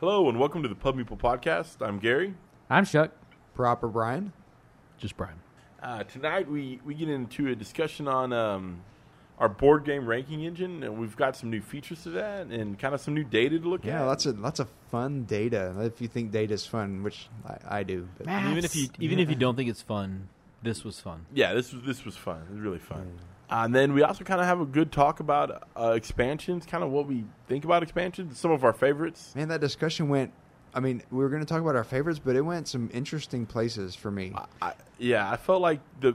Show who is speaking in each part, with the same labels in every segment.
Speaker 1: Hello and welcome to the Pub Meeple Podcast. I'm Gary.
Speaker 2: I'm Chuck.
Speaker 3: Proper Brian.
Speaker 4: Just Brian.
Speaker 1: Uh, tonight we, we get into a discussion on um, our board game ranking engine, and we've got some new features to that and kind of some new data to look at.
Speaker 3: Yeah,
Speaker 1: at.
Speaker 3: lots of lots of fun data. If you think data is fun, which I, I do. But
Speaker 4: Even if you even if you don't think it's fun, this was fun.
Speaker 1: yeah, this was this was fun. It was really fun. Uh, and then we also kind of have a good talk about uh, expansions, kind of what we think about expansions, some of our favorites.
Speaker 3: man, that discussion went. I mean, we were going to talk about our favorites, but it went some interesting places for me.
Speaker 1: I, yeah, I felt like the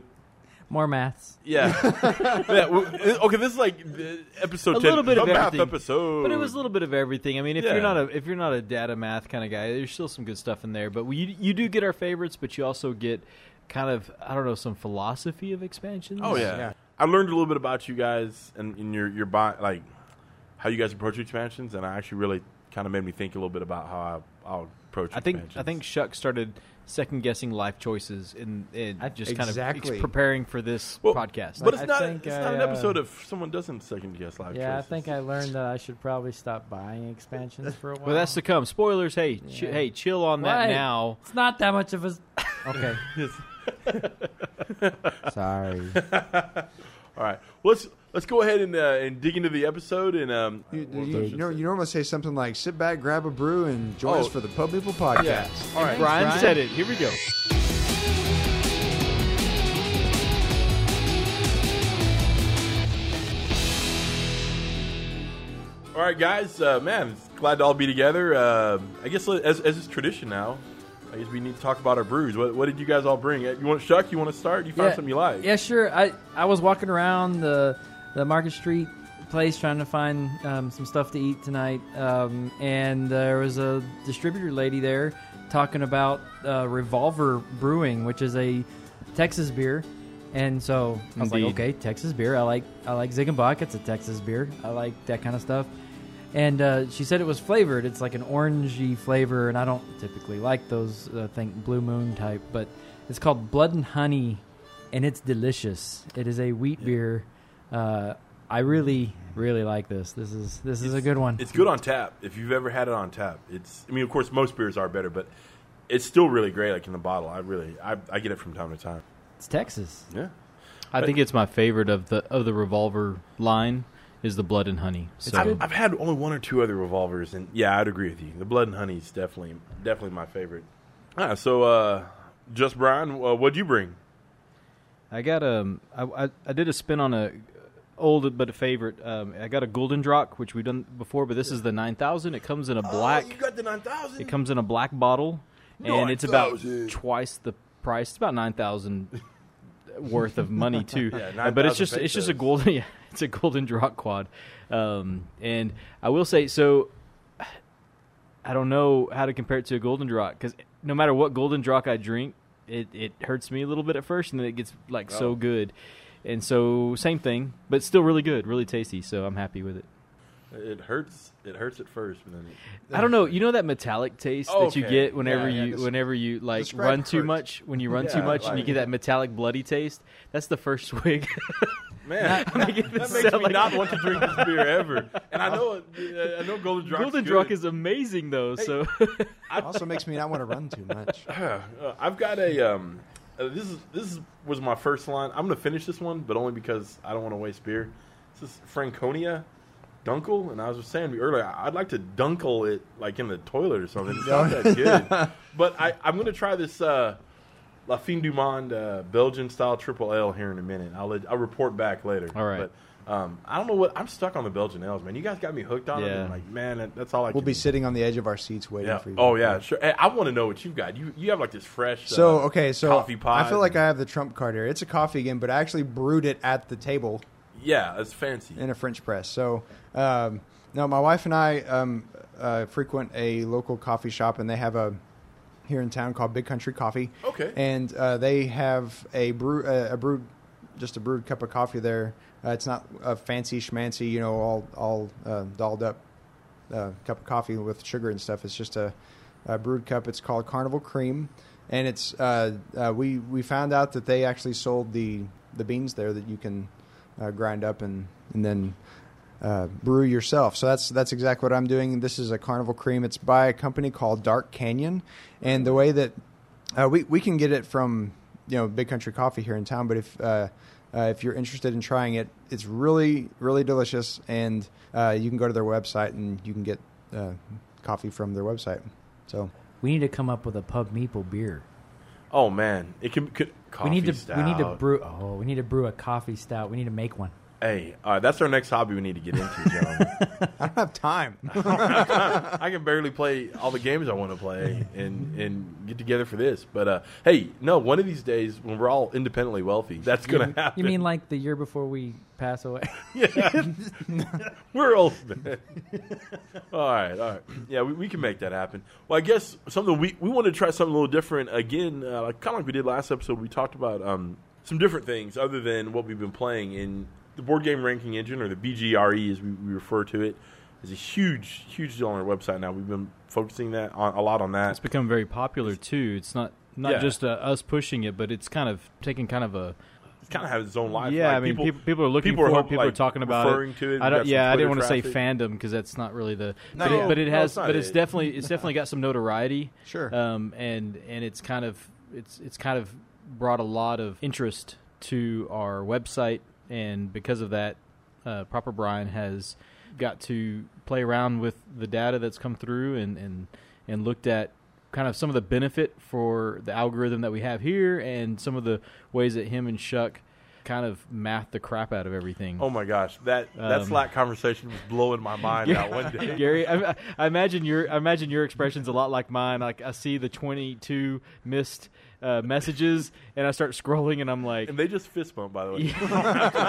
Speaker 2: More maths.
Speaker 1: yeah, yeah well, okay. This is like the episode
Speaker 4: A
Speaker 1: 10,
Speaker 4: little bit of
Speaker 1: math
Speaker 4: everything.
Speaker 1: episode,
Speaker 4: But it was a little bit of everything. I mean, if
Speaker 1: Yeah.
Speaker 4: you're not a if you're not a data math kind of guy, there's still some good stuff in there. But we, you you do get our favorites, but you also get kind of I don't know some philosophy of expansions.
Speaker 1: Oh yeah.
Speaker 3: Yeah.
Speaker 1: I learned a little bit about you guys and, and your your buy, like how you guys approach expansions, and I actually really kind of made me think a little bit about how I, I'll approach.
Speaker 4: I think
Speaker 1: expansions.
Speaker 4: I think Chuck started second guessing life choices in, in
Speaker 2: I-
Speaker 4: just kind of
Speaker 3: Exactly.
Speaker 4: ex- preparing for this
Speaker 1: Well,
Speaker 4: podcast.
Speaker 1: but it's
Speaker 2: I
Speaker 1: not
Speaker 2: think
Speaker 1: it's
Speaker 2: I,
Speaker 1: not an
Speaker 2: uh,
Speaker 1: episode if someone doesn't second guess life
Speaker 2: Yeah,
Speaker 1: choices.
Speaker 2: I think I learned that I should probably stop buying expansions for a while.
Speaker 4: well, that's to come. Spoilers. Hey, ch- hey, chill on that
Speaker 2: Right.
Speaker 4: now.
Speaker 2: it's not that much of a. Okay.
Speaker 3: Sorry.
Speaker 1: All right, well, let's let's go ahead and uh, and dig into the episode and um.
Speaker 3: you,
Speaker 1: we'll-
Speaker 3: you, you, know, you normally say something like, "Sit back, grab a brew, and join
Speaker 1: Oh.
Speaker 3: us for the Pub Meeple Podcast."
Speaker 1: yeah. All right.
Speaker 4: Brian,
Speaker 2: Brian.
Speaker 4: said it. Here we go.
Speaker 1: All right, guys. Uh, man, glad to all be together. Uh, I guess as as is tradition now. I guess we need to talk about our brews. What, what did you guys all bring? Uh, You want Chuck? You want to start? You found something you like?
Speaker 2: Yeah, sure. I I was walking around the the Market Street place trying to find um, some stuff to eat tonight, um, and there was a distributor lady there talking about uh, Revolver Brewing, which is a Texas beer. And so I was like, okay, Texas beer. I like I like Ziegenbock. It's a Texas beer. I like that kind of stuff. And uh, she said it was flavored. It's like an orangey flavor, and I don't typically like those. uh, I think Blue Moon type, but it's called Blood and Honey, and it's delicious. It is a wheat beer. Uh, I really, really like this. This is this is a good one.
Speaker 1: It's good on tap. If you've ever had it on tap, it's. I mean, of course, most beers are better, but it's still really great. Like in the bottle, I really, I, I get it from time to time.
Speaker 2: It's Texas.
Speaker 1: Yeah.
Speaker 4: I think it's my favorite of the of the revolver line is the blood and honey. So
Speaker 2: good.
Speaker 1: I've had only one or two other revolvers, and yeah, I'd agree with you. The Blood and Honey is definitely, definitely my favorite. Ah, so, uh, just Brian, uh, what'd you bring?
Speaker 4: I got um I, I I did a spin on a old but a favorite. Um, I got a Gulden Draak, which we've done before, but this is the nine thousand. It comes in a black.
Speaker 1: Oh, you got the nine thousand.
Speaker 4: it comes in a black bottle, and it's about twice the price. It's about nine thousand worth of money too.
Speaker 1: Yeah,
Speaker 4: Uh, but it's
Speaker 1: 9,000
Speaker 4: just it's just a golden yeah, it's a Gulden Draak quad. Um, and I will say so. I don't know how to compare it to a Gulden Draak because no matter what Gulden Draak I drink, it, it hurts me a little bit at first, and then it gets like
Speaker 1: Oh.
Speaker 4: so good. And so same thing, but still really good, really tasty. So I'm happy with it.
Speaker 1: It hurts. It hurts at first, but then it,
Speaker 4: I don't know. You know that metallic taste that you
Speaker 1: Okay.
Speaker 4: get whenever
Speaker 1: Yeah, yeah,
Speaker 4: you
Speaker 3: des-
Speaker 4: whenever you like
Speaker 3: describe
Speaker 4: run too
Speaker 3: hurt.
Speaker 4: much. When you run too
Speaker 1: Yeah,
Speaker 4: much and you
Speaker 1: like-
Speaker 4: get that metallic bloody taste. That's the first swig.
Speaker 1: man, that,
Speaker 4: making
Speaker 1: makes
Speaker 4: this
Speaker 1: me
Speaker 4: like-
Speaker 1: not want to drink this beer ever. And I know, uh, I know, Gulden Draak.
Speaker 4: Gulden Draak is amazing though. So
Speaker 3: also makes me not want to run too much.
Speaker 1: Uh, I've got a. Um, uh, this is this is, was my first line. I'm going to finish this one, but only because I don't want to waste beer. This is Franconia Dunkel, and I was just saying earlier, I'd like to dunkle it like in the toilet or something. It's not that good. But I, I'm going to try this uh, La Fin du Monde uh, Belgian style triple L here in a minute. I'll let, I'll report back later.
Speaker 4: All right.
Speaker 1: But um, I don't know what I'm stuck on the Belgian L's, man. You guys got me hooked on it.
Speaker 4: Yeah.
Speaker 1: I'm like, man, that, that's all I.
Speaker 3: Can We'll
Speaker 1: can
Speaker 3: be sitting on the edge of our seats waiting
Speaker 1: yeah.
Speaker 3: for you.
Speaker 1: Oh yeah, sure. Hey, I want to know what you've got. You you have like this fresh.
Speaker 3: So
Speaker 1: uh,
Speaker 3: okay, so
Speaker 1: coffee pot.
Speaker 3: I feel like I have the trump card here. It's a coffee again, but I actually brewed it at the table
Speaker 1: Yeah, it's fancy.
Speaker 3: in a French press. So um, no, my wife and I um, uh, frequent a local coffee shop, and they have a here in town called Big Country Coffee.
Speaker 1: Okay.
Speaker 3: and uh, they have a brew uh, a brewed just a brewed cup of coffee there. Uh, it's not a fancy schmancy, you know, all all uh, dolled up uh, cup of coffee with sugar and stuff. It's just a, a brewed cup. It's called Carnival Cream, and it's uh, uh, we we found out that they actually sold the the beans there that you can uh, grind up and and then uh, brew yourself. So that's that's exactly what I'm doing. This is a carnival cream. It's by a company called Dark Canyon, and the way that uh, we we can get it from you know Big Country Coffee here in town, but if uh, uh, if you're interested in trying it, it's really really delicious, and uh, you can go to their website and you can get uh, coffee from their website. So
Speaker 2: We need to come up with a pub meeple beer.
Speaker 1: Oh man, it can. Could, coffee
Speaker 2: we need to
Speaker 1: stout.
Speaker 2: we need to brew. Oh, we need to brew a coffee stout. We need to make one.
Speaker 1: Hey, all right, that's our next hobby we need to get into, gentlemen.
Speaker 3: I don't have time.
Speaker 1: I can barely play all the games I want to play and and get together for this. But uh, hey, no, one of these days when we're all independently wealthy, that's gonna happen.
Speaker 2: You mean like the year before we pass away?
Speaker 1: Yeah. We're old. Man. all right, all right. Yeah, we, we can make that happen. Well, I guess something we we want to try something a little different again, uh, like kind of like we did last episode. We talked about um, some different things other than what we've been playing in the board game ranking engine or the BGRE as we, we refer to it. Is a huge, huge deal on our website now. We've been focusing that on a lot on that.
Speaker 4: It's become very popular too. It's not not
Speaker 1: Yeah.
Speaker 4: just uh, us pushing it, but it's kind of taking kind of a
Speaker 1: It's kind of has its own life.
Speaker 4: yeah.
Speaker 1: Like,
Speaker 4: I mean,
Speaker 1: people,
Speaker 4: people, people are looking
Speaker 1: people are
Speaker 4: for it.
Speaker 1: hope-
Speaker 4: People are talking about
Speaker 1: referring
Speaker 4: it.
Speaker 1: to it.
Speaker 4: I don't, yeah, I didn't want to say fandom because that's not really the.
Speaker 3: No,
Speaker 4: but, it, but it
Speaker 1: no,
Speaker 4: has.
Speaker 1: it's
Speaker 4: but it's
Speaker 1: it.
Speaker 4: definitely it's definitely got some notoriety.
Speaker 3: Sure.
Speaker 4: Um, and and it's kind of it's it's kind of brought a lot of interest to our website, and because of that, uh, Proper Brian has got to play around with the data that's come through and and and looked at kind of some of the benefit for the algorithm that we have here and some of the ways that him and Chuck kind of math the crap out of everything.
Speaker 1: Oh my gosh, that that
Speaker 4: Um,
Speaker 1: Slack conversation was blowing my mind
Speaker 4: Yeah.
Speaker 1: out one day.
Speaker 4: Gary, I, I imagine your I imagine your expression's a lot like mine. Like I see the twenty-two missed uh, messages, and I start scrolling, and I'm like,
Speaker 1: And they just fist bump, by the way.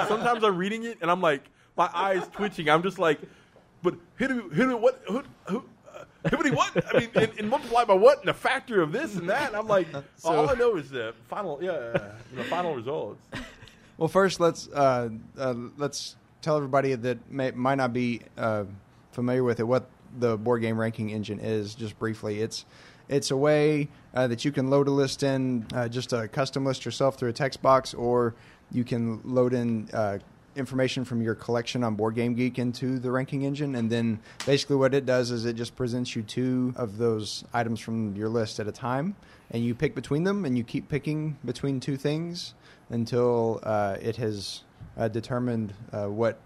Speaker 1: Sometimes I'm reading it and I'm like, my eyes twitching. I'm just like, but hit him, hit him, what, who, who, uh, hibbity what? I mean, and, and multiply by what? And a factor of this and that. And I'm like, all I know is the final, yeah, the final results.
Speaker 3: Well, first let's uh, uh, let's tell everybody that may, might not be uh, familiar with it what the board game ranking engine is. Just briefly, it's it's a way uh, that you can load a list in uh, just a custom list yourself through a text box, or you can load in. Uh, information from your collection on board game geek into the ranking engine and then basically what it does is it just presents you two of those items from your list at a time and you pick between them and you keep picking between two things until uh, it has uh, determined uh, what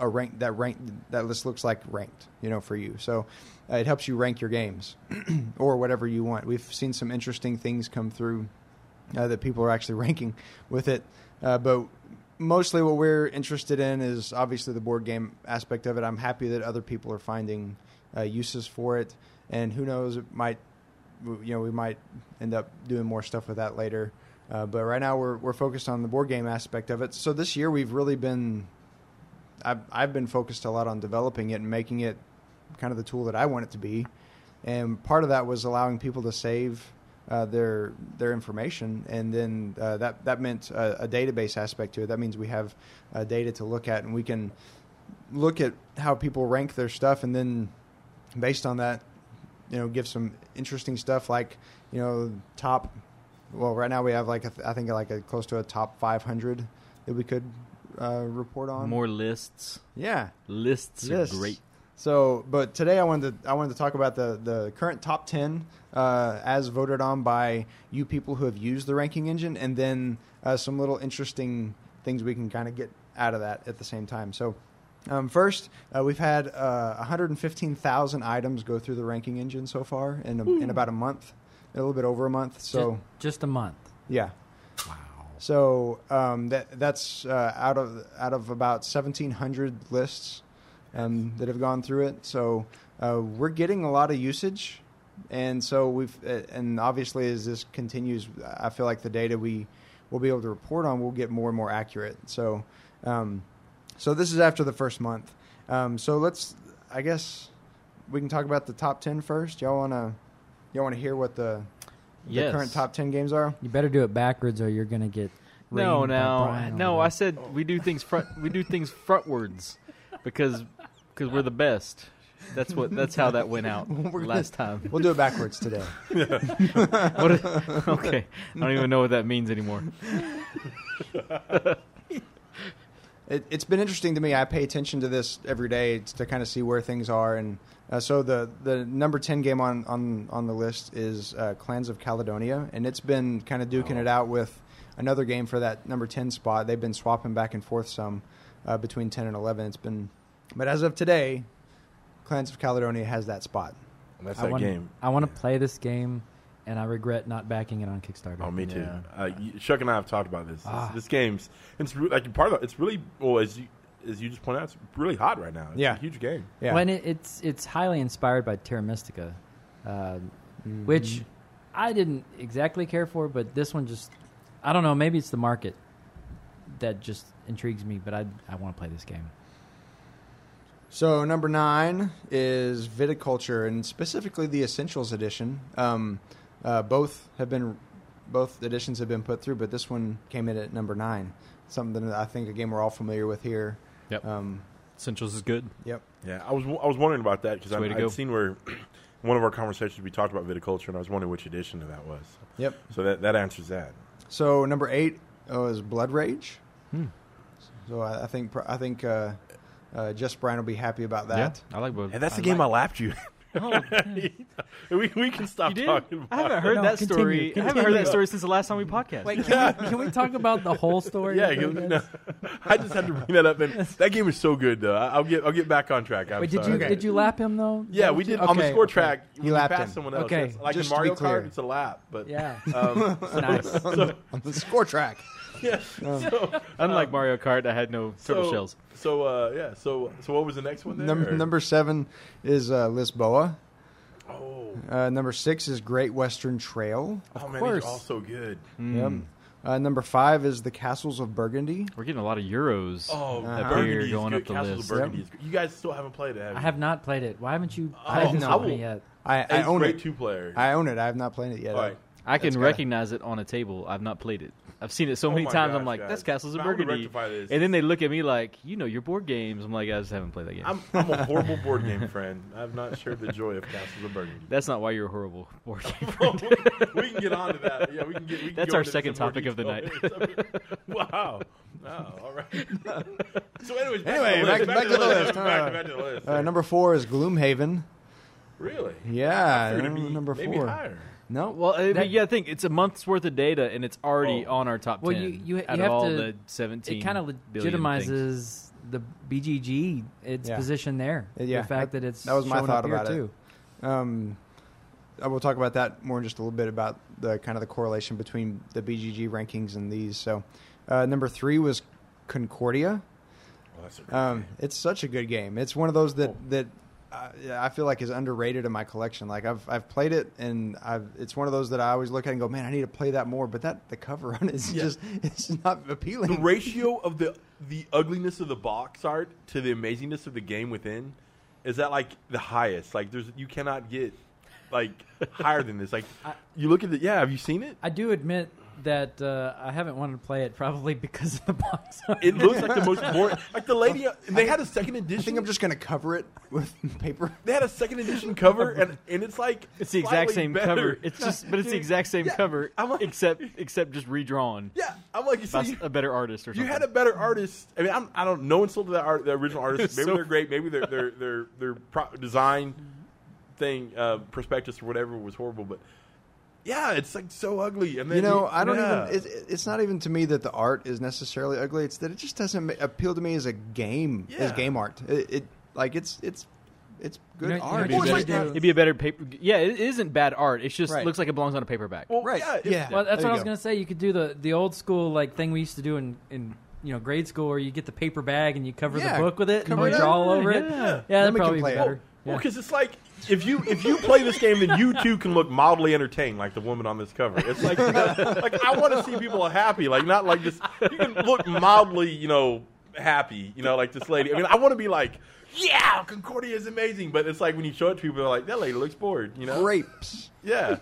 Speaker 3: a rank that rank that list looks like ranked, you know, for you. So it helps you rank your games or whatever you want. We've seen some interesting things come through uh, that people are actually ranking with it, uh, but mostly what we're interested in is obviously the board game aspect of it. I'm happy that other people are finding uh, uses for it, and who knows, it might you know we might end up doing more stuff with that later. Uh, but right now we're we're focused on the board game aspect of it. So this year we've really been I've I've been focused a lot on developing it and making it kind of the tool that I want it to be. And part of that was allowing people to save uh, their their information, and then uh, that that meant a, a database aspect to it. That means we have uh, data to look at, and we can look at how people rank their stuff, and then based on that, you know, give some interesting stuff like you know top. Well, right now we have like I think like a close to a top 500 that we could uh, report on.
Speaker 4: more lists.
Speaker 3: yeah.
Speaker 4: Lists
Speaker 3: Lists.
Speaker 4: are great.
Speaker 3: So, but today I wanted to I wanted to talk about the the current top ten uh, as voted on by you people who have used the ranking engine, and then uh, some little interesting things we can kind of get out of that at the same time. So. Um, first, uh, we've had uh, 115,000 items go through the ranking engine so far in, a, in about a month, a little bit over a month. So,
Speaker 2: just, just a month.
Speaker 3: yeah.
Speaker 2: Wow.
Speaker 3: So um, that that's uh, out of out of about seventeen hundred lists um, that have gone through it. So uh, we're getting a lot of usage, and so we've uh, and obviously as this continues, I feel like the data we will be able to report on will get more and more accurate. So um, so this is after the first month. Um, so let's I guess we can talk about the top ten first. Y'all wanna y'all wanna hear what the the
Speaker 4: Yes.
Speaker 3: current top ten games are?
Speaker 2: You better do it backwards, or you're gonna get.
Speaker 4: No,
Speaker 2: rained
Speaker 4: no, no. I said we do things front. we do things frontwards because because we're the best. That's what. That's how that went out
Speaker 3: We're
Speaker 4: last time.
Speaker 3: We'll do it backwards today.
Speaker 4: What is- okay, I don't even know what that means anymore.
Speaker 3: it, it's been interesting to me. I pay attention to this every day to kind of see where things are, and uh, so the the number ten game on on on the list is uh, Clans of Caledonia, and it's been kind of duking
Speaker 1: Oh.
Speaker 3: it out with another game for that number ten spot. They've been swapping back and forth some uh, between ten and eleven. It's been, but as of today, Clans of Caledonia has that spot.
Speaker 1: That's
Speaker 2: I
Speaker 1: that
Speaker 2: want,
Speaker 1: game.
Speaker 2: I want to play this game, and I regret not backing it on Kickstarter.
Speaker 1: Oh, me too.
Speaker 4: Yeah.
Speaker 1: Uh, Chuck and I have talked about this. This,
Speaker 2: Ah.
Speaker 1: this game's it's re- like part of it's really well as you as you just pointed out, it's really hot right now. It's
Speaker 3: Yeah.
Speaker 1: a huge game.
Speaker 3: Yeah,
Speaker 2: When it, it's it's highly inspired by Terra Mystica, uh,
Speaker 3: Mhm.
Speaker 2: which I didn't exactly care for, but this one just I don't know. Maybe it's the market that just intrigues me, but I I want to play this game.
Speaker 3: So number nine is viticulture, and specifically the Essentials edition. Um, uh, both have been, both editions have been put through, but this one came in at number nine. Something that I think a game we're all familiar with here.
Speaker 4: Yep.
Speaker 3: Um,
Speaker 4: Essentials is good.
Speaker 3: yep.
Speaker 1: Yeah, I was I was wondering about that because
Speaker 4: It's the way to
Speaker 1: I'd
Speaker 4: go.
Speaker 1: seen where one of our conversations we talked about viticulture, and I was wondering which edition of that was.
Speaker 3: Yep.
Speaker 1: So that that answers that.
Speaker 3: So number eight oh, is Blood Rage.
Speaker 4: Hmm.
Speaker 3: So I, I think I think uh, uh, Just Brian will be happy about that.
Speaker 4: Yeah, I like both.
Speaker 1: And that's the
Speaker 4: I
Speaker 1: game I
Speaker 4: like-
Speaker 1: lapped you.
Speaker 4: Oh,
Speaker 1: we we can stop
Speaker 4: you did?
Speaker 1: talking. About
Speaker 4: I haven't heard
Speaker 2: No,
Speaker 4: that
Speaker 2: continue,
Speaker 4: story. I haven't heard
Speaker 2: continue.
Speaker 4: that story since the last time we podcast.
Speaker 2: Wait, can we, can we talk about the whole story?
Speaker 1: Yeah,
Speaker 2: of
Speaker 1: you, no, I just had to bring that up. And that game is so good, though. I- I'll get I'll get back on track. I'm
Speaker 2: Wait, did
Speaker 1: sorry.
Speaker 2: you did you lap him though?
Speaker 1: Yeah, we did on the
Speaker 2: Okay,
Speaker 1: score
Speaker 2: okay.
Speaker 1: track.
Speaker 3: He
Speaker 1: we
Speaker 3: lapped
Speaker 1: passed
Speaker 3: him.
Speaker 1: someone else.
Speaker 2: Okay.
Speaker 1: It's like
Speaker 3: Just
Speaker 1: in
Speaker 3: to be
Speaker 1: Mario
Speaker 3: clear.
Speaker 1: Kart, it's a lap. But
Speaker 2: Yeah,
Speaker 1: um,
Speaker 2: nice.
Speaker 1: so,
Speaker 3: On the score track.
Speaker 1: yeah, so,
Speaker 4: Unlike Mario Kart, I had no turtle
Speaker 1: so,
Speaker 4: shells.
Speaker 1: So uh, yeah, so so what was the next one? There?
Speaker 3: Number, number seven is uh, Lisboa.
Speaker 1: Oh,
Speaker 3: Uh, number six is Great Western Trail.
Speaker 1: oh man,
Speaker 2: course.
Speaker 1: these are all so good.
Speaker 3: Yep. Uh, number five is the Castles of Burgundy.
Speaker 4: We're getting a lot of euros.
Speaker 1: Oh,
Speaker 3: Uh-huh.
Speaker 1: Burgundy
Speaker 4: going
Speaker 1: good.
Speaker 4: up the
Speaker 1: Castles
Speaker 4: list.
Speaker 1: of Burgundy is good. You guys still haven't played it, have you?
Speaker 2: I have not played it. Why haven't you
Speaker 1: Oh,
Speaker 2: played this
Speaker 3: I
Speaker 2: with
Speaker 1: will-
Speaker 2: me yet?
Speaker 3: I, I
Speaker 1: It's
Speaker 3: own
Speaker 1: great
Speaker 3: it.
Speaker 1: two player.
Speaker 3: I own it. I have not played it yet.
Speaker 1: all right.
Speaker 4: I can
Speaker 3: gotta-
Speaker 4: recognize it on a table. I've not played it. I've seen it so
Speaker 1: Oh
Speaker 4: many
Speaker 1: my
Speaker 4: times.
Speaker 1: gosh,
Speaker 4: I'm like,
Speaker 1: guys.
Speaker 4: that's Castles of Burgundy. And then they look at me like, you know your board games. I'm like, I just haven't played that game.
Speaker 1: I'm, I'm a horrible board game friend. I've not shared the joy of Castles of Burgundy.
Speaker 4: That's not why you're a horrible board game.
Speaker 1: we can get on to that. Yeah, we can get. We can
Speaker 4: That's our second topic of the
Speaker 1: night. wow. Oh, all right. so, anyways, back
Speaker 3: Anyway,
Speaker 1: to
Speaker 3: back- back to the list.
Speaker 1: Back,
Speaker 3: Uh,
Speaker 1: to the list.
Speaker 3: Uh, number four is Gloomhaven.
Speaker 1: really?
Speaker 3: Yeah,
Speaker 1: I figured it'd be
Speaker 3: number
Speaker 1: maybe
Speaker 3: four.
Speaker 1: higher.
Speaker 3: No,
Speaker 4: well, I mean,
Speaker 2: That-
Speaker 4: yeah, I think it's a month's worth of data, and it's already
Speaker 1: Oh.
Speaker 4: on our top
Speaker 2: Well,
Speaker 4: ten.
Speaker 2: you- you- you
Speaker 4: out
Speaker 2: have
Speaker 4: of all
Speaker 2: to-
Speaker 4: the seventeen.
Speaker 2: It kind of legitimizes the BGG its
Speaker 3: Yeah.
Speaker 2: position there.
Speaker 3: Uh, yeah,
Speaker 2: the fact
Speaker 3: that-
Speaker 2: that, it's
Speaker 3: that was my
Speaker 2: showing
Speaker 3: thought
Speaker 2: up here,
Speaker 3: about it.
Speaker 2: too.
Speaker 3: Um, I will talk about that more in just a little bit about the kind of the correlation between the BGG rankings and these. So, uh, number three was Concordia.
Speaker 1: Oh, that's a good
Speaker 3: Um,
Speaker 1: game.
Speaker 3: it's such a good game. It's one of those that
Speaker 1: Oh.
Speaker 3: that uh, I feel like is underrated in my collection. Like I've I've played it, and I've it's one of those that I always look at and go, man, I need to play that more. But that the cover on it is
Speaker 1: Yeah.
Speaker 3: just it's not appealing.
Speaker 1: the ratio of the the ugliness of the box art to the amazingness of the game within is that like the highest. Like there's you cannot get like higher than this. Like
Speaker 2: I-
Speaker 1: you look at the yeah. Have you seen it?
Speaker 2: I do admit that uh, I haven't wanted to play it probably because of the box. art.
Speaker 1: It looks like the most boring. Like the lady, they had a second edition.
Speaker 3: I think I'm just gonna cover it with paper.
Speaker 1: They had a second edition cover, and and it's like
Speaker 4: It's the exact
Speaker 1: slightly
Speaker 4: same
Speaker 1: better.
Speaker 4: cover. It's just, but it's the exact same
Speaker 1: Yeah.
Speaker 4: cover,
Speaker 1: I'm like-
Speaker 4: except except just redrawn
Speaker 1: Yeah, I'm like, so
Speaker 4: by
Speaker 1: you,
Speaker 4: a better artist or something.
Speaker 1: you had a better artist. I mean, I'm, I don't. No insult to that art, the original artist. Maybe
Speaker 4: so-
Speaker 1: they're great. Maybe their their their their pro- design thing, uh, prospectus or whatever was horrible. But yeah, it's like so ugly. And then
Speaker 3: You know, I don't
Speaker 1: yeah.
Speaker 3: even. It, it's not even to me that the art is necessarily ugly. It's that it just doesn't appeal to me as a game, as game art. It, it like it's it's it's good
Speaker 2: You know-
Speaker 3: art.
Speaker 4: It'd be,
Speaker 2: you
Speaker 4: a
Speaker 3: It's just
Speaker 4: better,
Speaker 3: not-
Speaker 2: do?
Speaker 4: it'd be a better paper. Yeah, it isn't bad art. It just
Speaker 3: Right.
Speaker 4: looks like it belongs on a paperback.
Speaker 1: Well,
Speaker 3: Right.
Speaker 1: Yeah,
Speaker 3: Yeah.
Speaker 2: Well, that's
Speaker 3: There
Speaker 2: what I was
Speaker 3: go.
Speaker 2: gonna say. You could do the the old school like thing we used to do in in you know grade school, where you get the paper bag and you cover
Speaker 3: Yeah,
Speaker 2: the book with it and
Speaker 3: cover
Speaker 2: you draw all over it.
Speaker 4: Yeah.
Speaker 2: Yeah, that'd probably be
Speaker 3: play it.
Speaker 2: better.
Speaker 1: Well, because it's like if you if you play this game, then you too can look mildly entertained, like the woman on this cover. It's like like I want to see people happy, like not like this. You can look mildly, you know, happy, you know, like this lady. I mean, I want to be like, yeah, Concordia is amazing, but it's like when you show it to people, they're like, that lady looks bored, you know?
Speaker 3: grapes.
Speaker 1: Yeah.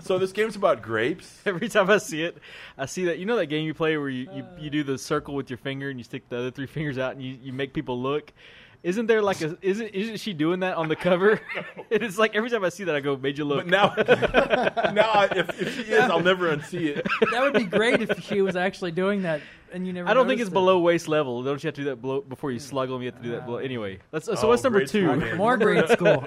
Speaker 1: so this game's about grapes.
Speaker 4: Every time I see it, I see that. You know that game you play where you, you, you do the circle with your finger and you stick the other three fingers out and you, you make people look. Isn't there like a isn't isn't she doing that on the cover? it's like every time I see that I go, made you look.
Speaker 1: But now, now I- if, if she is, I'll never unsee it.
Speaker 2: That would be great if she was actually doing that, and you never.
Speaker 4: I don't think it's
Speaker 2: it.
Speaker 4: below waist level. Don't you have to do that below, before you slug them? You have to do that below. Ah. Anyway, let's, so
Speaker 1: Oh,
Speaker 4: what's number two?
Speaker 1: school.
Speaker 2: More grade school.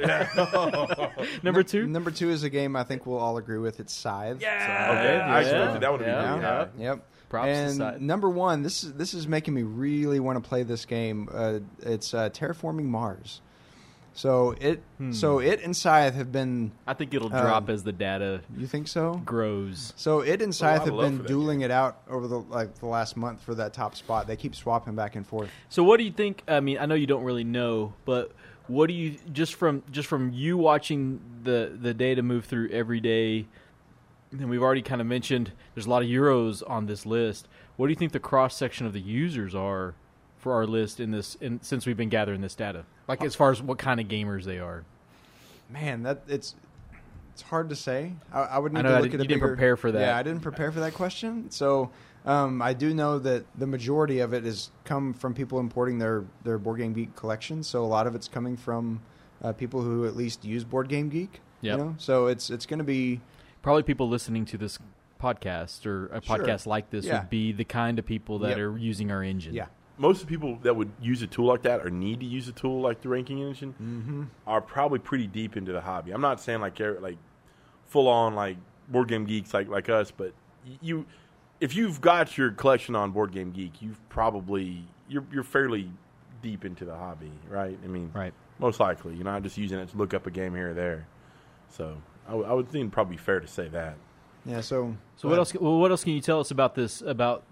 Speaker 4: number two.
Speaker 3: Number two is a game I think we'll all agree with. It's Scythe.
Speaker 1: Uh, okay,
Speaker 4: Yeah,
Speaker 1: I expected that one to be
Speaker 4: yeah,
Speaker 1: really
Speaker 4: yeah.
Speaker 1: high.
Speaker 3: Yep.
Speaker 4: Props
Speaker 3: and
Speaker 4: Scythe.
Speaker 3: number one, this is this is making me really want to play this game. Uh, it's uh, Terraforming Mars. So it
Speaker 4: Hmm.
Speaker 3: so it and Scythe have been.
Speaker 4: I think it'll
Speaker 3: Um,
Speaker 4: drop as the data
Speaker 3: You think so?
Speaker 4: grows.
Speaker 3: So it and
Speaker 1: lot
Speaker 3: Scythe
Speaker 1: of
Speaker 3: have been
Speaker 1: for that
Speaker 3: dueling it out over the like the last month for that top spot. They keep swapping back and forth.
Speaker 4: So what do you think? I mean, I know you don't really know, but what do you just from just from you watching the the data move through every day? And we've already kind of mentioned there's a lot of euros on this list. What do you think the cross section of the users are for our list in this? In, since we've been gathering this data, like as far as what kind of gamers they are.
Speaker 3: Man, that it's it's hard to say. I, I would
Speaker 4: I
Speaker 3: need
Speaker 4: know
Speaker 3: to
Speaker 4: I
Speaker 3: look
Speaker 4: didn't-
Speaker 3: at a
Speaker 4: you didn't
Speaker 3: bigger,
Speaker 4: prepare for that.
Speaker 3: Yeah, I didn't prepare for that question. So um, I do know that the majority of it has come from people importing their their Board Game Geek collection. So a lot of it's coming from uh, people who at least use Board Game Geek.
Speaker 4: Yep.
Speaker 3: You know, so it's it's going to be
Speaker 4: Probably people listening to this podcast or a
Speaker 3: Sure.
Speaker 4: podcast like this
Speaker 3: Yeah.
Speaker 4: would be the kind of people that
Speaker 3: Yep.
Speaker 4: are using our engine.
Speaker 3: yeah.
Speaker 1: Most of the people that would use a tool like that or need to use a tool like the ranking engine
Speaker 3: Mm-hmm.
Speaker 1: are probably pretty deep into the hobby. I'm not saying like like full on like board game geeks like like us, but you if you've got your collection on Board Game Geek, you've probably you're you're fairly deep into the hobby, right? I mean,
Speaker 4: Right.
Speaker 1: most likely you're not just using it to look up a game here or there. So I, w- I would think probably fair to say that.
Speaker 3: Yeah. So
Speaker 4: So what else? Well, what else can you tell us about this? About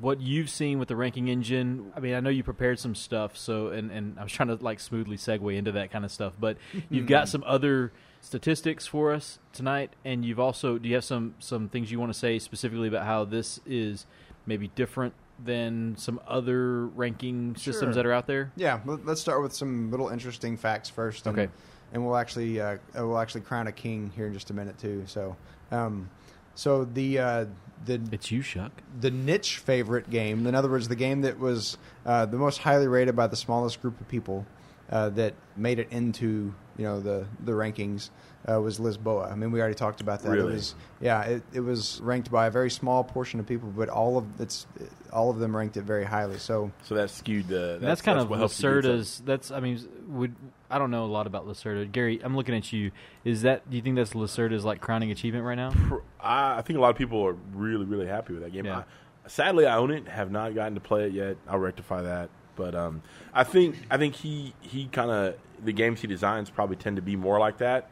Speaker 4: what you've seen with the ranking engine? I mean, I know you prepared some stuff, so and and I was trying to like smoothly segue into that kind of stuff, but you've got some other statistics for us tonight, and you've also do you have some some things you want to say specifically about how this is maybe different than some other ranking systems
Speaker 3: Sure.
Speaker 4: that are out there?
Speaker 3: Yeah, let- let's start with some little interesting facts first.
Speaker 4: Okay.
Speaker 3: And we'll actually uh, we'll actually crown a king here in just a minute too. So, um, so the uh, the
Speaker 4: It's you, Chuck.
Speaker 3: the niche favorite game, in other words, the game that was uh, the most highly rated by the smallest group of people uh, that made it into you know the the rankings uh, was Lisboa. I mean, we already talked about that.
Speaker 1: Really?
Speaker 3: It was yeah, it, it was ranked by a very small portion of people, but all of it's all of them ranked it very highly. So
Speaker 1: So that skewed the.
Speaker 4: And that's, kind of
Speaker 1: what helps you
Speaker 4: Lacerda's. That's I mean, would I don't know a lot about Lacerda. Gary, I'm looking at you. Is that? Do you think that's Lacerda's like crowning achievement right now?
Speaker 1: I, I think a lot of people are really, really happy with that game.
Speaker 4: Yeah.
Speaker 1: I, sadly, I own it. Have not gotten to play it yet. I'll rectify that. But um, I think I think he he kind of the games he designs probably tend to be more like that,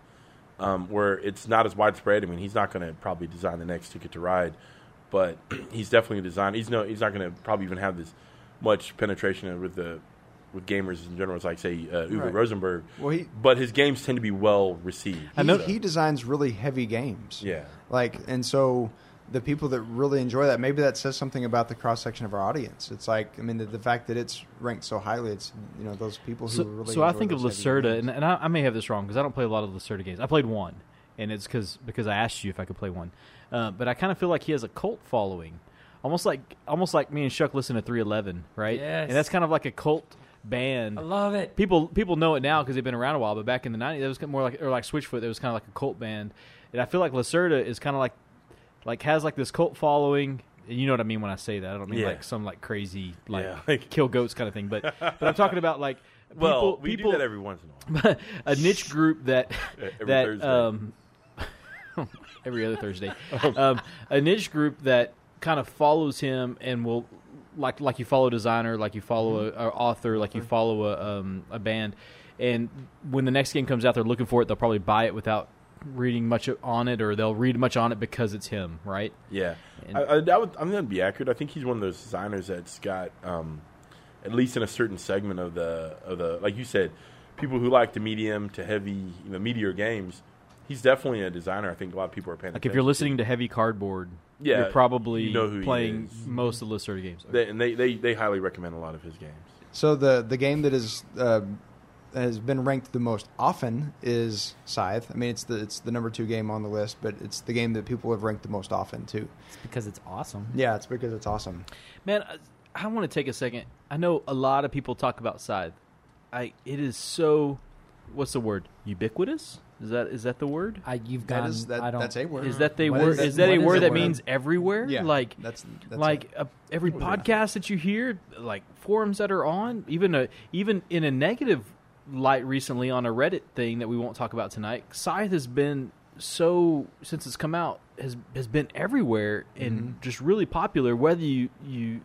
Speaker 1: um, where it's not as widespread. I mean, he's not going to probably design the next Ticket to Ride, but he's definitely a design. He's no he's not going to probably even have this much penetration with the with gamers in general as like say uh, Uwe
Speaker 3: Right.
Speaker 1: Rosenberg.
Speaker 3: well, he
Speaker 1: But his games tend to be well received.
Speaker 4: I
Speaker 3: he,
Speaker 4: know-
Speaker 3: he designs really heavy games.
Speaker 1: Yeah.
Speaker 3: Like, and so the people that really enjoy that, maybe that says something about the cross section of our audience. It's like, I mean, the, the fact that it's ranked so highly, it's you know those people who
Speaker 4: So,
Speaker 3: really.
Speaker 4: so I think of
Speaker 3: those
Speaker 4: Lacerda, and, and I, I may have this wrong because I don't play a lot of Lacerda games. I played one, and it's because because I asked you if I could play one. Uh, but I kind of feel like he has a cult following, almost like almost like me and Chuck listen to 311, right?
Speaker 2: Yes.
Speaker 4: And that's kind of like a cult band.
Speaker 2: I love it.
Speaker 4: people people know it now because they've been around a while. But back in the '90s, it was kind of more like or like Switchfoot. It was kind of like a cult band, and I feel like Lacerda is kind of like like has like this cult following. And you know what I mean when I say that. I don't mean
Speaker 1: Yeah.
Speaker 4: like some like crazy like
Speaker 1: Yeah, like-
Speaker 4: kill goats kind of thing. But but I'm talking about like people
Speaker 1: Well, we
Speaker 4: people
Speaker 1: do that every once in a while.
Speaker 4: a niche group that
Speaker 1: Every
Speaker 4: that
Speaker 1: Thursday.
Speaker 4: um every other Thursday um, a niche group that kind of follows him and will like like you follow a designer like you follow a, a author like you follow a um, a band and when the next game comes out they're looking for it they'll probably buy it without reading much on it or they'll read much on it because it's him right
Speaker 1: Yeah,
Speaker 4: And-
Speaker 1: I, I, that would, I'm going to be accurate. I think he's one of those designers that's got, um, at least in a certain segment of the of the, like you said, people who like the medium to heavy, you know, meteor games. He's definitely a designer. I think a lot of people are paying.
Speaker 4: like if you're listening to heavy cardboard
Speaker 1: Yeah,
Speaker 4: you're probably
Speaker 1: you know
Speaker 4: playing most of the Lacerda games
Speaker 1: to. They, and they, they they highly recommend a lot of his games.
Speaker 3: So the the game that is uh, has been ranked the most often is Scythe. I mean, it's the it's the number two game on the list, but it's the game that people have ranked the most often too.
Speaker 2: It's because it's awesome.
Speaker 3: Yeah, it's because it's awesome.
Speaker 4: Man, I, I want to take a second. I know a lot of people talk about Scythe, I it is so. What's the word? Ubiquitous. Is that is that the word?
Speaker 2: I, you've
Speaker 3: That is that,
Speaker 2: I don't.
Speaker 3: that's a word.
Speaker 4: Is that the
Speaker 2: What
Speaker 4: word?
Speaker 2: is
Speaker 4: Is,
Speaker 2: it-
Speaker 4: that a word
Speaker 2: the
Speaker 4: that
Speaker 2: word?
Speaker 4: means everywhere?
Speaker 3: yeah,
Speaker 4: Like
Speaker 3: that's, that's
Speaker 4: like a, every
Speaker 1: What was
Speaker 4: podcast that you hear, like forums that are on, even a even in a negative light recently on a Reddit thing that we won't talk about tonight. Scythe has been so since it's come out has has been everywhere and
Speaker 3: Mm-hmm.
Speaker 4: just really popular. Whether you you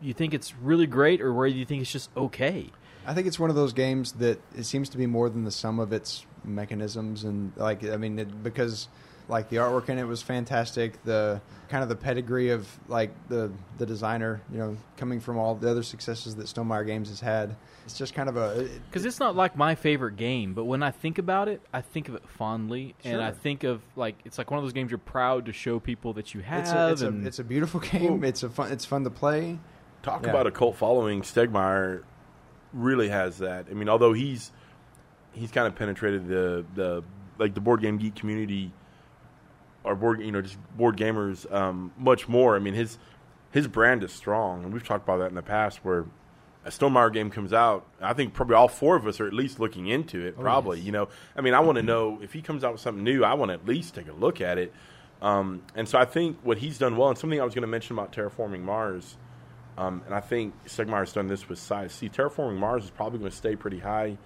Speaker 4: you think it's really great or whether you think it's just okay.
Speaker 3: I think it's one of those games that it seems to be more than the sum of its mechanisms and like I mean it, because like the artwork in it was fantastic the kind of the pedigree of like the the designer you know coming from all the other successes that Stonemaier Games has had it's just kind of a it-
Speaker 4: Because it's not like my favorite game, but when I think about it, I think of it fondly, and I think of like it's like one of those games you're proud to show people that you have.
Speaker 3: it's a, it's, a, it's a beautiful game it's a fun it's fun to play
Speaker 1: Talk
Speaker 3: Yeah.
Speaker 1: about a cult following. Stegmaier really has that. I mean, although he's he's kind of penetrated the the like the board game geek community or board you know just board gamers um, much more. I mean his his brand is strong, and we've talked about that in the past. Where a Stonemaier game comes out, I think probably all four of us are at least looking into it. Probably, you know, I mean, I want to know if he comes out with something new. I want to at least take a look at it. Um, and so I think what he's done well, and something I was going to mention about terraforming Mars, um, and I think Stegmaier's done this with Scythe. See, terraforming Mars is probably going to stay pretty high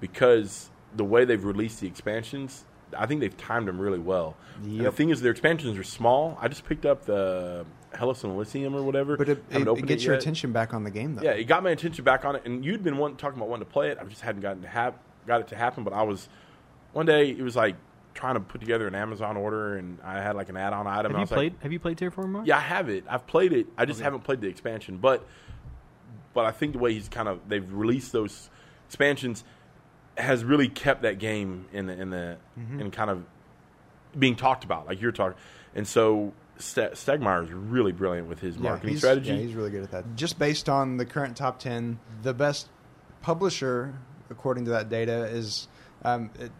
Speaker 1: because the way they've released the expansions, I think they've timed them really well. And the thing is, their expansions are small. I just picked up the Hellas and Elysium or whatever.
Speaker 3: but it,
Speaker 1: Haven't
Speaker 3: it,
Speaker 1: opened
Speaker 3: it gets your attention back on the game though
Speaker 1: Yeah, it got my attention back on it, and you'd been wanting, talking about wanting to play it. I just hadn't gotten to have got it to happen. But I was one day it was like trying to put together an Amazon order, and I had like an add-on item. and
Speaker 4: have
Speaker 1: I
Speaker 4: you
Speaker 1: was like,
Speaker 4: played? have you played Terraforming Mars?
Speaker 1: yeah, I have it. I've played it. I just
Speaker 4: Okay.
Speaker 1: haven't played the expansion. But but I think the way he's kind of they've released those expansions has really kept that game in the in the
Speaker 3: Mm-hmm.
Speaker 1: in kind of being talked about, like you're talking. And so Ste- Stegmaier is really brilliant with his marketing
Speaker 3: he's,
Speaker 1: strategy.
Speaker 3: Yeah, he's really good at that. Just based on the current top ten, the best publisher, according to that data, is um, it,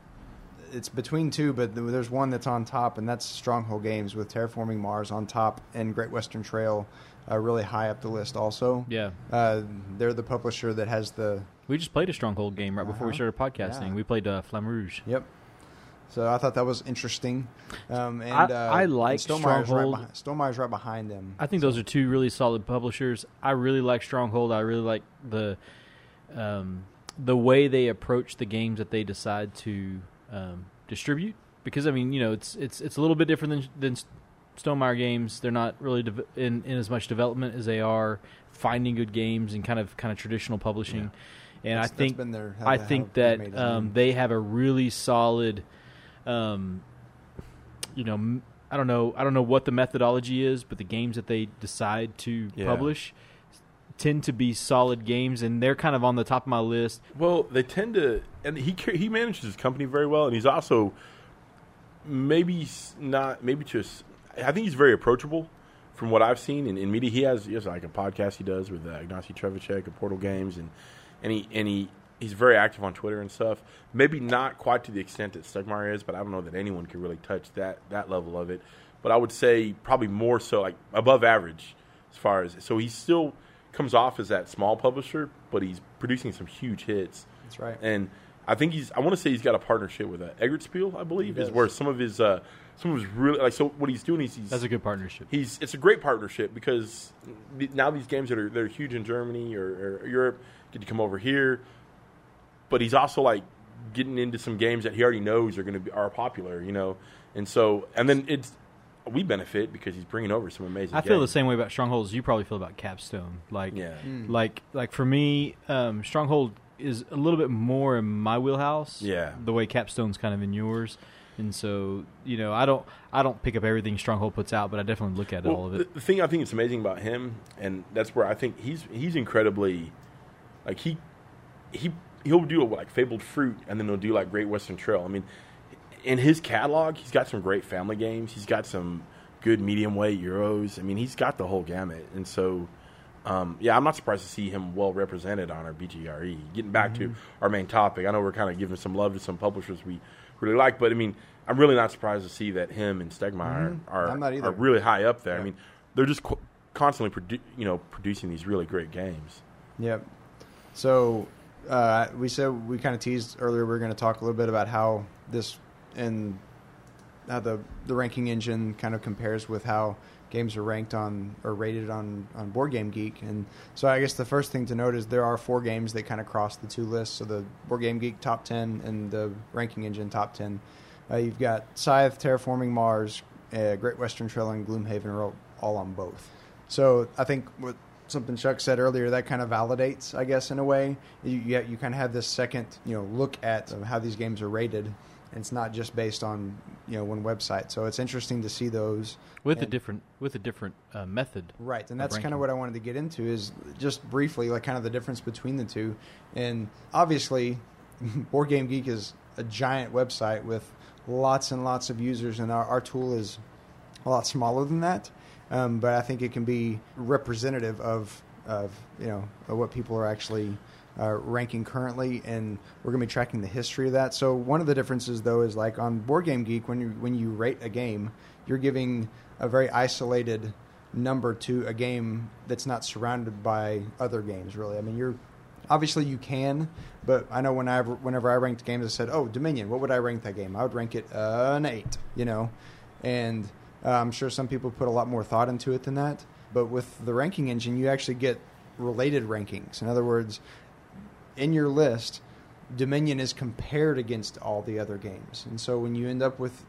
Speaker 3: it's between two, but there's one that's on top, and that's Stronghold Games with Terraforming Mars on top and Great Western Trail uh, really high up the list. Also,
Speaker 4: Yeah.
Speaker 3: uh, they're the publisher that has the
Speaker 4: We just played a Stronghold game right before we
Speaker 3: Uh-huh.
Speaker 4: started podcasting.
Speaker 3: Yeah.
Speaker 4: We played uh, Flamme Rouge.
Speaker 3: Yep. So I thought that was interesting. Um, and
Speaker 4: I-
Speaker 3: uh,
Speaker 4: I like
Speaker 3: Stonemaier's
Speaker 4: Stronghold.
Speaker 3: Right behind, Stonemaier's right behind them.
Speaker 4: I think those are two really solid publishers. I really like Stronghold. I really like the um, the way they approach the games that they decide to um, distribute. Because I mean, you know, it's it's it's a little bit different than than Stonemaier games. They're not really dev- in in as much development as they are finding good games and kind of kind of traditional publishing. And
Speaker 3: That's-
Speaker 4: I
Speaker 3: that's
Speaker 4: think
Speaker 3: been their-
Speaker 4: I
Speaker 3: they- how
Speaker 4: think that um, they have a really solid, um, you know, m- I don't know, I don't know what the methodology is, but the games that they decide to
Speaker 1: Yeah.
Speaker 4: publish tend to be solid games, and they're kind of on the top of my list.
Speaker 1: Well, they tend to, and he he manages his company very well, and he's also maybe not maybe just. I think he's very approachable from what I've seen in, in media. He has he has like a podcast he does with uh, Ignacy Trzewiczek of Portal Games, and and he and he he's very active on Twitter and stuff. Maybe not quite to the extent that Stegmaier is, but I don't know that anyone can really touch that that level of it. But I would say probably more so like above average as far as so he still comes off as that small publisher, but he's producing some huge hits.
Speaker 3: That's right.
Speaker 1: And I think he's. I want to say he's got a partnership with uh, Eggert Spiel, I believe, is where some of his uh, some of his really like. So what he's doing is he's
Speaker 4: That's a good partnership.
Speaker 1: he's it's a great partnership because now these games that are they're huge in Germany or, or Europe get to come over here, but he's also like getting into some games that he already knows are going to be are popular, you know, and so and then it's we benefit because he's bringing over some amazing.
Speaker 4: I feel the same way about Stronghold as you probably feel about Capstone. Like,
Speaker 1: Yeah.
Speaker 4: like, like for me, um, Stronghold is a little bit more in my wheelhouse.
Speaker 1: Yeah.
Speaker 4: the way Capstone's kind of in yours, and so you know, I don't, I don't pick up everything Stronghold puts out, but I definitely look at
Speaker 1: Well,
Speaker 4: all of it.
Speaker 1: the thing I think is amazing about him, and that's where I think he's he's incredibly, like he he he'll do like Fabled Fruit, and then he'll do like Great Western Trail. I mean, in his catalog, he's got some great family games. He's got some good medium weight euros. I mean, he's got the whole gamut, and so. Um, yeah, I'm not surprised to see him well represented on our BGRE. Getting back to our main topic, I know we're kind of giving some love to some publishers we really like, but I mean, I'm really not surprised to see that him and Stegmaier are,
Speaker 3: I'm not
Speaker 1: are really high up there. I mean, they're just qu- constantly, produ- you know, producing these really great games.
Speaker 3: Yep. So uh, we said we kind of teased earlier. We are going to talk a little bit about how this and how the the ranking engine kind of compares with how games are ranked on or rated on on Board Game Geek. And so I guess the first thing to note is there are four games that kind of cross the two lists. So the Board Game Geek top ten and the ranking engine top ten. Uh, you've got Scythe, Terraforming Mars, uh, Great Western Trail, and Gloomhaven are all on both. So I think what something Chuck said earlier that kind of validates, I guess, in a way. You you, you kind of have this second, you know, look at how these games are rated. And it's not just based on you know one website. So it's interesting to see those
Speaker 4: with
Speaker 3: and,
Speaker 4: a different with a different uh, method.
Speaker 3: Right, and that's kind of what I wanted to get into is just briefly like kind of the difference between the two. And obviously, Board Game Geek is a giant website with lots and lots of users, and our, our tool is a lot smaller than that. Um, but I think it can be representative of of you know of what people are actually uh, ranking currently, and we're going to be tracking the history of that. So one of the differences, though, is like on Board Game Geek, when you when you rate a game, you're giving a very isolated number to a game that's not surrounded by other games. Really, I mean, you're obviously you can, but I know whenever whenever I ranked games, I said, "Oh, Dominion, what would I rank that game?" I would rank it uh, an eight, you know, and uh, I'm sure some people put a lot more thought into it than that. But with the ranking engine, you actually get related rankings. In other words, in your list, Dominion is compared against all the other games. And so when you end up with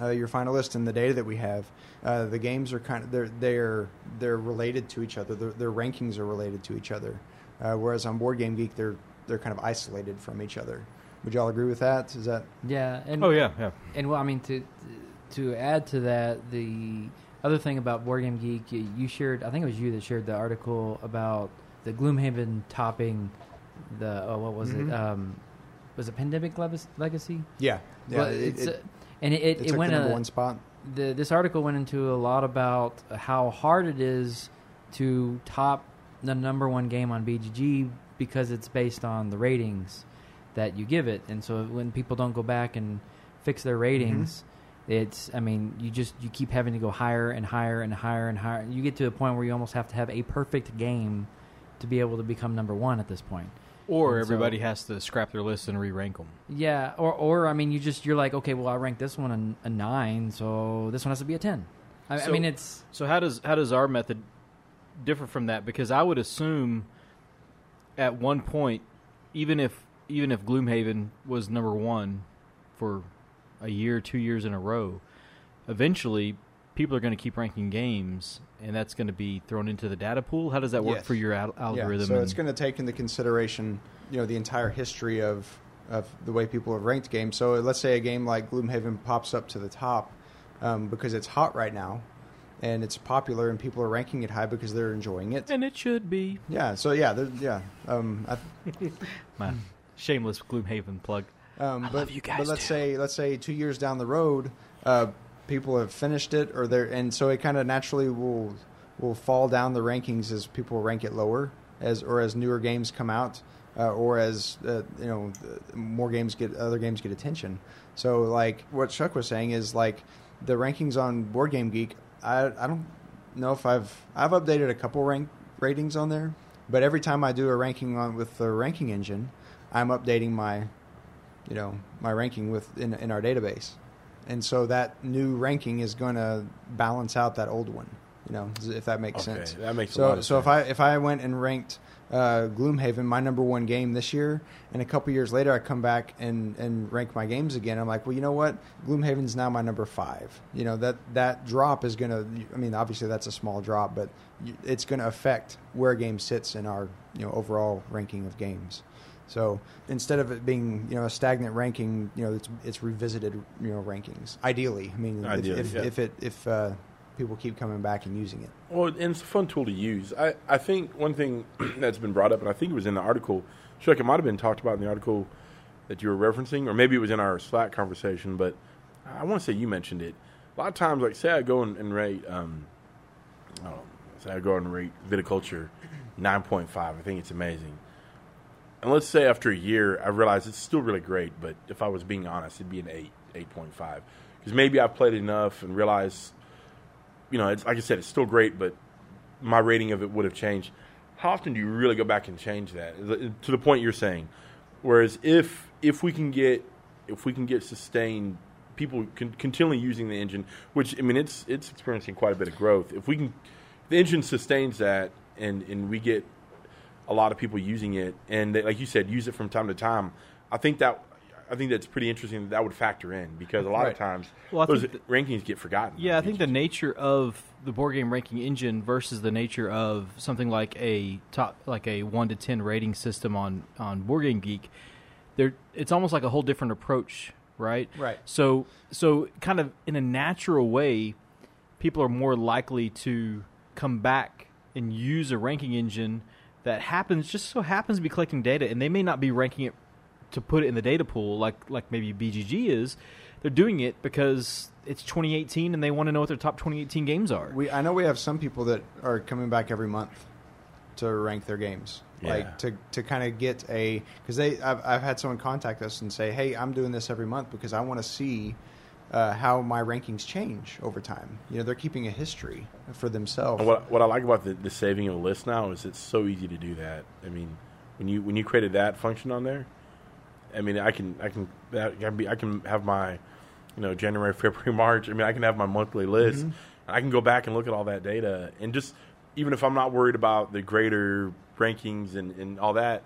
Speaker 3: uh, your final list and the data that we have, uh, the games are kind of they're they're they're related to each other. Their, their rankings are related to each other. Uh, whereas on Board Game Geek, they're they're kind of isolated from each other. Would y'all agree with that? Is that
Speaker 2: yeah?
Speaker 4: And, oh yeah, yeah.
Speaker 2: And well, I mean to to add to that, the other thing about Board Game Geek, you shared. I think it was you that shared the article about the Gloomhaven topping the oh, what was mm-hmm. it? Um, was it Pandemic Legacy?
Speaker 3: Yeah, yeah.
Speaker 2: Well, it, it, a, and it, it,
Speaker 3: it
Speaker 2: went
Speaker 3: number a, one spot.
Speaker 2: The, this article went into a lot about how hard it is to top the number one game on BGG because it's based on the ratings that you give it, and so when people don't go back and fix their ratings. It's, I mean, you just you keep having to go higher and higher and higher and higher. You get to a point where you almost have to have a perfect game to be able to become number one at this point.
Speaker 4: Or and everybody so, has to scrap their list and re-rank them.
Speaker 2: Yeah, or or I mean, you just you're like, okay, well, I rank this one a, a nine, so this one has to be a ten. I, so, I mean, it's
Speaker 4: so how does how does our method differ from that? Because I would assume at one point, even if even if Gloomhaven was number one for a year, two years in a row, eventually people are going to keep ranking games, and that's going to be thrown into the data pool. How does that work
Speaker 3: yes.
Speaker 4: for your al- algorithm?
Speaker 3: Yeah, so it's going to take into consideration, you know, the entire history of of the way people have ranked games. So let's say a game like Gloomhaven pops up to the top um, because it's hot right now, and it's popular, and people are ranking it high because they're enjoying it.
Speaker 4: And it should be.
Speaker 3: Yeah. So yeah, yeah. Um,
Speaker 4: My shameless Gloomhaven plug.
Speaker 3: Um, but,
Speaker 4: love you guys.
Speaker 3: But let's
Speaker 4: too.
Speaker 3: say let's say two years down the road, uh, people have finished it, or they're and so it kind of naturally will will fall down the rankings as people rank it lower, as or as newer games come out, uh, or as uh, you know more games get other games get attention. So like what Chuck was saying is like the rankings on Board Game Geek. I I don't know if I've I've updated a couple rank ratings on there, but every time I do a ranking on with the ranking engine, I'm updating my you know my ranking with in, in our database. And so that new ranking is going to balance out that old one you know if that makes
Speaker 1: okay,
Speaker 3: sense.
Speaker 1: that makes
Speaker 3: so
Speaker 1: so
Speaker 3: sense.
Speaker 1: if
Speaker 3: i if i went and ranked uh, gloomhaven my number one game this year and a couple years later i come back and and rank my games again i'm like well you know what? Gloomhaven's now my number five. You know that that drop is going to i mean obviously that's a small drop but it's going to affect where a game sits in our you know overall ranking of games so instead of it being you know a stagnant ranking, you know it's it's revisited you know rankings. Ideally, I mean, Ideally, if, if, yeah. if, it if uh, people keep coming back and using it.
Speaker 1: Well, and it's a fun tool to use. I I think one thing that's been brought up, and I think it was in the article. Sure, it might have been talked about in the article that you were referencing, or maybe it was in our Slack conversation. But I want to say you mentioned it. A lot of times, like say I go and, and rate, um, oh, say I go and rate viticulture nine point five. I think it's amazing and let's say after a year, I realize it's still really great, but if I was being honest, it'd be an eight, eight point five, because maybe I've played enough and realized, you know, it's like I said, it's still great, but my rating of it would have changed. how often do you really go back and change that to the point you're saying? Whereas if if we can get if we can get sustained people con- continually using the engine, which I mean it's it's experiencing quite a bit of growth. If we can, the engine sustains that, and and we get a lot of people using it, and they, like you said, use it from time to time. I think that I think that's pretty interesting. That, that would factor in because a lot
Speaker 3: Right.
Speaker 1: of times
Speaker 4: Well,
Speaker 1: those
Speaker 4: think
Speaker 1: rankings get forgotten.
Speaker 4: Yeah, I think the nature of the board game ranking engine versus the nature of something like a top like a one to ten rating system on on Board Game Geek, there it's almost like a whole different approach, right?
Speaker 3: Right.
Speaker 4: So so kind of in a natural way, people are more likely to come back and use a ranking engine that happens just so happens to be collecting data, and they may not be ranking it to put it in the data pool like like maybe BGG is. They're doing it because it's 2018 and they want to know what their top 2018 games are.
Speaker 3: We I know we have some people that are coming back every month to rank their games,
Speaker 1: Yeah.
Speaker 3: like to to kind of get a because they I've, I've had someone contact us and say, hey, I'm doing this every month because I want to see. Uh, how my rankings change over time. You know, they're keeping a history for themselves.
Speaker 1: And what what I like about the, the saving of a list now is it's so easy to do that. I mean, when you when you created that function on there, I mean, I can I can that can be I can have my you know January, February, March. I mean, I can have my monthly list. And I can go back and look at all that data, and just even if I'm not worried about the greater rankings and, and all that,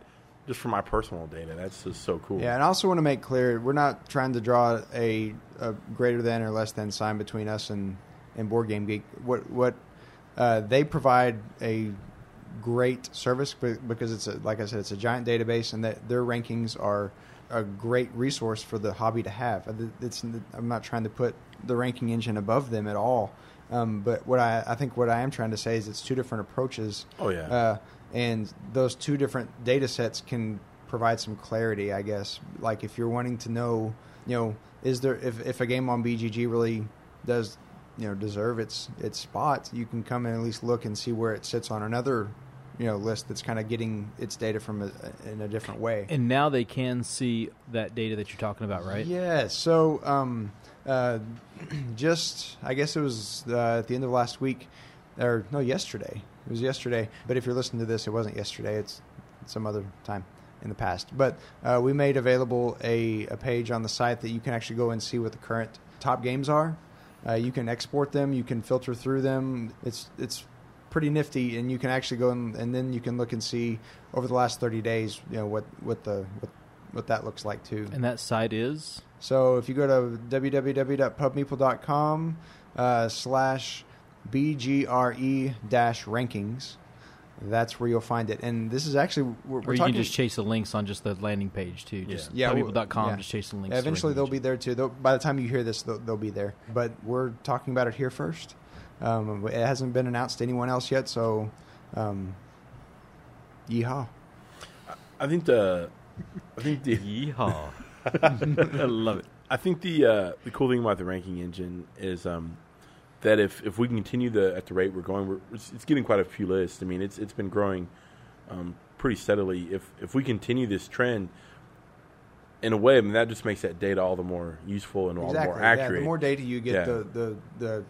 Speaker 1: just for my personal data, that's just so cool.
Speaker 3: Yeah, and I also want to make clear we're not trying to draw a, a greater than or less than sign between us and, and Board Game Geek. What what uh, they provide a great service be- because it's a, like I said, it's a giant database, and that their rankings are a great resource for the hobby to have. It's, I'm not trying to put the ranking engine above them at all, um, but what I, I think what I am trying to say is it's two different approaches
Speaker 1: Oh yeah.
Speaker 3: uh, and those two different data sets can provide some clarity, I guess. Like if you're wanting to know, you know, is there if, if a game on BGG really does, you know, deserve its its spot, you can come and at least look and see where it sits on another, you know, list that's kind of getting its data from a, in a different way.
Speaker 4: and now they can see that data that you're talking about, right?
Speaker 3: Yeah. So, um, uh, just I guess it was uh, at the end of last week, or no, yesterday. It was yesterday. But if you're listening to this, it wasn't yesterday. It's some other time in the past. But uh, we made available a, a page on the site that you can actually go and see what the current top games are. Uh, you can export them. You can filter through them. It's it's pretty nifty, and you can actually go and, and then you can look and see over the last 30 days, you know what what the what, what that looks like too.
Speaker 4: And that site is
Speaker 3: So if you go to www.pubmeeple.com uh, slash BGRE dash rankings, that's where you'll find it. And this is actually, we're, we're
Speaker 4: you
Speaker 3: talking.
Speaker 4: can just chase the links on just the landing page too. Just
Speaker 3: Yeah. Yeah,
Speaker 4: pubmeeple.com,
Speaker 3: yeah.
Speaker 4: just chase the links.
Speaker 3: Yeah,
Speaker 4: to the
Speaker 3: eventually they'll
Speaker 4: ranking
Speaker 3: be there too. They'll, by the time you hear this, they'll, they'll be there. But we're talking about it here first. Um, it hasn't been announced to anyone else yet, so um, yeehaw.
Speaker 1: I think the I think the.
Speaker 4: Yeehaw! I love it.
Speaker 1: I think the uh, the cool thing about the ranking engine is um, that if, if we continue the at the rate we're going, we're, it's, it's getting quite a few lists. I mean, it's it's been growing um, pretty steadily. If if we continue this trend, in a way, I mean that just makes that data all the more useful and all the more accurate.
Speaker 3: Yeah, the more data you get,
Speaker 1: Yeah.
Speaker 3: the, the the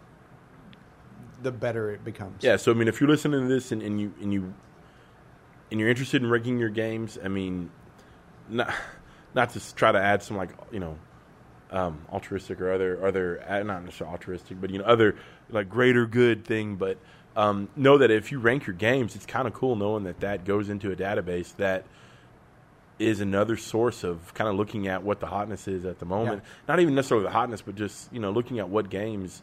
Speaker 3: the better it becomes.
Speaker 1: Yeah, so I mean, if you're listening to this and, and you and you and you're interested in ranking your games, I mean, not not to try to add some like you know um, altruistic or other other uh, not necessarily altruistic, but you know other like greater good thing. But um, know that if you rank your games, it's kind of cool knowing that that goes into a database that is another source of kind of looking at what the hotness is at the moment. Not even necessarily the hotness, but just you know looking at what games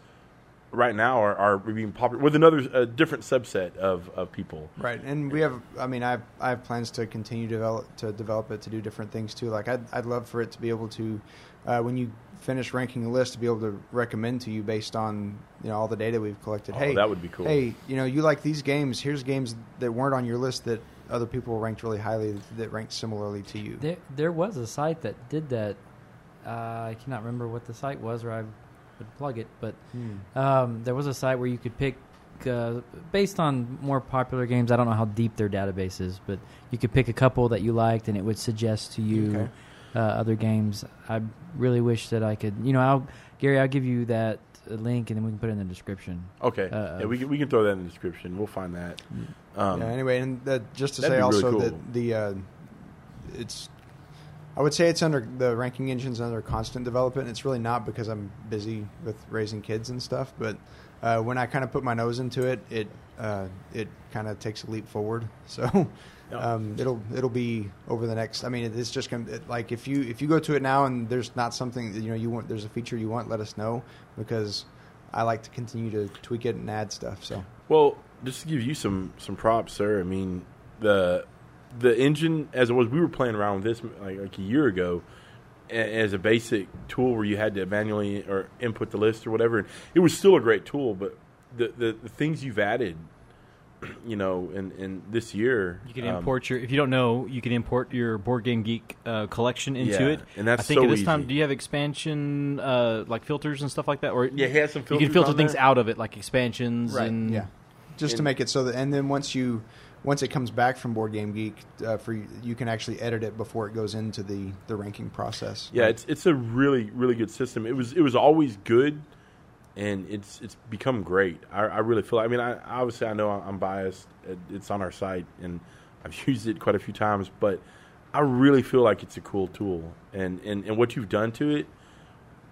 Speaker 1: right now are, are being popular with another a different subset of, of people.
Speaker 3: Right, and we have. I mean, I have, I have plans to continue to develop to develop it to do different things too. Like I'd I'd love for it to be able to, uh, when you finish ranking a list, to be able to recommend to you based on you know all the data we've collected.
Speaker 1: Oh,
Speaker 3: hey,
Speaker 1: that would be cool.
Speaker 3: Hey, you know, you like these games. Here's games that weren't on your list that other people ranked really highly that ranked similarly to you.
Speaker 2: There, there was a site that did that. Uh, I cannot remember what the site was, or I would plug it. But
Speaker 3: Hmm.
Speaker 2: um, there was a site where you could pick, uh, based on more popular games. I don't know how deep their database is, but you could pick a couple that you liked, and it would suggest to you
Speaker 3: Okay.
Speaker 2: Uh, other games. I really wish that I could. You know, I'll, Gary, I'll give you that link, and then we can put it in the description.
Speaker 1: Okay,
Speaker 2: Uh,
Speaker 1: yeah, we can we can throw that in the description. We'll find that. Um,
Speaker 3: yeah, anyway, and uh, just to say
Speaker 1: be really
Speaker 3: also
Speaker 1: cool.
Speaker 3: that the uh, it's I would say it's under the ranking engines under constant development. It's really not because I'm busy with raising kids and stuff, but uh, when I kind of put my nose into it, it uh, it kind of takes a leap forward. So Um, it'll it'll be over the next. I mean, it's just gonna it, like if you if you go to it now and there's not something you know you want there's a feature you want, let us know because I like to continue to tweak it and add stuff. So
Speaker 1: Well, just to give you some some props, sir. I mean, the the engine as it was, we were playing around with this like, like a year ago as a basic tool where you had to manually or input the list or whatever. And it was still a great tool, but the the, the things you've added, you know, in in this year,
Speaker 4: You can
Speaker 1: um,
Speaker 4: import your. If you don't know, you can import your Board Game Geek uh, collection into
Speaker 1: Yeah,
Speaker 4: it.
Speaker 1: and that's
Speaker 4: I think
Speaker 1: so
Speaker 4: at this time,
Speaker 1: easy.
Speaker 4: do you have expansion uh, like filters and stuff like that? Or
Speaker 1: Yeah, he has some
Speaker 4: you can filter
Speaker 1: on
Speaker 4: things
Speaker 1: there.
Speaker 4: out of it, like expansions and
Speaker 3: yeah, just to make it so that, and then once you once it comes back from Board Game Geek, uh, for you, you can actually edit it before it goes into the the ranking process.
Speaker 1: Yeah, it's it's a really really good system. It was it was always good, and it's it's become great. I, I really feel. I mean, I obviously I know I'm biased. It's on our site, and I've used it quite a few times, but I really feel like it's a cool tool. And and and what you've done to it,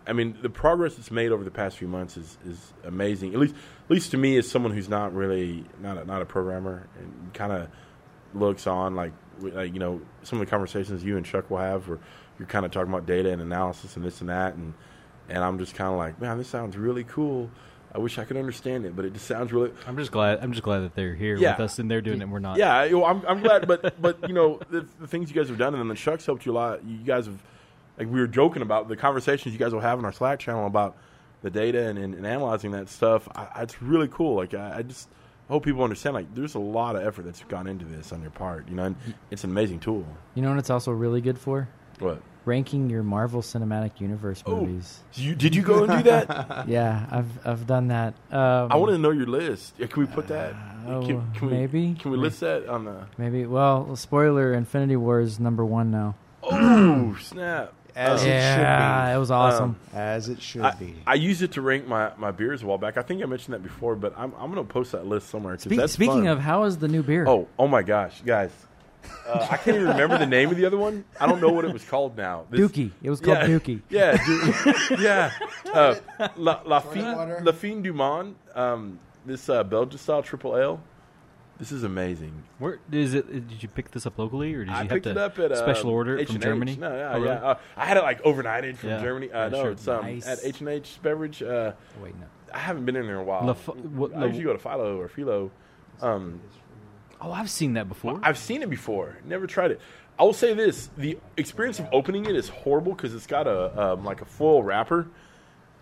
Speaker 1: I mean, the progress it's made over the past few months is is amazing. At least at least to me, as someone who's not really not a, not a programmer and kind of looks on like like you know some of the conversations you and Chuck will have where you're kind of talking about data and analysis and this and that and and I'm just kind of like man this sounds really cool I wish I could understand it but it just sounds really
Speaker 4: I'm just glad. I'm just glad that they're here
Speaker 1: Yeah.
Speaker 4: with us and they're doing it. and We're not.
Speaker 1: yeah I- well, I'm, I'm glad but but you know the, the things you guys have done and then the Chuck's helped you a lot you guys have like we were joking about the conversations you guys will have in our Slack channel about the data and, and, and analyzing that stuff I, I- it's really cool like I, I just hope people understand like there's a lot of effort that's gone into this on your part you know and it's an amazing tool
Speaker 2: You know what it's also really good for?
Speaker 1: what
Speaker 2: Ranking your Marvel Cinematic Universe
Speaker 1: Oh.
Speaker 2: movies.
Speaker 1: you, did you go and do that
Speaker 2: yeah, I've I've done that. Um,
Speaker 1: I want to know your list. Yeah, Can we put that?
Speaker 2: oh,
Speaker 1: can, can we,
Speaker 2: maybe.
Speaker 1: Can we list that on the?
Speaker 2: maybe. Well, spoiler: Infinity War is number one now.
Speaker 1: Oh snap!
Speaker 3: As
Speaker 1: Uh,
Speaker 3: it
Speaker 2: yeah,
Speaker 3: should
Speaker 2: it was awesome.
Speaker 3: be. As it should
Speaker 1: I,
Speaker 3: be.
Speaker 1: I used it to rank my, my beers a while back. I think I mentioned that before, but I'm I'm gonna post that list somewhere.
Speaker 2: Spe-
Speaker 1: that's
Speaker 2: speaking
Speaker 1: fun.
Speaker 2: of, how is the new beer?
Speaker 1: oh oh my gosh, guys, uh, I can't even remember the name of the other one. I don't know what it was called now. This-
Speaker 2: Dookie. It was called
Speaker 1: yeah,
Speaker 2: Dookie.
Speaker 1: Yeah, Dookie. yeah. Uh, La La Fine. La Fine du Monde. Um, this uh, Belgian style triple ale. This is amazing.
Speaker 4: Where is it? Did you pick this up locally, or did you
Speaker 1: I
Speaker 4: have to
Speaker 1: it up at uh,
Speaker 4: special order from
Speaker 1: H&H.
Speaker 4: Germany?
Speaker 1: No, yeah,
Speaker 4: Oh, really?
Speaker 1: yeah. Uh, I had it like overnighted from
Speaker 4: Yeah.
Speaker 1: Germany. Uh,
Speaker 4: Yeah,
Speaker 1: no,
Speaker 4: sure.
Speaker 1: it's um,
Speaker 2: Nice.
Speaker 1: at H and H Beverage. Uh,
Speaker 2: Wait, no.
Speaker 1: I haven't been in there in a while.
Speaker 4: La F- what-
Speaker 1: I usually go to Philo or Philo. Um,
Speaker 4: Oh, I've seen that before.
Speaker 1: I've seen it before. Never tried it. I will say this: the experience of opening it is horrible because it's got a um, like a foil wrapper,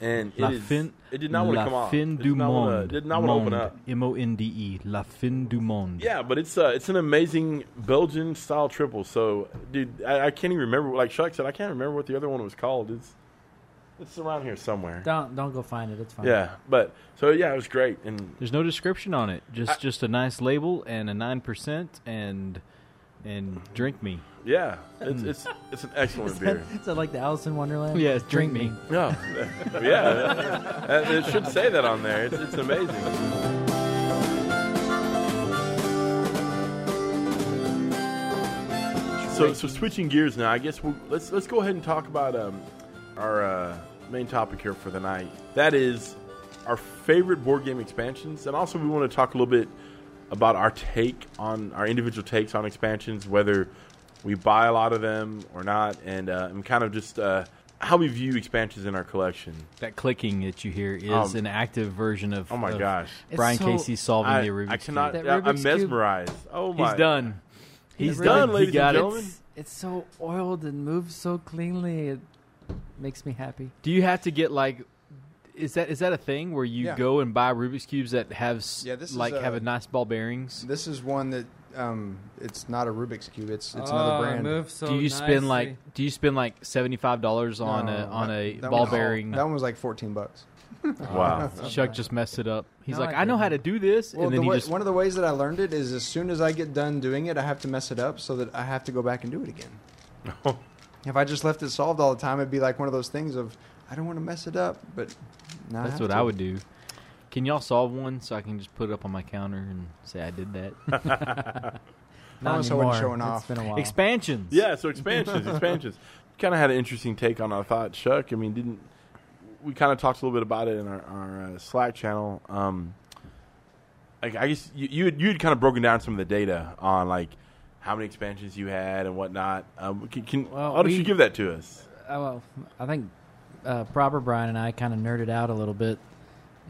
Speaker 1: and it
Speaker 4: fin,
Speaker 1: it did not want to come off.
Speaker 4: Fin
Speaker 1: It
Speaker 4: du
Speaker 1: did not wanna-
Speaker 4: monde.
Speaker 1: Did not want to open up.
Speaker 4: M O N D E. La fin du monde.
Speaker 1: Yeah, but it's uh, it's an amazing Belgian style triple. So, dude, I, I can't even remember. Like Chuck said, I can't remember what the other one was called. It's it's around here somewhere.
Speaker 2: Don't don't go find it. It's fine.
Speaker 1: Yeah, but so yeah, it was great. And
Speaker 4: There's no description on it. Just
Speaker 1: I-
Speaker 4: just a nice label and a nine percent and and drink me.
Speaker 1: yeah, it's it's it's an excellent
Speaker 2: Is
Speaker 1: beer.
Speaker 2: that, is that like the Alice in Wonderland?
Speaker 4: Yeah, it's drink me.
Speaker 1: No, yeah, that- it should say that on there. It's, it's amazing. So, so switching gears now, I guess we'll, let's let's go ahead and talk about um, our uh, main topic here for the night. That is our favorite board game expansions, and also we want to talk a little bit about our take on our individual takes on expansions, whether we buy a lot of them or not, and, uh, and kind of just uh, how we view expansions in our collection.
Speaker 4: That clicking that you hear is
Speaker 1: Um,
Speaker 4: an active version of.
Speaker 1: Oh my
Speaker 4: of
Speaker 1: gosh,
Speaker 4: Brian
Speaker 2: so-
Speaker 4: Casey solving
Speaker 1: I,
Speaker 4: the Rubik's
Speaker 1: I cannot.
Speaker 2: That
Speaker 1: I, I'm
Speaker 2: Rubik's Cube-
Speaker 1: mesmerized. Oh my!
Speaker 4: He's done. He's
Speaker 2: That
Speaker 1: done,
Speaker 4: done.
Speaker 1: ladies
Speaker 4: he got
Speaker 1: and gentlemen.
Speaker 2: It's, it's so oiled and moves so cleanly. It makes me happy.
Speaker 4: Do you have to get like? Is that is that a thing where you
Speaker 3: Yeah.
Speaker 4: go and buy Rubik's cubes that have s-
Speaker 3: Yeah, this is,
Speaker 4: like have
Speaker 3: uh,
Speaker 4: a nice ball bearings?
Speaker 3: This is one that um, it's not a Rubik's cube. It's it's
Speaker 2: Oh,
Speaker 3: another brand.
Speaker 2: so
Speaker 4: do you spend like do you spend like seventy five dollars on a on
Speaker 3: that-
Speaker 4: a
Speaker 3: that
Speaker 4: ball
Speaker 3: one's-
Speaker 4: bearing?
Speaker 3: That one was like fourteen bucks.
Speaker 1: Wow.
Speaker 4: Chuck just messed it up. He's
Speaker 2: No,
Speaker 4: like,
Speaker 2: I
Speaker 4: I know how to
Speaker 2: didn't.
Speaker 4: do this,
Speaker 3: Well,
Speaker 4: and
Speaker 3: the
Speaker 4: then he
Speaker 3: way,
Speaker 4: just
Speaker 3: one of the ways that I learned it is as soon as I get done doing it, I have to mess it up so that I have to go back and do it again. If I just left it solved all the time, it'd be like one of those things of I don't want to mess it up, but now
Speaker 4: That's
Speaker 3: have
Speaker 4: what
Speaker 3: to.
Speaker 4: I would do. Can y'all solve one so I can just put it up on my counter and say I did that?
Speaker 2: Not
Speaker 3: Promise
Speaker 2: anymore.
Speaker 3: showing
Speaker 2: It's
Speaker 3: off.
Speaker 2: been a while.
Speaker 4: Expansions.
Speaker 1: Yeah, so expansions, expansions. Kind of had an interesting take on. our I thought, Chuck. I mean, didn't we kind of talked a little bit about it in our, our uh, Slack channel? Um, like I guess you you had, you had kind of broken down some of the data on like how many expansions you had and whatnot. Um, can, can
Speaker 2: Well,
Speaker 1: how did
Speaker 2: we-
Speaker 1: you give that to us?
Speaker 2: Uh, well, I think uh, Proper Brian and I kind of nerded out a little bit,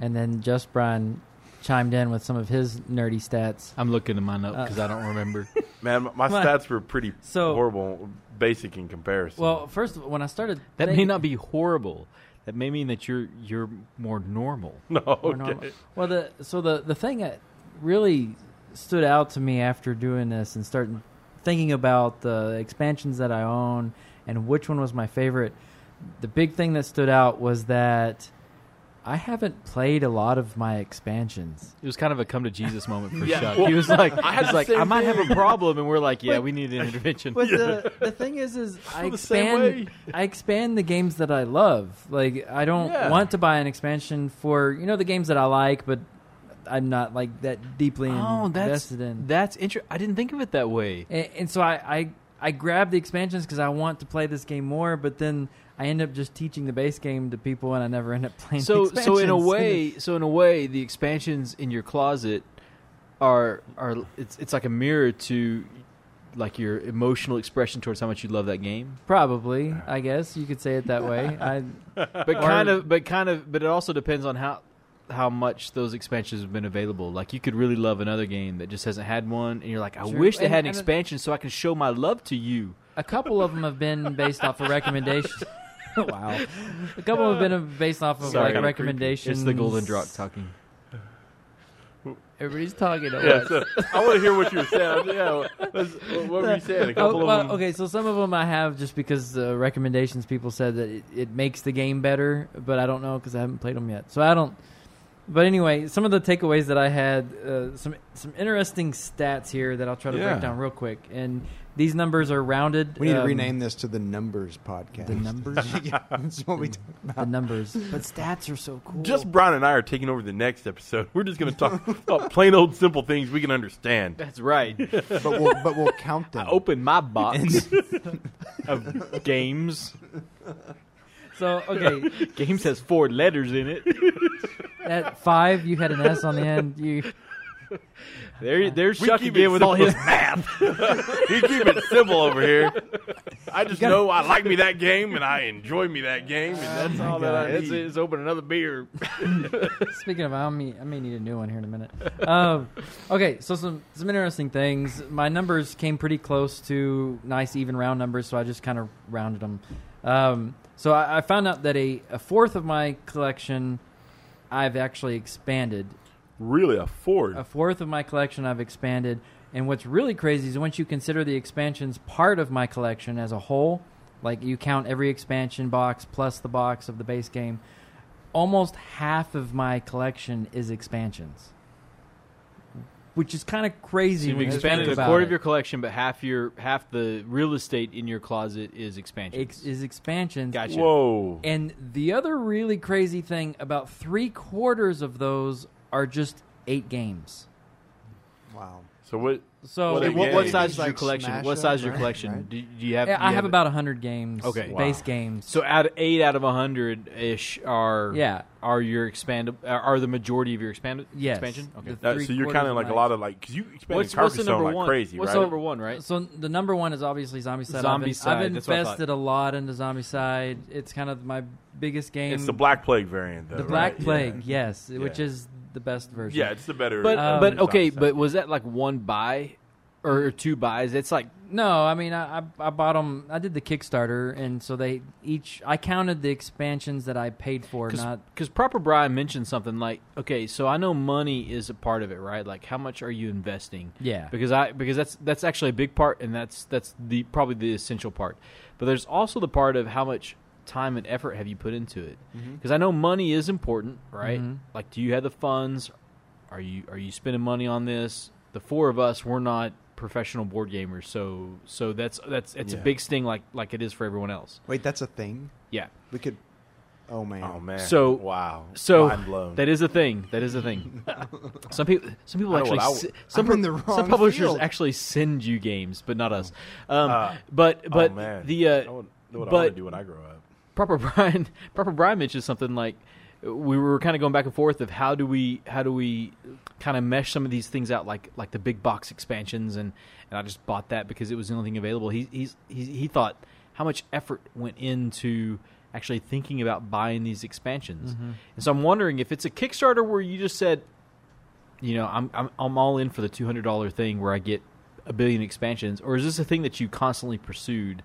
Speaker 2: and then Just Brian chimed in with some of his nerdy stats.
Speaker 4: I'm looking at mine up
Speaker 2: Uh,
Speaker 4: because I don't remember.
Speaker 1: Man, my, my
Speaker 2: My-
Speaker 1: stats were pretty
Speaker 2: So-
Speaker 1: horrible, basic in comparison.
Speaker 2: Well, first of all, when I started,
Speaker 4: That may not be horrible. That may mean that you're you're more normal.
Speaker 1: no,
Speaker 2: more
Speaker 1: okay.
Speaker 2: normal. Well, the so the the thing that really stood out to me after doing this and starting thinking about the expansions that I own and which one was my favorite, the big thing that stood out was that I haven't played a lot of my expansions.
Speaker 4: It was kind of a come to Jesus moment for
Speaker 1: Yeah.
Speaker 4: Chuck.
Speaker 1: Well,
Speaker 4: he was like,
Speaker 1: I had
Speaker 4: he's like, I might have a problem, and we're like, yeah,
Speaker 2: But-
Speaker 4: we need an intervention.
Speaker 2: But the the thing is, is I
Speaker 1: the
Speaker 2: expand. I expand the games that I love. Like I don't
Speaker 1: Yeah.
Speaker 2: want to buy an expansion for you know the games that I like, but I'm not like that deeply
Speaker 4: oh, that's
Speaker 2: invested in.
Speaker 4: that's interesting. I didn't think of it that way.
Speaker 2: And, and so I, I I grab the expansions because I want to play this game more, but then I end up just teaching the base game to people, and I never end up playing.
Speaker 4: So
Speaker 2: the
Speaker 4: so in a way, so in a way, the expansions in your closet are are it's it's like a mirror to like your emotional expression towards how much you love that game.
Speaker 2: probably I guess you could say it that way. I
Speaker 4: But kind of, but kind of, but it also depends on how how much those expansions have been available. Like you could really love another game that just hasn't had one, and you're like, I
Speaker 2: Sure.
Speaker 4: wish they
Speaker 2: And-
Speaker 4: had an
Speaker 2: and-
Speaker 4: expansion so I can show my love to you.
Speaker 2: a couple of them have been based off of recommendations. wow, a couple have been based off of
Speaker 4: Sorry.
Speaker 2: like
Speaker 4: Kinda
Speaker 2: recommendations.
Speaker 4: It's the Gulden Draak talking.
Speaker 2: Everybody's talking. At
Speaker 1: yeah,
Speaker 2: once.
Speaker 1: so I want to hear what you were saying. Yeah, let's- what were you saying? A oh, couple
Speaker 2: Oh, well,
Speaker 1: of them.
Speaker 2: okay, so some of them I have just because the recommendations people said that it, it makes the game better, but I don't know because I haven't played them yet. So I don't. But anyway, some of the takeaways that I had, uh, some some interesting stats here that I'll try to
Speaker 1: Yeah.
Speaker 2: break down real quick. And these numbers are rounded.
Speaker 3: We need to
Speaker 2: um,
Speaker 3: rename this to the Numbers Podcast.
Speaker 2: the numbers.
Speaker 3: yeah, that's what we talk
Speaker 2: the numbers, but stats are so cool.
Speaker 1: Just Brian and I are taking over the next episode. We're just going to talk about plain old simple things we can understand.
Speaker 4: That's right.
Speaker 3: But we'll but we'll count them.
Speaker 4: I opened my box of games.
Speaker 2: So okay,
Speaker 4: Games has four letters in it.
Speaker 2: at five you had an S on the end. You
Speaker 4: There, there's
Speaker 1: We
Speaker 4: Chuck
Speaker 1: keep
Speaker 4: again with all his math.
Speaker 1: We keep it simple over here. I just know I like me that game and I enjoy me that game, and that's all that I
Speaker 4: It's,
Speaker 1: need.
Speaker 4: it's open another beer.
Speaker 2: Speaking of, I may, I may need a new one here in a minute. Um, okay, so some some interesting things. My numbers came pretty close to nice even round numbers, so I just kind of rounded them. Um, so I, I found out that a, a fourth of my collection I've actually expanded.
Speaker 1: Really a fourth?
Speaker 2: A fourth of my collection I've expanded. And what's really crazy is once you consider the expansions part of my collection as a whole, like you count every expansion box plus the box of the base game, almost half of my collection is expansions. Which is kind of
Speaker 4: So
Speaker 2: crazy.
Speaker 4: you've expanded
Speaker 2: think
Speaker 4: a quarter
Speaker 2: it.
Speaker 4: of your collection, but half your half the real estate in your closet is expansion.
Speaker 2: Ex- is expansions.
Speaker 4: Gotcha.
Speaker 1: Whoa.
Speaker 2: And the other really crazy thing about three quarters of those are just eight games.
Speaker 3: Wow.
Speaker 1: So what?
Speaker 2: So
Speaker 1: What
Speaker 4: what, what size is
Speaker 3: Like
Speaker 4: your collection?
Speaker 3: Smash
Speaker 4: What size is your
Speaker 3: right?
Speaker 4: collection?
Speaker 3: Right.
Speaker 4: Do, do you have?
Speaker 2: Yeah,
Speaker 4: do
Speaker 2: I
Speaker 4: you
Speaker 2: have
Speaker 4: it?
Speaker 2: about hundred games.
Speaker 4: Okay.
Speaker 2: base games.
Speaker 4: So out of eight out of a hundred ish are
Speaker 2: yeah,
Speaker 4: are your expand are- are the majority of your expanded
Speaker 2: Yes.
Speaker 4: expansion? Okay.
Speaker 2: The-
Speaker 1: Uh, so you're kind of
Speaker 2: of
Speaker 1: like a lot of like because you expanded
Speaker 4: What's, what's the
Speaker 1: Carcassonne
Speaker 4: number
Speaker 1: like
Speaker 4: one?
Speaker 1: crazy,
Speaker 4: what's
Speaker 1: right?
Speaker 4: number one? Right.
Speaker 2: So the number one is obviously Zombicide.
Speaker 4: Zombie
Speaker 2: I've,
Speaker 4: Side,
Speaker 2: I've
Speaker 4: what I
Speaker 2: invested a lot into Zombicide. It's kind of my biggest game.
Speaker 1: It's the Black Plague variant, though.
Speaker 2: The Black
Speaker 1: right?
Speaker 2: Plague, yes, which
Speaker 1: Yeah.
Speaker 2: is the best version.
Speaker 1: Yeah. yeah, it's the better.
Speaker 4: But
Speaker 2: Um,
Speaker 4: but okay, but was that like one buy or two buys? It's like
Speaker 2: No, I mean I, I I bought them. I did the Kickstarter, and so they each. I counted the expansions that I paid for, not
Speaker 4: because proper Brian mentioned something like okay, so I know money is a part of it, right? Like how much are you investing?
Speaker 2: yeah.
Speaker 4: because I because that's that's actually a big part, and that's that's the probably the essential part. But there's also the part of how much time and effort have you put into it.
Speaker 3: Mm-hmm.
Speaker 4: Because I know money is important, right?
Speaker 2: Mhm.
Speaker 4: Like, do you have the funds? Are you are you spending money on this? The four of us, we're not professional board gamers, so so that's that's it's
Speaker 1: Yeah.
Speaker 4: a big sting, like like it is for everyone else.
Speaker 3: Wait, that's a thing.
Speaker 4: Yeah,
Speaker 3: We could. Oh man.
Speaker 1: Oh man.
Speaker 4: So-
Speaker 1: wow.
Speaker 4: So
Speaker 1: Mind blown.
Speaker 4: that is a thing. That is a thing. some people, some people
Speaker 1: I
Speaker 4: actually,
Speaker 1: what I
Speaker 4: some,
Speaker 3: I'm in the
Speaker 4: some publishers
Speaker 3: field.
Speaker 4: actually send you games, but not us. Um,
Speaker 1: Uh,
Speaker 4: but but
Speaker 1: oh, man.
Speaker 4: the uh,
Speaker 1: I would know what I
Speaker 4: but-
Speaker 1: want to do when I grow up.
Speaker 4: Proper Brian, proper Brian mentioned something like we were kind of going back and forth of how do we how do we kind of mesh some of these things out like like the big box expansions and and I just bought that because it was the only thing available. He he's, he he thought how much effort went into actually thinking about buying these expansions.
Speaker 2: Mm-hmm.
Speaker 4: And so I'm wondering if it's a Kickstarter where you just said, you know, I'm I'm I'm all in for the two hundred dollar thing where I get a billion expansions, or is this a thing that you constantly pursued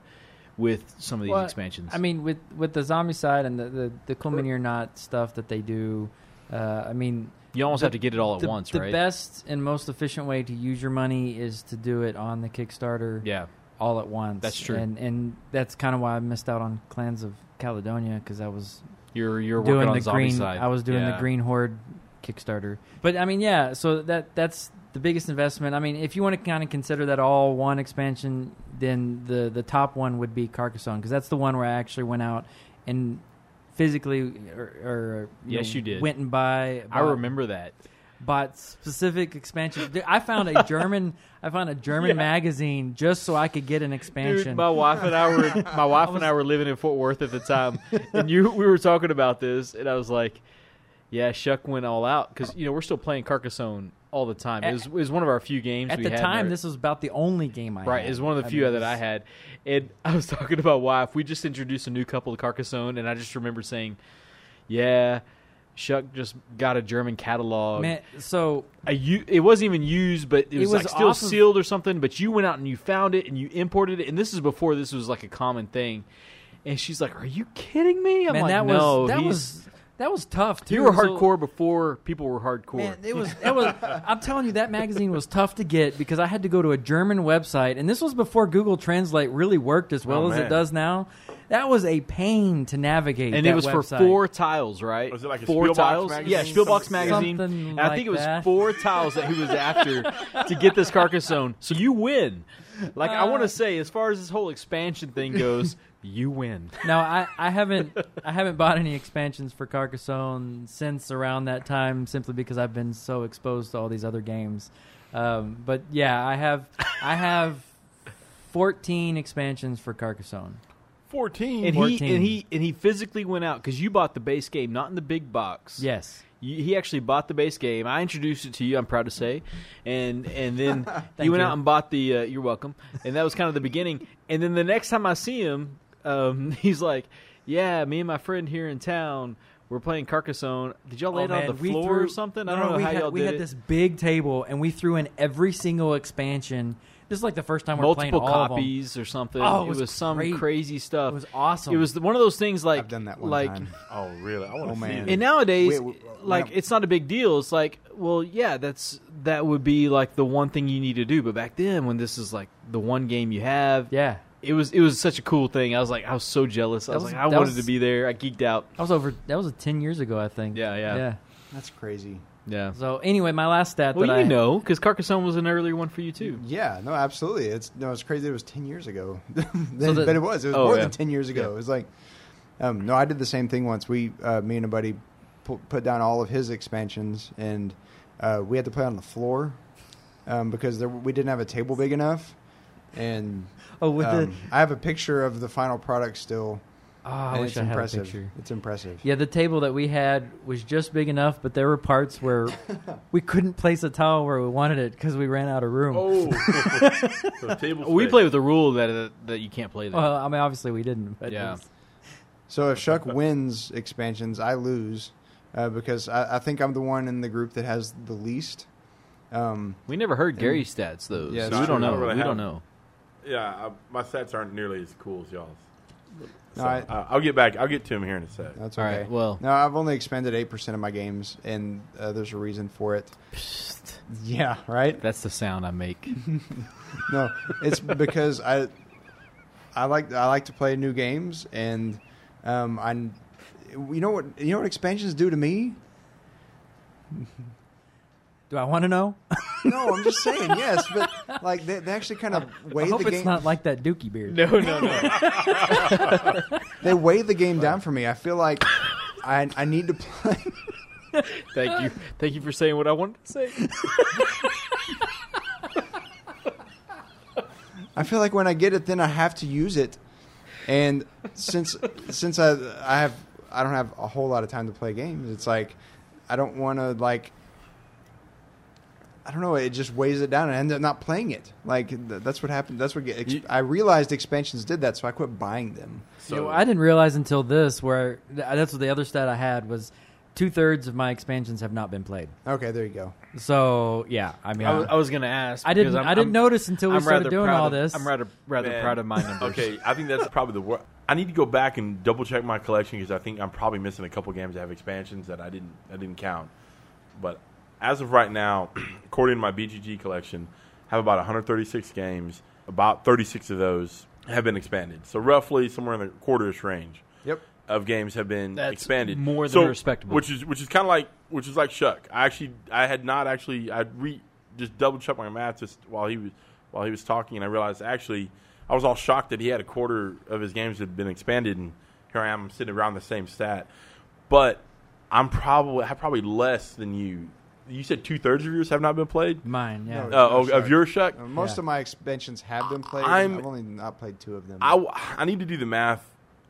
Speaker 4: with some of these
Speaker 2: Well,
Speaker 4: expansions?
Speaker 2: I mean, with with the zombicide and the the, the Cool Mini or Not stuff that they do, uh, I mean,
Speaker 4: you almost
Speaker 2: the-
Speaker 4: have to get it all at
Speaker 2: the,
Speaker 4: once,
Speaker 2: the
Speaker 4: right?
Speaker 2: The best and most efficient way to use your money is to do it on the Kickstarter
Speaker 4: yeah,
Speaker 2: all at once.
Speaker 4: That's true.
Speaker 2: and and that's kind of why I missed out on Clans of Caledonia because I was
Speaker 4: you're you're working
Speaker 2: doing
Speaker 4: on
Speaker 2: the
Speaker 4: zombie
Speaker 2: green.
Speaker 4: side.
Speaker 2: I was doing
Speaker 4: Yeah.
Speaker 2: the Green Horde Kickstarter. But I mean, yeah. So that that's the biggest investment. I mean, if you want to kind of consider that all one expansion, then the the top one would be Carcassonne because that's the one where I actually went out and physically or, or you
Speaker 4: Yes,
Speaker 2: know,
Speaker 4: you did.
Speaker 2: went and buy.
Speaker 4: I remember that.
Speaker 2: bought specific expansions. Dude, I found a German. I found a German
Speaker 4: Yeah.
Speaker 2: magazine just so I could get an expansion.
Speaker 4: Dude, my wife and I were my wife and I were living in Fort Worth at the time, and you we were talking about this, and I was like, "Yeah, Chuck went all out because you know we're still playing Carcassonne all the time. It was, it was one of our few games
Speaker 2: At the time, this was about the only game I
Speaker 4: Right,
Speaker 2: had.
Speaker 4: is one of the
Speaker 2: I
Speaker 4: few
Speaker 2: mean,
Speaker 4: that I had, and I was talking about wife. We just introduced a new couple to Carcassonne, and I just remember saying, "Yeah, Chuck just got a German catalog.
Speaker 2: Man, so
Speaker 4: u- it wasn't even used, but it
Speaker 2: It
Speaker 4: was,
Speaker 2: was
Speaker 4: like still
Speaker 2: of-
Speaker 4: sealed or something. But you went out and you found it and you imported it, and this is before this was like a common thing. And she's like, "Are you kidding me?" I'm
Speaker 2: man,
Speaker 4: like,
Speaker 2: that
Speaker 4: "No,
Speaker 2: was that was that was tough too.
Speaker 4: you were
Speaker 2: So-
Speaker 4: hardcore before people were hardcore."
Speaker 2: Man, it was. It was. I'm telling you, that magazine was tough to get because I had to go to a German website, and this was before Google Translate really worked as well
Speaker 1: Oh,
Speaker 2: as it does now. That was a pain to navigate.
Speaker 4: and
Speaker 2: that
Speaker 4: it was
Speaker 2: website.
Speaker 4: for four tiles, right?
Speaker 1: Was it like a
Speaker 4: four
Speaker 1: Spielbox
Speaker 4: tiles?
Speaker 1: magazine?
Speaker 4: Yeah, Spielbox magazine.
Speaker 2: Something
Speaker 4: and I think it was
Speaker 2: that.
Speaker 4: four tiles that he was after to get this Carcassonne. So you win. Like I want
Speaker 2: Uh,
Speaker 4: to say, as far as this whole expansion thing goes, you win.
Speaker 2: Now I, I haven't I haven't bought any expansions for Carcassonne since around that time, simply because I've been so exposed to all these other games. Um, but yeah, I have I have fourteen expansions for Carcassonne.
Speaker 1: Fourteen.
Speaker 4: And he
Speaker 2: 14.
Speaker 4: and he and he physically went out because you bought the base game, not in the big box.
Speaker 2: Yes,
Speaker 4: You, he actually bought the base game. I introduced it to you. I'm proud to say, and and then he went
Speaker 2: you.
Speaker 4: out and bought the. Uh, you're welcome. And that was kind of the beginning. And then the next time I see him, um, he's like, "Yeah, me and my friend here in town." We're playing Carcassonne. Did y'all lay
Speaker 2: Oh,
Speaker 4: it on
Speaker 2: man,
Speaker 4: the
Speaker 2: we
Speaker 4: floor
Speaker 2: threw-
Speaker 4: or something? I don't know
Speaker 2: we
Speaker 4: how
Speaker 2: had,
Speaker 4: y'all
Speaker 2: we
Speaker 4: did
Speaker 2: had
Speaker 4: it.
Speaker 2: this big table, and we threw in every single expansion. This is like the first time we're
Speaker 4: Multiple
Speaker 2: playing all of them.
Speaker 4: copies or something.
Speaker 2: Oh, it
Speaker 4: it
Speaker 2: was
Speaker 4: was, some
Speaker 2: great.
Speaker 4: crazy stuff.
Speaker 2: It was awesome.
Speaker 4: It was one of those things like
Speaker 3: I've done that one
Speaker 4: like
Speaker 3: time.
Speaker 1: Oh really? I want
Speaker 3: Oh, man.
Speaker 4: And nowadays,
Speaker 3: Wait, w-
Speaker 4: like
Speaker 3: when
Speaker 4: it's not a big deal. It's like, well, yeah, that's that would be like the one thing you need to do. But back then, when this is like the one game you have,
Speaker 2: yeah.
Speaker 4: It was it was such a cool thing. I was like, I was so jealous. I was,
Speaker 2: was-
Speaker 4: like, I wanted
Speaker 2: was-
Speaker 4: to be there. I geeked out.
Speaker 2: That was over. That was ten years ago, I think.
Speaker 4: Yeah, yeah.
Speaker 2: yeah.
Speaker 3: That's crazy.
Speaker 4: Yeah.
Speaker 2: So anyway, my last stat
Speaker 4: Well,
Speaker 2: that
Speaker 4: you
Speaker 2: I
Speaker 4: know, because Carcassonne was an earlier one for you too.
Speaker 3: Yeah, no, absolutely. It's no, it's crazy. It was ten years ago. Then-
Speaker 2: So the-
Speaker 3: but it was. It was
Speaker 4: Oh,
Speaker 3: more
Speaker 4: yeah.
Speaker 3: than ten years ago.
Speaker 4: Yeah.
Speaker 3: It was like, um, no, I did the same thing once. We, uh, me and a buddy, pu- put down all of his expansions, and uh, we had to play on the floor um, because there, we didn't have a table big enough. And
Speaker 2: oh with the
Speaker 3: um, I have a picture of the final product still.
Speaker 2: oh, I wish
Speaker 3: it's
Speaker 2: I had
Speaker 3: impressive.
Speaker 2: a picture.
Speaker 3: It's impressive.
Speaker 2: Yeah, the table that we had was just big enough, but there were parts where we couldn't place a towel where we wanted it because we ran out of room.
Speaker 1: Oh, so table
Speaker 4: We play with the rule that that you can't play that.
Speaker 2: Well, I mean, obviously we didn't. But
Speaker 4: Yeah.
Speaker 3: So if Chuck wins expansions, I lose uh, because I, I think I'm the one in the group that has the least. Um,
Speaker 4: we never heard Gary's stats though,
Speaker 3: Yeah,
Speaker 4: so we don't know.
Speaker 1: I don't really
Speaker 4: we don't know.
Speaker 1: Yeah, I, my sets aren't nearly as cool as y'all's. So,
Speaker 3: No, I-
Speaker 1: uh, I'll get back. I'll get to him here in a sec.
Speaker 3: that's
Speaker 4: All
Speaker 3: okay.
Speaker 4: right. Well,
Speaker 3: No, I've only expended eight percent of my games, and uh, there's a reason for it. Yeah, right.
Speaker 4: that's the sound I make.
Speaker 3: No, it's because I, I like I like to play new games, and um, I, you know what you know what expansions do to me.
Speaker 2: do I want to know?
Speaker 3: No, I'm just saying yes, but like they, they actually kind of weigh
Speaker 2: I
Speaker 3: weigh
Speaker 2: hope
Speaker 3: the
Speaker 2: it's not like that Dookie beard.
Speaker 4: no, no, no.
Speaker 3: they weigh the game down for me. I feel like I I need to play.
Speaker 4: Thank you, thank you for saying what I wanted to say.
Speaker 3: I feel like when I get it, then I have to use it, and since since I I have I don't have a whole lot of time to play games, it's like I don't want to like. I don't know. It just weighs it down, and I end up not playing it. Like th- that's what happened. That's what get, ex-
Speaker 1: You-
Speaker 3: I realized. Expansions did that, so I quit buying them.
Speaker 1: So
Speaker 2: You know, I didn't realize until this where that's what the other stat I had was two thirds of my expansions have not been played.
Speaker 3: Okay, there you go.
Speaker 2: So yeah, I mean,
Speaker 4: I was, I was going to ask.
Speaker 2: I didn't
Speaker 4: I'm-
Speaker 2: I didn't
Speaker 4: I'm-
Speaker 2: notice until we
Speaker 4: I'm
Speaker 2: started doing all
Speaker 4: of-
Speaker 2: this.
Speaker 4: I'm rather rather
Speaker 1: Man.
Speaker 4: proud of my numbers.
Speaker 1: Okay, I think that's probably the worst. I need to go back and double check my collection because I think I'm probably missing a couple games that have expansions that I didn't I didn't count. But as of right now, according to my BGG collection, I have about 136 games. About 36 of those have been expanded. So roughly somewhere in the quarterish range
Speaker 3: Yep.
Speaker 1: of games have been
Speaker 4: That's
Speaker 1: expanded.
Speaker 4: more than
Speaker 1: so,
Speaker 4: respectable.
Speaker 1: Which is which is kind of like which is like Chuck. I actually I had not actually I re just double checked my math just while he was while he was talking, and I realized actually I was all shocked that he had a quarter of his games had been expanded, and here I am sitting around the same stat. But I'm probably I have probably less than you. You said two thirds of yours have not been played.
Speaker 2: mine. Yeah,
Speaker 3: No,
Speaker 1: Uh, oh, of your Chuck.
Speaker 3: Uh, most
Speaker 2: Yeah.
Speaker 3: of my expansions have been played.
Speaker 1: I'm-
Speaker 3: I've only not played two of them.
Speaker 1: I, w- I need to do the math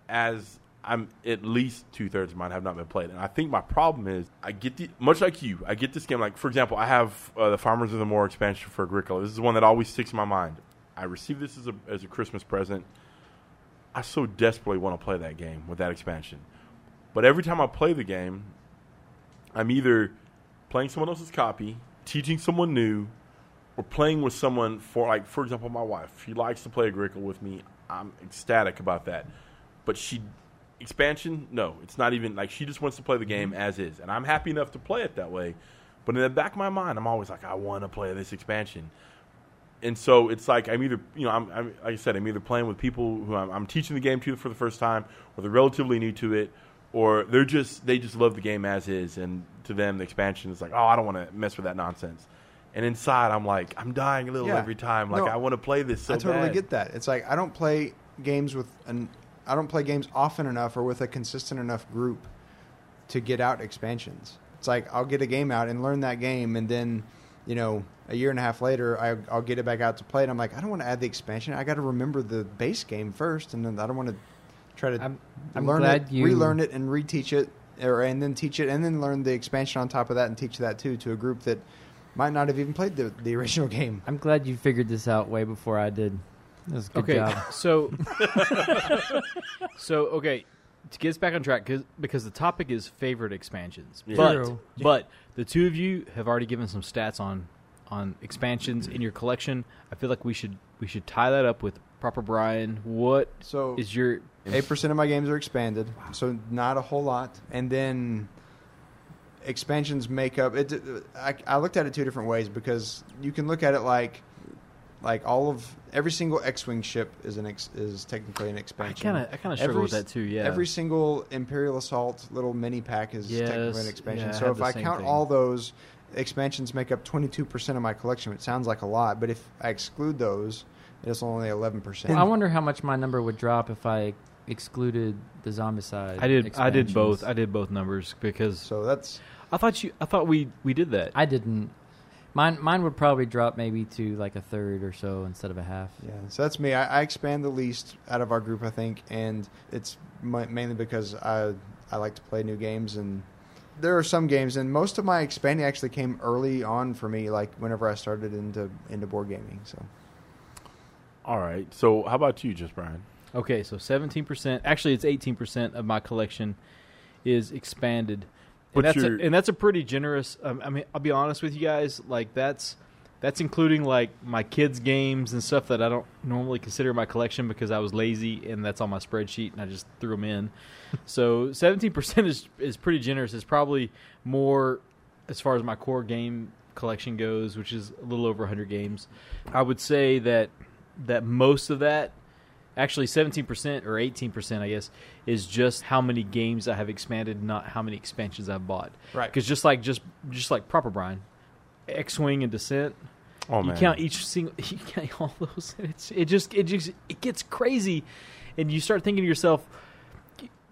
Speaker 1: as I'm at least two thirds of mine have not been played, and I think my problem is I get the much like you. I get this game like for example, I have uh, the Farmers of the Moor expansion for Agricola. This is one that always sticks in my mind. I received this as a as a Christmas present. I so desperately want to play that game with that expansion, but every time I play the game, I'm either playing someone else's copy, teaching someone new, or playing with someone for like for example my wife. She likes to play agricola with me. I'm ecstatic about that. But she expansion? No. It's not even like she just wants to play the game mm-hmm. as is. And i'm happy enough to play it that way. But in the back of my mind i'm always like i want to play this expansion. And so it's like i'm either you know I'm, I'm like i said i'm either playing with people who I'm, I'm teaching the game to for the first time or they're relatively new to it or they're just they just love the game as is. And to them the expansion is like oh i don't want to mess with that nonsense and inside i'm like i'm dying a little
Speaker 3: Yeah.
Speaker 1: every time like
Speaker 3: No,
Speaker 1: i want to play this so
Speaker 3: I totally
Speaker 1: bad.
Speaker 3: get that. It's like I don't play games with an I don't play games often enough or with a consistent enough group to get out expansions. It's like I'll get a game out and learn that game, and then you know a year and a half later I, I'll get it back out to play, and I'm like I don't want to add the expansion. I got to remember the base game first, and then I don't want to try to
Speaker 2: I'm- I'm
Speaker 3: learn
Speaker 2: glad
Speaker 3: it,
Speaker 2: you-
Speaker 3: relearn it, and reteach it, or and then teach it, and then learn the expansion on top of that, and teach that too to a group that might not have even played the, the original game.
Speaker 2: I'm glad you figured this out way before I did. That was a good
Speaker 4: okay,
Speaker 2: job.
Speaker 4: so so okay, to get us back on track, cause, because the topic is favorite expansions,
Speaker 1: Yeah.
Speaker 4: but
Speaker 2: True.
Speaker 4: but the two of you have already given some stats on on expansions in your collection. I feel like we should we should tie that up with proper Brian. What
Speaker 3: So
Speaker 4: is your
Speaker 3: Eight percent of my games are expanded, so not a whole lot. And then expansions make up. It. I, I looked at it two different ways because you can look at it like, like all of every single X-wing ship is an ex, is technically an expansion.
Speaker 4: I kind of I kind of struggle
Speaker 3: Every
Speaker 4: with that too. Yeah,
Speaker 3: Every single Imperial Assault little mini pack is technically an expansion.
Speaker 4: yeah,
Speaker 3: so
Speaker 4: had
Speaker 3: if I count
Speaker 4: thing.
Speaker 3: all those, expansions make up twenty two percent of my collection. It sounds like a lot, but if I exclude those, it's only eleven percent.
Speaker 2: I wonder how much my number would drop if I excluded the zombicide.
Speaker 4: I did I did both. I did both numbers because
Speaker 3: So that's
Speaker 4: I thought you I thought we we did that.
Speaker 2: I didn't. Mine mine would probably drop maybe to like a third or so instead of a half.
Speaker 3: Yeah, so that's me. I, I expand the least out of our group, I think, and it's mi- mainly because I I like to play new games, and there are some games, and most of my expanding actually came early on for me, like whenever I started into into board gaming. So
Speaker 1: all right so how about you just brian
Speaker 4: Okay, so seventeen percent. Actually, it's eighteen percent of my collection is expanded, and that's a, and that's a pretty generous. Um, I mean, I'll be honest with you guys. Like that's that's including like my kids' games and stuff that I don't normally consider my collection because I was lazy and that's on my spreadsheet and I just threw them in. so seventeen percent is is pretty generous. It's probably more as far as my core game collection goes, which is a little over hundred games. I would say that that most of that actually 17% or 18% i guess is just how many games i have expanded not how many expansions i've bought.
Speaker 3: Right.
Speaker 4: because just like just just like proper brian x-wing and descent
Speaker 1: oh
Speaker 4: you
Speaker 1: man.
Speaker 4: count each single you count all those and it's it just it just it gets crazy. And you start thinking to yourself y-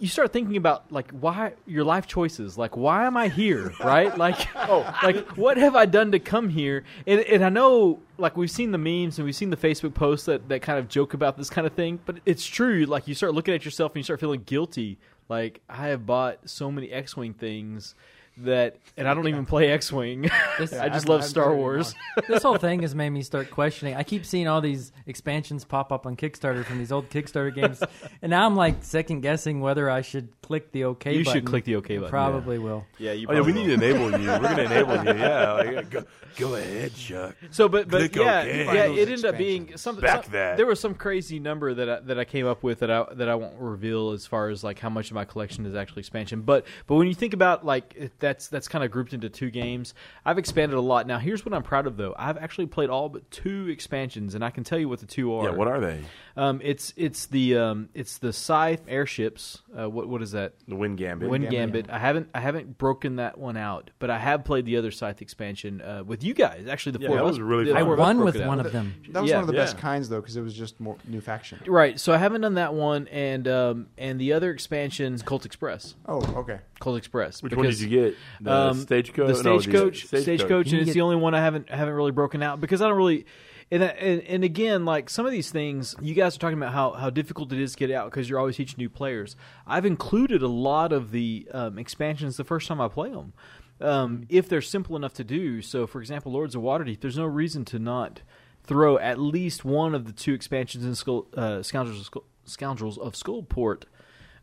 Speaker 4: you start thinking about like why your life choices. Like why am i here right? Like oh. like what have i done to come here? And, and i know like we've seen the memes and we've seen the facebook posts that, that kind of joke about this kind of thing but it's true. Like you start looking at yourself and you start feeling guilty. Like i have bought so many x-wing things that and i don't even play x-wing
Speaker 2: This-
Speaker 4: i just
Speaker 3: I've-
Speaker 4: love
Speaker 3: I've
Speaker 4: star wars
Speaker 2: this whole thing has made me start questioning. I keep seeing all these expansions pop up on Kickstarter from these old Kickstarter games, and now I'm like second guessing whether I should click the OK button.
Speaker 4: you
Speaker 2: button.
Speaker 4: should click the okay button
Speaker 2: Probably will.
Speaker 4: yeah you
Speaker 1: Oh, yeah, we
Speaker 4: probably
Speaker 1: need to enable you. We're going to enable you. Yeah, like, go, go ahead, Chuck.
Speaker 4: So, but but
Speaker 1: Click
Speaker 4: yeah,
Speaker 1: OK.
Speaker 4: yeah,
Speaker 3: Find
Speaker 4: it ended up being
Speaker 3: expansions.
Speaker 4: some,
Speaker 1: Back
Speaker 4: some-
Speaker 1: that.
Speaker 4: There was some crazy number that I, that I came up with that I that I won't reveal as far as like how much of my collection is actually expansion. But but when you think about like it- that's that's kind of grouped into two games. I've expanded a lot. Now here's what I'm proud of though. I've actually played all but two expansions, and I can tell you what the two are.
Speaker 1: Yeah, what are they?
Speaker 4: Um, it's it's the um, it's the Scythe airships. Uh, what what is that?
Speaker 1: The Wind Gambit.
Speaker 4: Wind
Speaker 3: Gambit.
Speaker 4: Gambit. I haven't I haven't broken that one out, but I have played the other Scythe expansion uh, with you guys. Actually, the
Speaker 1: Yeah,
Speaker 4: four
Speaker 1: that
Speaker 4: of
Speaker 1: was
Speaker 4: us-
Speaker 1: really
Speaker 4: the
Speaker 1: fun.
Speaker 2: I
Speaker 4: four of us
Speaker 2: won with
Speaker 4: it out.
Speaker 2: one of them.
Speaker 3: That was
Speaker 4: Yeah.
Speaker 3: one of the
Speaker 1: Yeah.
Speaker 3: best kinds though, because it was just more new faction.
Speaker 4: Right. So I haven't done that one, and um, and the other expansions, Colt Express.
Speaker 3: Oh, okay.
Speaker 4: Colt Express.
Speaker 1: Which one did you get? The
Speaker 4: um,
Speaker 1: stagecoach.
Speaker 4: The
Speaker 1: No,
Speaker 4: stagecoach. stagecoach,
Speaker 2: You
Speaker 4: and it's
Speaker 2: get-
Speaker 4: the only one I haven't haven't really broken out because I don't really. And, and and again, like some of these things, you guys are talking about how, how difficult it is to get out because you're always teaching new players. I've included a lot of the um, expansions the first time I play them, um, if they're simple enough to do. So, for example, Lords of Waterdeep, there's no reason to not throw at least one of the two expansions in Skull, uh, Scoundrels of Skull, Scoundrels of Skullport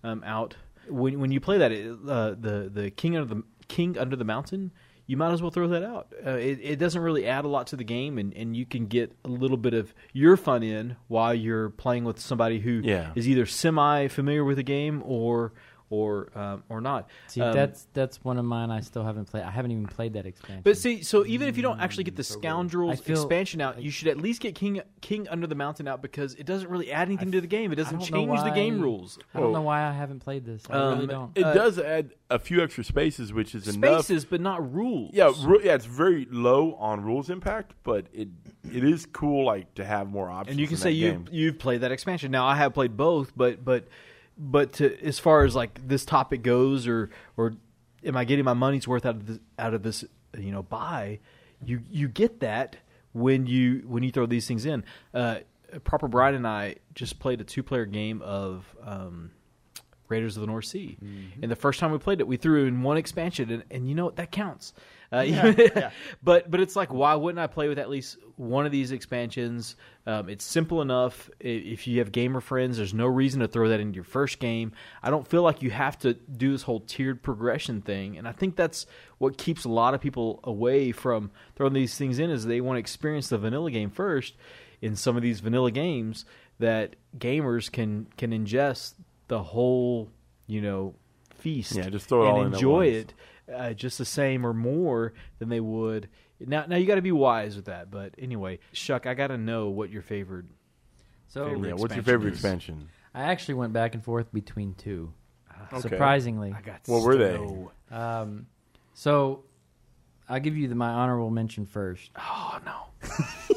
Speaker 4: um, out. When when you play that, uh, the the King of the King under the Mountain, you might as well throw that out. Uh, it, it doesn't really add a lot to the game, and, and you can get a little bit of your fun in while you're playing with somebody who is
Speaker 1: Yeah.
Speaker 4: either semi familiar with the game or or um, or not.
Speaker 2: See,
Speaker 4: Um,
Speaker 2: that's that's one of mine. I still haven't played. I haven't even played that expansion.
Speaker 4: But see, so even if you don't actually get the
Speaker 3: so.
Speaker 4: Scoundrels expansion out, you should at least get King King Under the Mountain out because it doesn't really add anything to the game. It doesn't
Speaker 2: don't
Speaker 4: change the game
Speaker 2: why-
Speaker 4: rules.
Speaker 2: I don't know why I haven't played this. I
Speaker 4: Um,
Speaker 2: really don't.
Speaker 1: It
Speaker 4: Uh,
Speaker 1: does add a few extra spaces, which is enough.
Speaker 4: Spaces, but not rules.
Speaker 1: Yeah, ru- yeah, it's very low on rules impact, but it it is cool like to have more options.
Speaker 4: and you can
Speaker 1: in
Speaker 4: say you you've played that expansion. Now I have played both, but but but to, as far as like this topic goes, or or am I getting my money's worth out of this, out of this you know buy? You you get that when you when you throw these things in. Uh, Proper Bride and I just played a two player game of. Um, Raiders of the North Sea, and the first time we played it, we threw in one expansion, and, and you know what that counts. Uh, but but it's like, why wouldn't I play with at least one of these expansions? Um, it's simple enough. If you have gamer friends, there's no reason to throw that into your first game. I don't feel like you have to do this whole tiered progression thing, and I think that's what keeps a lot of people away from throwing these things in. Is they want to experience the vanilla game first. In some of these vanilla games, that gamers can can ingest the whole, you know, feast.
Speaker 1: Yeah, just throw it all in
Speaker 4: and
Speaker 1: at
Speaker 4: enjoy
Speaker 1: once.
Speaker 4: it uh, just the same or more than they would. Now, now you got to be wise with that. But anyway, Chuck, I got to know what your favorite.
Speaker 2: so
Speaker 4: favorite
Speaker 1: yeah, what's your favorite
Speaker 4: is-
Speaker 1: expansion?
Speaker 2: I actually went back and forth between two.
Speaker 1: Okay.
Speaker 2: Surprisingly,
Speaker 4: I got.
Speaker 1: What were they?
Speaker 4: so-
Speaker 2: um, so I'll give you the, my honorable mention first.
Speaker 4: Oh no.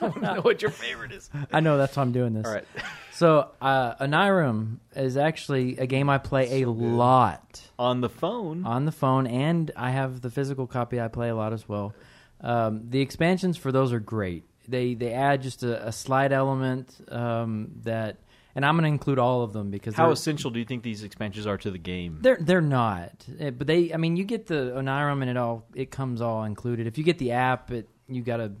Speaker 4: To know what your favorite is.
Speaker 2: I know that's why I'm doing this.
Speaker 4: All right.
Speaker 2: So uh, Onirim is actually a game I play a lot
Speaker 4: On the phone.
Speaker 2: on the phone, and I have the physical copy. I play a lot as well. Um, the expansions for those are great. They they add just a, a slight element um, that, and I'm going to include all of them because
Speaker 4: How
Speaker 2: they're-
Speaker 4: essential do you think these expansions are to the game?
Speaker 2: They're they're not, Eh, but they. I mean, you get the Onirim and it all. It comes all included. If you get the app, it you gotta.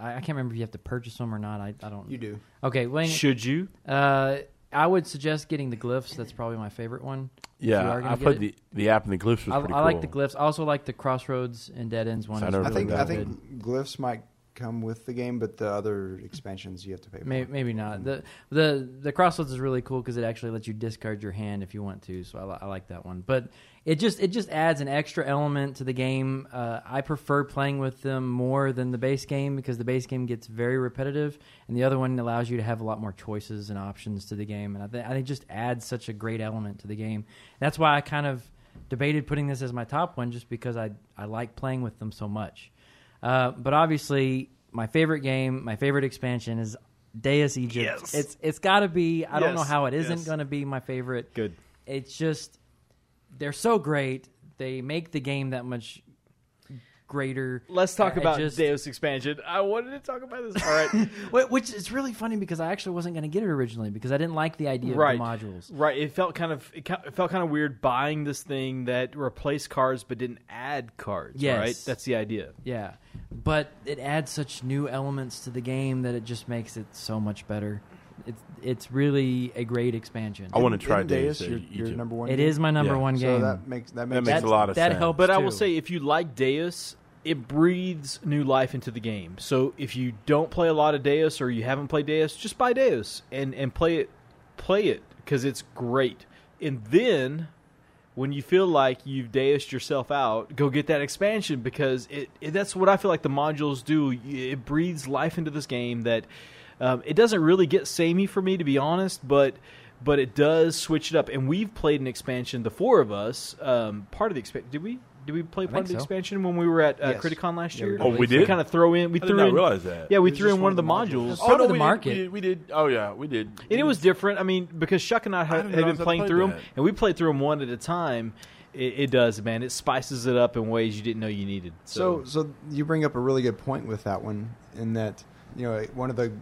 Speaker 2: I, I can't remember if you have to purchase them or not. I, I don't.
Speaker 3: You do.
Speaker 2: Okay, well,
Speaker 4: Should you?
Speaker 2: uh, I would suggest getting the glyphs. That's probably my favorite one.
Speaker 1: Yeah, I
Speaker 2: get
Speaker 1: played the the app and the glyphs was
Speaker 2: I,
Speaker 1: pretty
Speaker 2: I
Speaker 1: cool.
Speaker 2: like the glyphs. I also like the Crossroads and Dead Ends one.
Speaker 1: I
Speaker 2: is
Speaker 1: never
Speaker 3: I think
Speaker 1: really
Speaker 3: I
Speaker 2: really
Speaker 3: think glyphs might come with the game, but the other expansions you have to pay for.
Speaker 2: Maybe, maybe not. the the The Crossroads is really cool because it actually lets you discard your hand if you want to. So I, li- I like that one. But it just it just adds an extra element to the game. Uh, I prefer playing with them more than the base game because the base game gets very repetitive, and the other one allows you to have a lot more choices and options to the game. And I think I think it just adds such a great element to the game. That's why I kind of debated putting this as my top one, just because I I like playing with them so much. Uh, but obviously, my favorite game, my favorite expansion is Deus Egypt.
Speaker 4: Yes.
Speaker 2: It's it's got to be. I don't know how it isn't
Speaker 4: Yes.
Speaker 2: going to be my favorite.
Speaker 4: Good.
Speaker 2: it's just they're so great. They make the game that much greater.
Speaker 4: Let's talk
Speaker 2: I
Speaker 4: about
Speaker 2: just-
Speaker 4: Deus expansion. I wanted to talk about this. All right,
Speaker 2: Which is really funny because I actually wasn't going to get it originally because I didn't like the idea
Speaker 4: right,
Speaker 2: of the modules.
Speaker 4: Right. It felt kind of it felt kind of weird buying this thing that replaced cards but didn't add cards.
Speaker 2: Yes.
Speaker 4: Right. That's the idea.
Speaker 2: Yeah, but it adds such new elements to the game that it just makes it so much better. It's it's really a great expansion.
Speaker 1: I want to try
Speaker 3: Isn't
Speaker 1: Deus.
Speaker 3: Deus your, your number one.
Speaker 2: It
Speaker 3: game?
Speaker 2: is my number
Speaker 1: Yeah.
Speaker 2: one
Speaker 3: So
Speaker 2: game.
Speaker 3: that makes that
Speaker 1: That
Speaker 3: makes,
Speaker 1: makes a lot of
Speaker 2: that
Speaker 1: sense.
Speaker 2: helps.
Speaker 4: But I will say, if you like Deus, it breathes new life into the game. So if you don't play a lot of Deus or you haven't played Deus, just buy Deus and and play it, play it because it's great. And then when you feel like you've Deused yourself out, go get that expansion because it, it that's what I feel like the modules do. It breathes life into this game that um, it doesn't really get samey for me to be honest, but but it does switch it up. And we've played an expansion, the four of us. Um, part of the expansion, did we? Did we play
Speaker 2: I
Speaker 4: part of the
Speaker 2: so.
Speaker 4: expansion when we were at uh,
Speaker 3: Yes.
Speaker 4: Criticon last
Speaker 3: Yeah,
Speaker 4: year?
Speaker 3: we
Speaker 1: Oh, we did?
Speaker 4: kind of throw in. We
Speaker 1: I
Speaker 4: threw
Speaker 1: did not
Speaker 4: in.
Speaker 1: realize that.
Speaker 4: Yeah, we threw in one
Speaker 3: one
Speaker 4: of the
Speaker 3: of the modules.
Speaker 4: modules.
Speaker 2: Some of the
Speaker 1: we
Speaker 2: market.
Speaker 1: Did, we, did. Oh yeah, we did.
Speaker 4: And it was different. I mean, because Chuck and I
Speaker 1: I
Speaker 4: have, been playing
Speaker 1: played
Speaker 4: through them, and we played through them one at a time. It, it does, man. It spices it up in ways you didn't know you needed.
Speaker 3: So, so you bring up a really good point with that one, in that you know one of the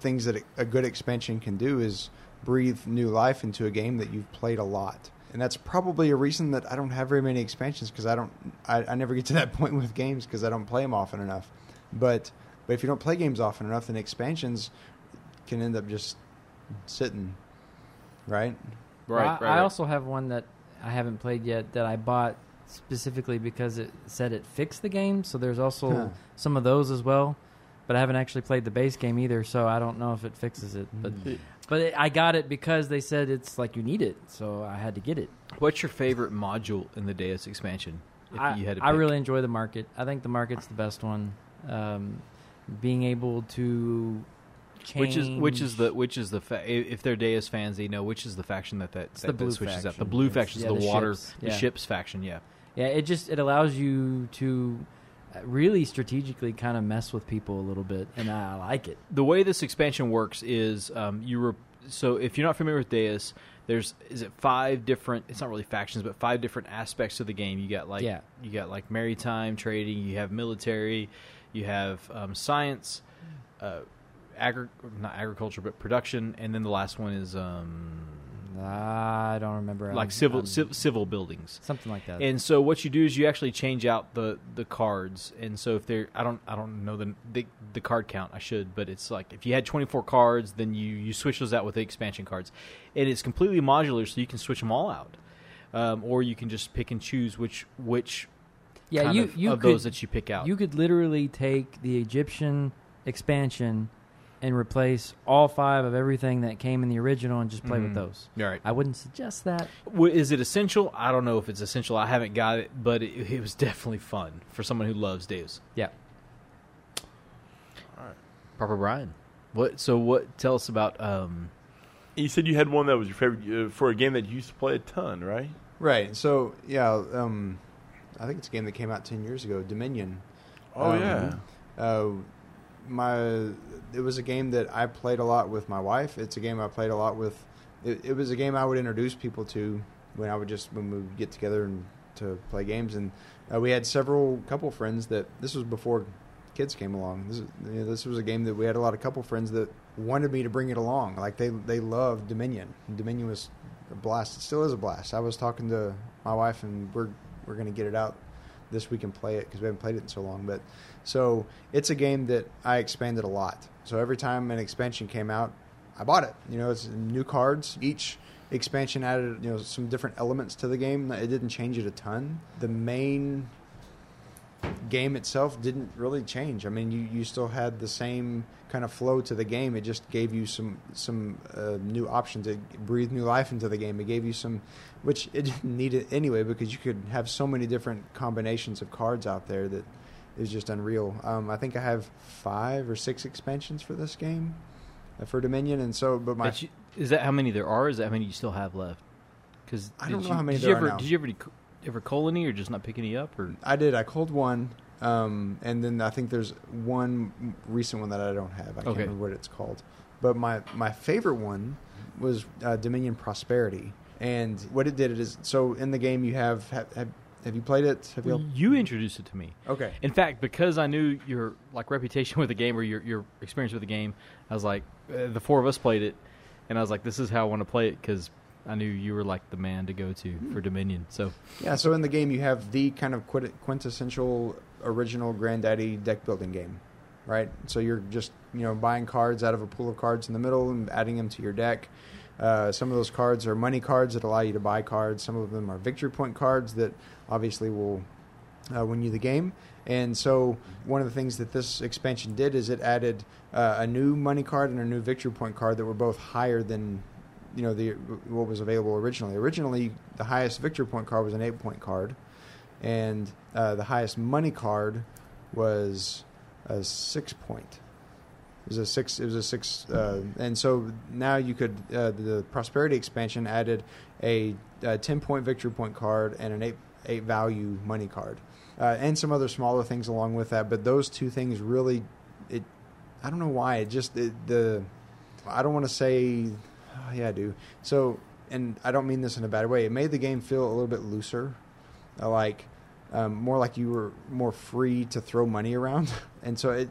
Speaker 3: things that a good expansion can do is breathe new life into a game that you've played a lot, and that's probably a reason that I don't have very many expansions because I don't, I, I never get to that point with games because I don't play them often enough. But, but if you don't play games often enough, then expansions can end up just sitting, right?
Speaker 4: right,
Speaker 2: I,
Speaker 4: right,
Speaker 2: I also have one that I haven't played yet that I bought specifically because it said it fixed the game. So there's also
Speaker 3: Huh.
Speaker 2: some of those as well. But I haven't actually played the base game either, so I don't know if it fixes it. But
Speaker 1: Mm.
Speaker 2: but it, I got it because they said it's like you need it, so I had to get it.
Speaker 4: What's your favorite module in the Deus expansion? If
Speaker 2: I,
Speaker 4: you had to
Speaker 2: I
Speaker 4: pick?
Speaker 2: really enjoy the market. I think the market's the best one. Um, being able to change
Speaker 4: which is which is the which is the fa- if they're Deus fans, they know which is the faction that that, that,
Speaker 2: the
Speaker 4: that
Speaker 2: blue
Speaker 4: switches up. The
Speaker 2: faction.
Speaker 4: blue faction is
Speaker 2: yeah,
Speaker 4: the,
Speaker 2: the
Speaker 4: water,
Speaker 2: ships.
Speaker 4: the
Speaker 2: Yeah.
Speaker 4: ships faction. Yeah,
Speaker 2: Yeah, it just it allows you to really strategically kind of mess with people a little bit, and I like it.
Speaker 4: the way this expansion works is um, you were so if you're not familiar with Deus, there's is it five different it's not really factions but five different aspects of the game. You got like
Speaker 2: Yeah.
Speaker 4: you got like maritime trading, you have military, you have um, science, uh, agri- not agriculture but production, and then the last one is um,
Speaker 2: I don't remember.
Speaker 4: like
Speaker 2: I'm-
Speaker 4: civil
Speaker 2: I'm-
Speaker 4: civ- civil buildings.
Speaker 2: something like that.
Speaker 4: And so what you do is you actually change out the the cards. And so if they're I don't I don't know the the, the card count. I should, but it's like if you had 24 cards, then you you switch those out with the expansion cards. And it's completely modular, so you can switch them all out. Um, or you can just pick and choose which which
Speaker 2: yeah,
Speaker 4: kind
Speaker 2: you
Speaker 4: of,
Speaker 2: you
Speaker 4: of
Speaker 2: could
Speaker 4: those that you pick out.
Speaker 2: you could literally take the Egyptian expansion and replace all five of everything that came in the original and just play with those.
Speaker 4: all right.
Speaker 2: I wouldn't suggest that.
Speaker 4: W- Is it essential? I don't know if it's essential. I haven't got it, but it, it was definitely fun for someone who loves Deus.
Speaker 2: Yeah.
Speaker 4: Proper Brian. What? So what? Tell us about. Um,
Speaker 1: You said you had one that was your favorite uh, for a game that you used to play a ton, right?
Speaker 3: Right. So yeah, um, I think it's a game that came out ten years ago, Dominion.
Speaker 1: Oh
Speaker 3: Um,
Speaker 1: yeah.
Speaker 3: Uh, my it was a game that I played a lot with my wife. It's a game I played a lot with. It, it was a game I would introduce people to when I would just when we would get together and to play games. And uh, we had several couple friends that this was before kids came along. This you know, this was a game that we had a lot of couple friends that wanted me to bring it along. Like they they loved Dominion. Dominion was a blast. It still is a blast. I was talking to my wife and we're we're to get it out this week and play it because we haven't played it in so long. But so it's a game that I expanded a lot. So every time an expansion came out, I bought it. You know, it's new cards. Each expansion added you know some different elements to the game. It didn't change it a ton. The main game itself didn't really change. I mean, you, you still had the same kind of flow to the game. It just gave you some some uh, new options. It breathed new life into the game. It gave you some, which it didn't need it anyway because you could have so many different combinations of cards out there that is just unreal. Um, I think I have five or six expansions for this game uh, for Dominion, and so but my
Speaker 4: But you, is that how many there are? Is that how many you still have left? Because
Speaker 3: I don't know how many
Speaker 4: did
Speaker 3: there
Speaker 4: you
Speaker 3: are now.
Speaker 4: Did you ever ever cull any, or just not pick any up, or
Speaker 3: I did. I called one, um, and then I think there's one recent one that I don't have. I can't
Speaker 4: Okay.
Speaker 3: remember what it's called. But my my favorite one was uh, Dominion Prosperity, And what it did is so in the game you have have, have, have you played it? Have you?
Speaker 4: You introduced it to me.
Speaker 3: Okay.
Speaker 4: In fact, because I knew your like reputation with the game or your your experience with the game, I was like, uh, the four of us played it, and I was like, this is how I want to play it because I knew you were like the man to go to for Dominion. So
Speaker 3: Yeah, so in the game you have the kind of quintessential original Granddaddy deck building game, right? So you're just you know buying cards out of a pool of cards in the middle and adding them to your deck. Uh, some of those cards are money cards that allow you to buy cards. Some of them are victory point cards that obviously will uh, win you the game. And so one of the things that this expansion did is it added uh, a new money card and a new victory point card that were both higher than you know the what was available originally. Originally, the highest victory point card was an eight point card, and uh, the highest money card was a six point. It was a six. It was a six, uh, and so now you could. Uh, the prosperity expansion added a, a ten point victory point card and an eight eight value money card, uh, and some other smaller things along with that. But those two things really, it. I don't know why it just it, the. I don't want to say, oh, yeah, I do. So, and I don't mean this in a bad way. It made the game feel a little bit looser, uh, like um, more like you were more free to throw money around, and so it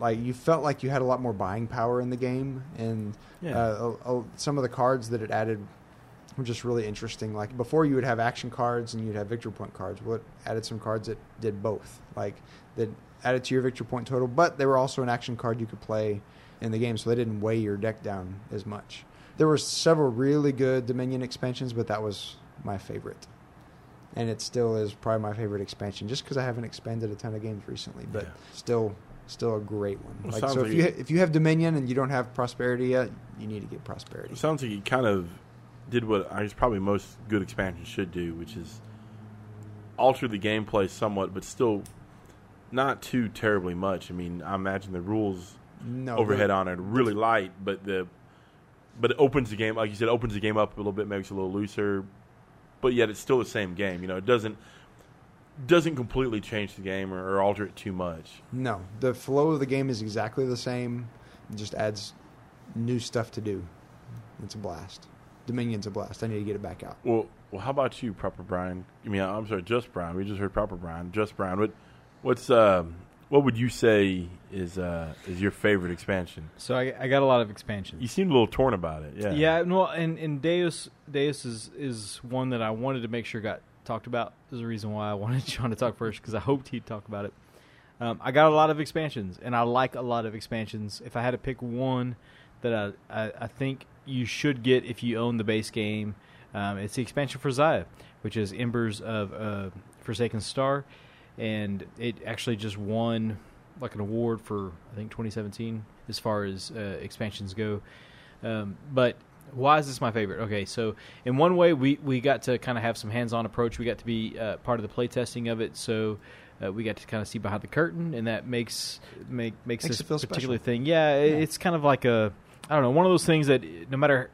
Speaker 3: like you felt like you had a lot more buying power in the game, and
Speaker 1: Yeah.
Speaker 3: uh, a- a- some of the cards that it added were just really interesting. Like before, you would have action cards and you'd have victory point cards. Well, it added some cards that did both, like that added to your victory point total, but they were also an action card you could play in the game, so they didn't weigh your deck down as much. There were several really good Dominion expansions, but that was my favorite. And it still is probably my favorite expansion, just because I haven't expanded a ton of games recently. But
Speaker 1: Yeah.
Speaker 3: still, still a great one.
Speaker 1: Well,
Speaker 3: like, so if you
Speaker 1: you-
Speaker 3: if you have Dominion and you don't have Prosperity yet, you need to get Prosperity.
Speaker 1: Sounds like you kind of did what I guess probably most good expansions should do, which is alter the gameplay somewhat, but still not too terribly much. I mean, I imagine the rules
Speaker 3: No
Speaker 1: overhead on it are really light, but the but it opens the game, like you said, opens the game up a little bit, makes it a little looser, but yet it's still the same game. You know, it doesn't doesn't completely change the game or, or alter it too much.
Speaker 3: No, the flow of the game is exactly the same. It just adds new stuff to do. It's a blast. Dominion's a blast. I need to get it back out.
Speaker 1: Well, well, how about you, Proper Brian? I mean, I'm sorry, Just Brian. We just heard Proper Brian, Just Brian. What, what's um, what would you say is uh, is your favorite expansion?
Speaker 4: so I, I got a lot of expansions.
Speaker 1: You seemed a little torn about it. Yeah,
Speaker 4: Yeah, Well, and and Deus Deus is is one that I wanted to make sure got talked about. There's a reason why I wanted Sean to talk first because I hoped he'd talk about it. Um, I got a lot of expansions, and I like a lot of expansions. If I had to pick one that I I, I think you should get if you own the base game, um, it's the expansion for Xia, which is Embers of uh, Forsaken Star, and it actually just won like an award for I think 2017 as far as uh, expansions go. Um, but why is this my favorite? Okay, so in one way, we, we got to kind of have some hands on approach. We got to be uh, part of the playtesting of it, so uh, we got to kind of see behind the curtain, and that makes make makes,
Speaker 3: Makes
Speaker 4: this particular
Speaker 3: special.
Speaker 4: thing. Yeah,
Speaker 3: Yeah.
Speaker 4: it's kind of like a I don't know one of those things that no matter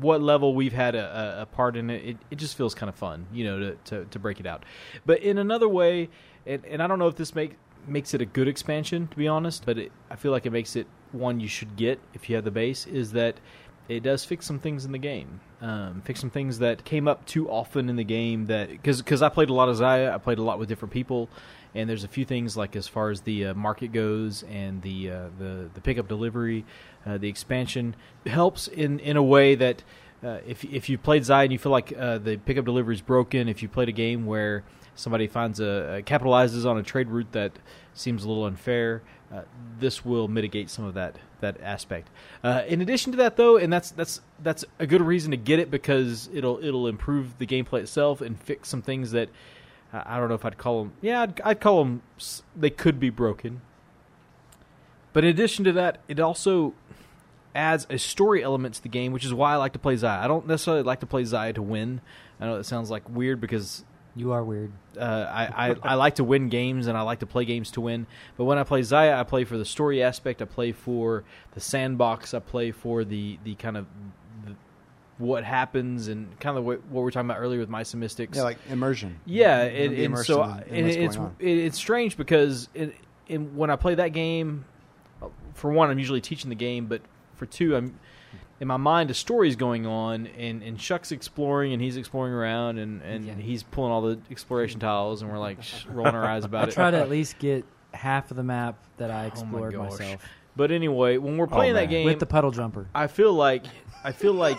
Speaker 4: what level we've had a, a, part in it, it, it just feels kind of fun, you know, to, to, to break it out. But in another way, and, and I don't know if this make, makes it a good expansion, to be honest, but it, I feel like it makes it one you should get if you have the base, is that it does fix some things in the game. Um, fix some things that came up too often in the game that because I played a lot of Xia, I played a lot with different people, and there's a few things like as far as the uh, market goes and the uh, the the pickup delivery, uh, the expansion helps in in a way that uh, if if you played Xia and you feel like uh, the pickup delivery is broken, if you played a game where somebody finds a, a capitalizes on a trade route that seems a little unfair, uh, this will mitigate some of that that aspect. Uh, in addition to that, though, and that's that's that's a good reason to get it because it'll it'll improve the gameplay itself and fix some things that uh, I don't know if I'd call them. Yeah, I'd, I'd call them. They could be broken. But in addition to that, it also adds a story element to the game, which is why I like to play Xia. I don't necessarily like to play Xia to win. I know that sounds like weird because
Speaker 2: You are weird.
Speaker 4: uh, I, I, I like to win games and I like to play games to win. But when I play Xia, I play for the story aspect. I play for the sandbox. I play for the, the kind of what happens and kind of what, what we were talking about earlier with Mice and
Speaker 3: Yeah, like immersion.
Speaker 4: Yeah,
Speaker 3: You
Speaker 4: and, and so
Speaker 3: in- in
Speaker 4: and it's it, it's strange because it, in, when I play that game, for one, I'm usually teaching the game, but for two, I'm in my mind a story's going on and, and Chuck's exploring and he's exploring around and, and
Speaker 2: Yeah.
Speaker 4: he's pulling all the exploration tiles and we're like sh- rolling our eyes
Speaker 2: I
Speaker 4: about it.
Speaker 2: I try to at least get half of the map that I
Speaker 4: Oh my
Speaker 2: explored
Speaker 4: gosh.
Speaker 2: myself
Speaker 4: But anyway, when we're playing that
Speaker 1: man.
Speaker 4: game
Speaker 2: with the puddle jumper.
Speaker 4: I feel like I feel like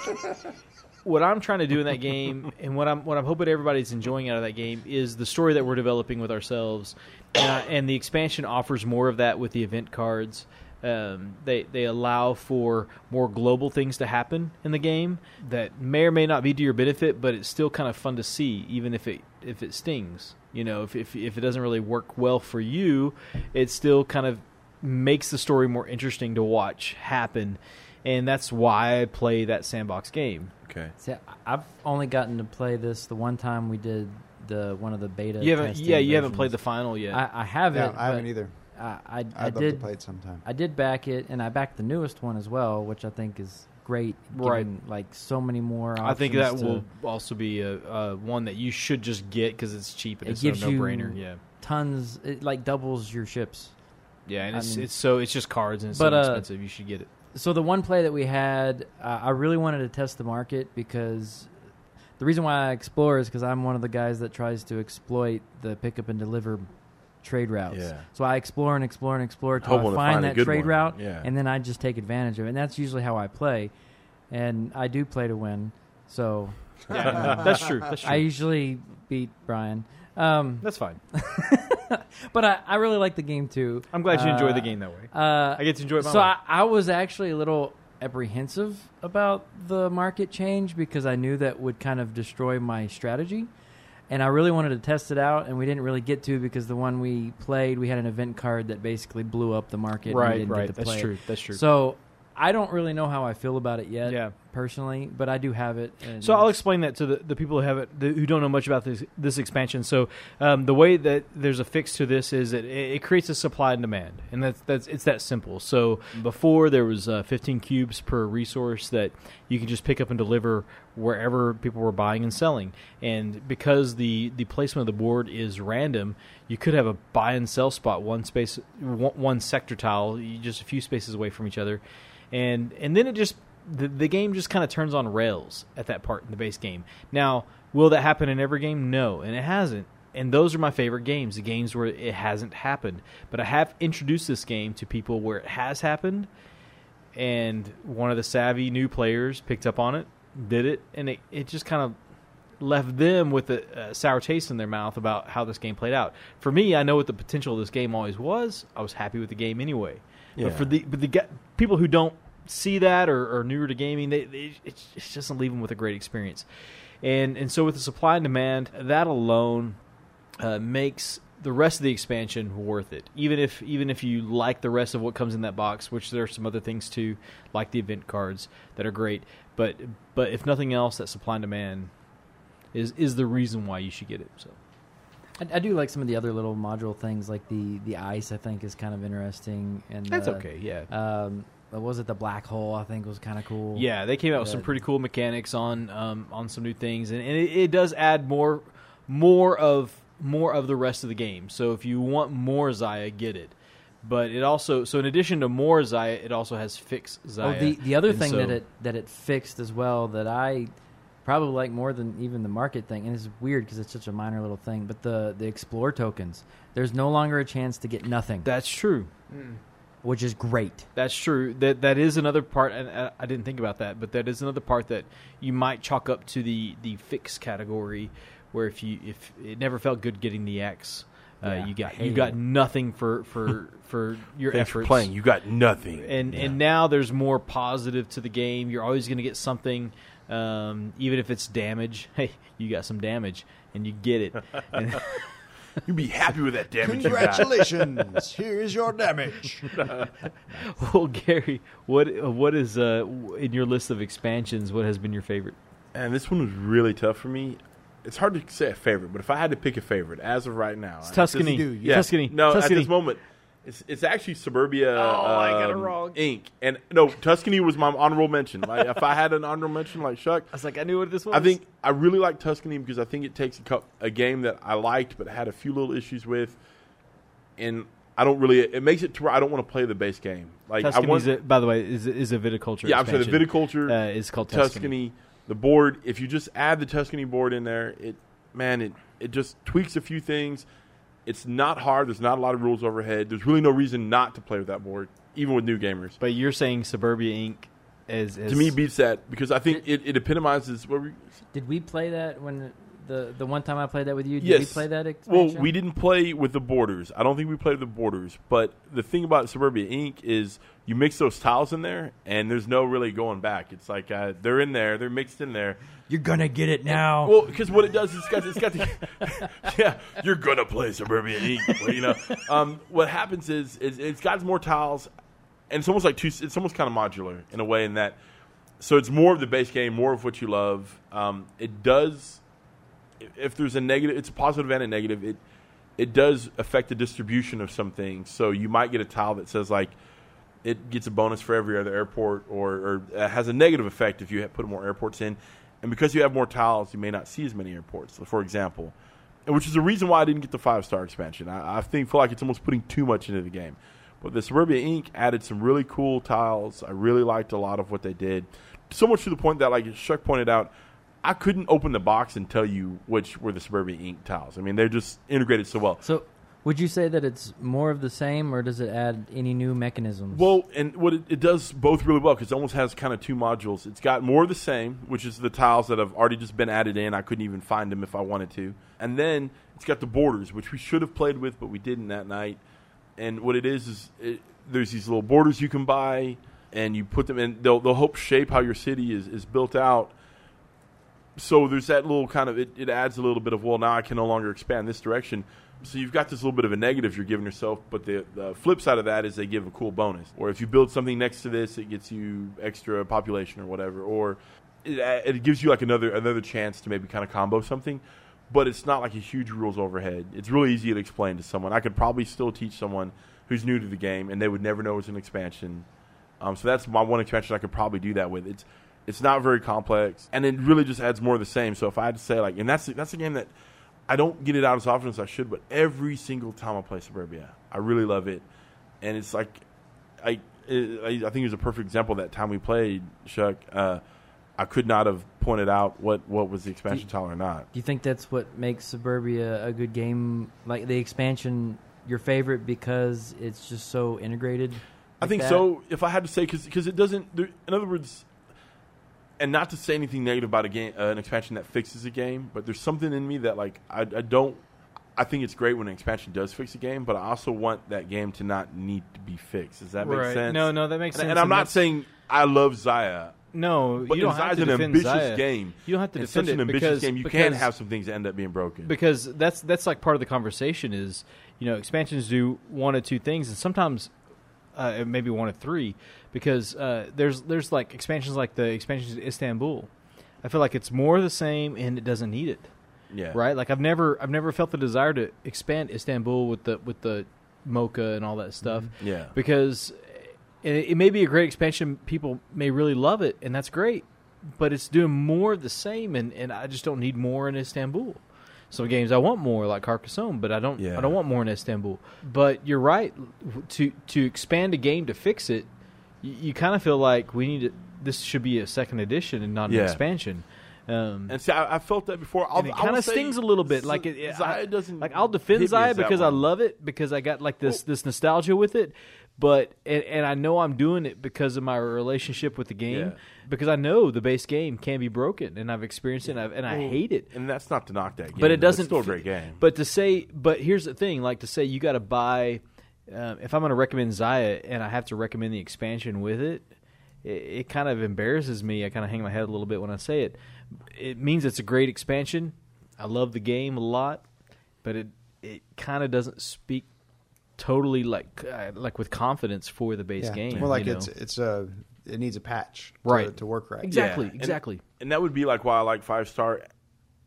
Speaker 4: what I'm trying to do in that game, and what I'm what I'm hoping everybody's enjoying out of that game is the story that we're developing with ourselves, and, and the expansion offers more of that with the event cards. Um, they they allow for more global things to happen in the game that may or may not be to your benefit, but it's still kind of fun to see, even if it if it stings. You know, if if if it doesn't really work well for you, it's still kind of makes the story more interesting to watch happen and that's why I play that sandbox game.
Speaker 1: Okay.
Speaker 2: See, I- I've only gotten to play this the one time we did the one of the beta.
Speaker 4: You haven't,
Speaker 2: testing
Speaker 4: yeah, you haven't played the final yet.
Speaker 2: I, I have
Speaker 3: Yeah. I haven't either.
Speaker 2: I, I, I
Speaker 3: I'd love to
Speaker 2: did.
Speaker 3: play it sometime.
Speaker 2: I did back it, and I backed the newest one as well, which I think is great.
Speaker 4: Right.
Speaker 2: giving, like so many more.
Speaker 4: I think that
Speaker 2: to-
Speaker 4: will also be a, a one that you should just get because it's cheap and
Speaker 2: It
Speaker 4: it's
Speaker 2: gives
Speaker 4: a no-brainer. Yeah,
Speaker 2: tons. It like doubles your ships.
Speaker 4: Yeah, and
Speaker 2: I
Speaker 4: it's
Speaker 2: mean-
Speaker 4: it's so it's just cards and it's
Speaker 2: But,
Speaker 4: so
Speaker 2: uh,
Speaker 4: expensive. You should get it.
Speaker 2: So the one play that we had, uh, I really wanted to test the market because the reason why I explore is because I'm one of the guys that tries to exploit the pickup and deliver trade routes.
Speaker 1: Yeah.
Speaker 2: So I explore and explore and explore till
Speaker 1: Hoping
Speaker 2: I
Speaker 1: to
Speaker 2: find
Speaker 1: find
Speaker 2: that trade
Speaker 1: one.
Speaker 2: route,
Speaker 1: Yeah.
Speaker 2: and then I just take advantage of it. And that's usually how I play, and I do play to win. So
Speaker 4: Yeah, that's true. That's true.
Speaker 2: I usually beat Brian. Um,
Speaker 4: that's fine.
Speaker 2: but I, I really like the game too.
Speaker 4: I'm glad you enjoy
Speaker 2: Uh,
Speaker 4: the game that way.
Speaker 2: Uh,
Speaker 4: I get to enjoy it. My
Speaker 2: so
Speaker 4: way.
Speaker 2: I, I was actually a little apprehensive about the market change because I knew that would kind of destroy my strategy. And I really wanted to test it out, and we didn't really get to because the one we played, we had an event card that basically blew up the market. and we
Speaker 4: right,
Speaker 2: didn't
Speaker 4: right.
Speaker 2: Get to
Speaker 4: That's
Speaker 2: play it.
Speaker 4: true. That's true.
Speaker 2: So I don't really know how I feel about it yet,
Speaker 4: yeah.
Speaker 2: personally, but I do have it. And
Speaker 4: So I'll explain that to the, the people who haven't the, who don't know much about this this expansion. So um, the way that there's a fix to this is that it, it creates a supply and demand, and that's that's it's that simple. So before there was uh, 15 cubes per resource that you can just pick up and deliver wherever people were buying and selling, and because the the placement of the board is random, you could have a buy and sell spot one space one, one sector tile, you- just a few spaces away from each other, and and then it just the, the game just kind of turns on rails at that part in the base game. Now, will that happen in every game? No, and it hasn't. And those are my favorite games, the games where it hasn't happened. But I have introduced this game to people where it has happened, and one of the savvy new players picked up on it, did it, and it, it just kind of left them with a, a sour taste in their mouth about how this game played out. For me, I know what the potential of this game always was. I was happy with the game anyway.
Speaker 1: Yeah.
Speaker 4: But for the but the people who don't see that or are newer to gaming, they, they it, just doesn't leave them with a great experience. And and so with the supply and demand, that alone uh, makes the rest of the expansion worth it. Even if even if you like the rest of what comes in that box, which there are some other things too, like the event cards that are great. But but if nothing else, that supply and demand is is the reason why you should get it. So
Speaker 2: I, I do like some of the other little module things, like the the ice. I think is kind of interesting, and
Speaker 4: that's okay. Yeah.
Speaker 2: Um, was it the black hole? I think was kind of cool.
Speaker 4: Yeah, they came out with some pretty cool mechanics on um, on some new things, and, and it, it does add more more of more of the rest of the game. So if you want more Xia, get it. But it also so in addition to more Xia, it also has fix
Speaker 2: Oh, the the other
Speaker 4: And
Speaker 2: thing
Speaker 4: so-
Speaker 2: that it that it fixed as well that I probably like more than even the market thing, and it's weird because it's such a minor little thing. But the the explore tokens, there's no longer a chance to get nothing,
Speaker 4: That's true.
Speaker 2: which is great.
Speaker 4: That's true. That that is another part, and I, I didn't think about that, but that is another part that you might chalk up to the the fix category, where if you if it never felt good getting the X, uh,
Speaker 2: Yeah,
Speaker 4: you got you got
Speaker 2: it.
Speaker 4: nothing for for for your
Speaker 1: Thanks for
Speaker 4: efforts.
Speaker 1: playing. You got nothing.
Speaker 4: and
Speaker 1: Yeah.
Speaker 4: and now there's more positive to the game. You're always going to get something, um, even if it's damage. Hey, you got some damage, and you get it. And-
Speaker 1: you'd be happy with that damage.
Speaker 3: Congratulations! Here's your damage.
Speaker 4: well, Gary, what what is uh, in your list of expansions? What has been your favorite?
Speaker 1: And this one was really tough for me. It's hard to say a favorite, but if I had to pick a favorite as of right now,
Speaker 4: It's
Speaker 1: I-
Speaker 4: Tuscany.
Speaker 3: you do,
Speaker 1: Yeah,
Speaker 4: Tuscany.
Speaker 1: No,
Speaker 4: Tuscany.
Speaker 1: at this moment, it's it's actually Suburbia.
Speaker 4: Oh, I got it
Speaker 1: um,
Speaker 4: wrong.
Speaker 1: Inc. And no, Tuscany was my honorable mention. Like if I had an honorable mention, like Chuck,
Speaker 4: I was like, I knew what this was.
Speaker 1: I think I really like Tuscany because I think it takes a, cou- a game that I liked but had a few little issues with, and I don't really. It makes it to where I don't want to play the base game. Like I want.
Speaker 4: A, by the way, is is a viticulture.
Speaker 1: yeah, I'm saying the viticulture.
Speaker 4: uh, is called Tuscany.
Speaker 1: Tuscany, the board. If you just add the Tuscany board in there, it man, it it just tweaks a few things. It's not hard. There's not a lot of rules overhead. There's really no reason not to play with that board, even with new gamers.
Speaker 4: But you're saying Suburbia Inc. is, is
Speaker 1: to me, beats that because I think it, it epitomizes what we.
Speaker 2: Did we play that when the the one time I played that with you? Did
Speaker 1: Yes.
Speaker 2: we play that
Speaker 1: Well, we didn't play with the borders. I don't think we played with the borders. But the thing about Suburbia Inc. is you mix those tiles in there, and there's no really going back. It's like uh, they're in there, they're mixed in there.
Speaker 2: You're gonna get it now.
Speaker 1: Well, because what it does is it's got it's got the yeah you're gonna play Suburbia Inc. Well, you know, um, what happens is, is it's got more tiles, and it's almost like two. It's almost kind of modular in a way in that. So it's more of the base game, more of what you love. Um, it does. If there's a negative, it's a positive and a negative. It it does affect the distribution of some things. So you might get a tile that says like it gets a bonus for every other airport, or, or has a negative effect if you put more airports in. And because you have more tiles, you may not see as many airports. For example, which is the reason why I didn't get the five star expansion. I, I think feel like it's almost putting too much into the game. But the Suburbia Inc. added some really cool tiles. I really liked a lot of what they did. So much to the point that, like Chuck pointed out, I couldn't open the box and tell you which were the Suburbia Inc tiles. I mean, they're just integrated so well.
Speaker 2: So, would you say that it's more of the same, or does it add any new mechanisms?
Speaker 1: Well, and what it, it does both really well because it almost has kind of two modules. It's got more of the same, which is the tiles that have already just been added in. I couldn't even find them if I wanted to. And then it's got the borders, which we should have played with, but we didn't that night. And what it is is it, there's these little borders you can buy, and you put them in. They'll they'll help shape how your city is is built out. So there's that little kind of it, it adds a little bit of well now I can no longer expand this direction. So you've got this little bit of a negative you're giving yourself, but the, the flip side of that is they give a cool bonus. Or if you build something next to this, it gets you extra population or whatever. Or it, it gives you like another another chance to maybe kind of combo something. But it's not like a huge rules overhead. It's really easy to explain to someone. I could probably still teach someone who's new to the game, and they would never know it's an expansion. Um, so that's my one expansion I could probably do that with. It's it's not very complex, and it really just adds more of the same. So if I had to say like, and that's that's a game that I don't get it out as often as I should, but every single time I play Suburbia, I really love it, and it's like I it, I I think it was a perfect example that time we played Chuck. Uh, I could not have pointed out what what was the expansion tile or not.
Speaker 2: do you think that's what makes Suburbia a good game? Like the expansion, your favorite because it's just so integrated.
Speaker 1: I think
Speaker 2: that?
Speaker 1: so. If I had to say, because it doesn't. There, in other words, and not to say anything negative about a game, uh, an expansion that fixes a game, but there's something in me that like I, I don't. I think it's great when an expansion does fix a game, but I also want that game to not need to be fixed. Does that make
Speaker 4: Right.
Speaker 1: sense?
Speaker 4: No, no, that makes
Speaker 1: And,
Speaker 4: sense.
Speaker 1: and I'm
Speaker 4: and
Speaker 1: not saying I love Xia,
Speaker 4: No,
Speaker 1: but
Speaker 4: you don't
Speaker 1: Xia's
Speaker 4: have to
Speaker 1: an
Speaker 4: defend
Speaker 1: ambitious
Speaker 4: Xia.
Speaker 1: game.
Speaker 4: You don't have to defend
Speaker 1: such an
Speaker 4: it
Speaker 1: ambitious
Speaker 4: because,
Speaker 1: game. You
Speaker 4: because,
Speaker 1: can have some things that end up being broken.
Speaker 4: because that's that's like part of the conversation is you know expansions do one of two things and sometimes uh, maybe one of three because uh, there's there's like expansions like the expansions to Istanbul. I feel like it's more the same and it doesn't need it.
Speaker 1: yeah,
Speaker 4: right? Like I've never I've never felt the desire to expand Istanbul with the with the mocha and all that stuff
Speaker 1: Yeah,
Speaker 4: because it, it may be a great expansion. People may really love it, and that's great. But it's doing more of the same, and, and I just don't need more in Istanbul. Some games I want more, like Carcassonne, but I don't.
Speaker 1: Yeah.
Speaker 4: I don't want more in Istanbul. But you're right. To to expand a game to fix it, you, you kind of feel like we need to, this should be a second edition and not
Speaker 1: Yeah.
Speaker 4: an expansion. Um,
Speaker 1: and see, I, I felt that before. I'll,
Speaker 4: and it kind of stings a little bit.
Speaker 1: Z-
Speaker 4: Like it, it-
Speaker 1: Xia
Speaker 4: I,
Speaker 1: doesn't
Speaker 4: like I'll defend
Speaker 1: me
Speaker 4: Xia
Speaker 1: as that
Speaker 4: because I love it because I got like this this nostalgia with it. But and, and I know I'm doing it because of my relationship with the game.
Speaker 1: Yeah.
Speaker 4: Because I know the base game can be broken, and I've experienced it, and, I've, and I hate it.
Speaker 1: And that's not to knock that game,
Speaker 4: But it.
Speaker 1: It's
Speaker 4: doesn't.
Speaker 1: still a great game.
Speaker 4: But to say, but here's the thing: like to say, you got to buy. Um, if I'm going to recommend Xia, and I have to recommend the expansion with it, it, it kind of embarrasses me. I kind of hang my head a little bit when I say it. It means it's a great expansion. I love the game a lot, but it it kind of doesn't speak totally like uh, like with confidence for the base
Speaker 3: Yeah.
Speaker 4: game.
Speaker 3: More like
Speaker 4: you know?
Speaker 3: it's it's a it needs a patch to,
Speaker 4: Right.
Speaker 3: to work right.
Speaker 4: Exactly.
Speaker 1: Yeah,
Speaker 4: exactly.
Speaker 1: and that would be like why I like five star.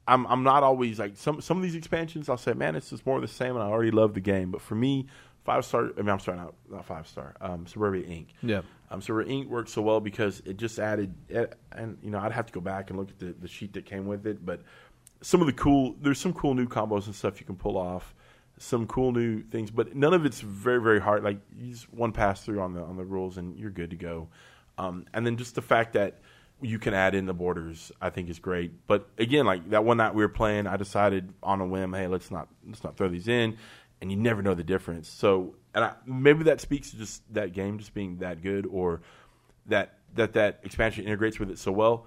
Speaker 1: I'm I'm not always like some some of these expansions. I'll say, man, it's just more of the same, and I already love the game. But for me, five star. I mean, I'm sorry, not not five star. Um, Suburbia Inc.
Speaker 4: Yeah.
Speaker 1: Um, Suburbia Inc. worked so well because it just added, eh, and you know, I'd have to go back and look at the the sheet that came with it, but some of the cool there's some cool new combos and stuff you can pull off. some cool new things, but none of it's very very hard. Like you just one pass through on the on the rules and you're good to go. Um, and then just the fact that you can add in the borders, I think is great. But again, like that one night we were playing, I decided on a whim, hey, let's not let's not throw these in, and you never know the difference. So, and I, maybe that speaks to just that game just being that good, or that that that expansion integrates with it so well.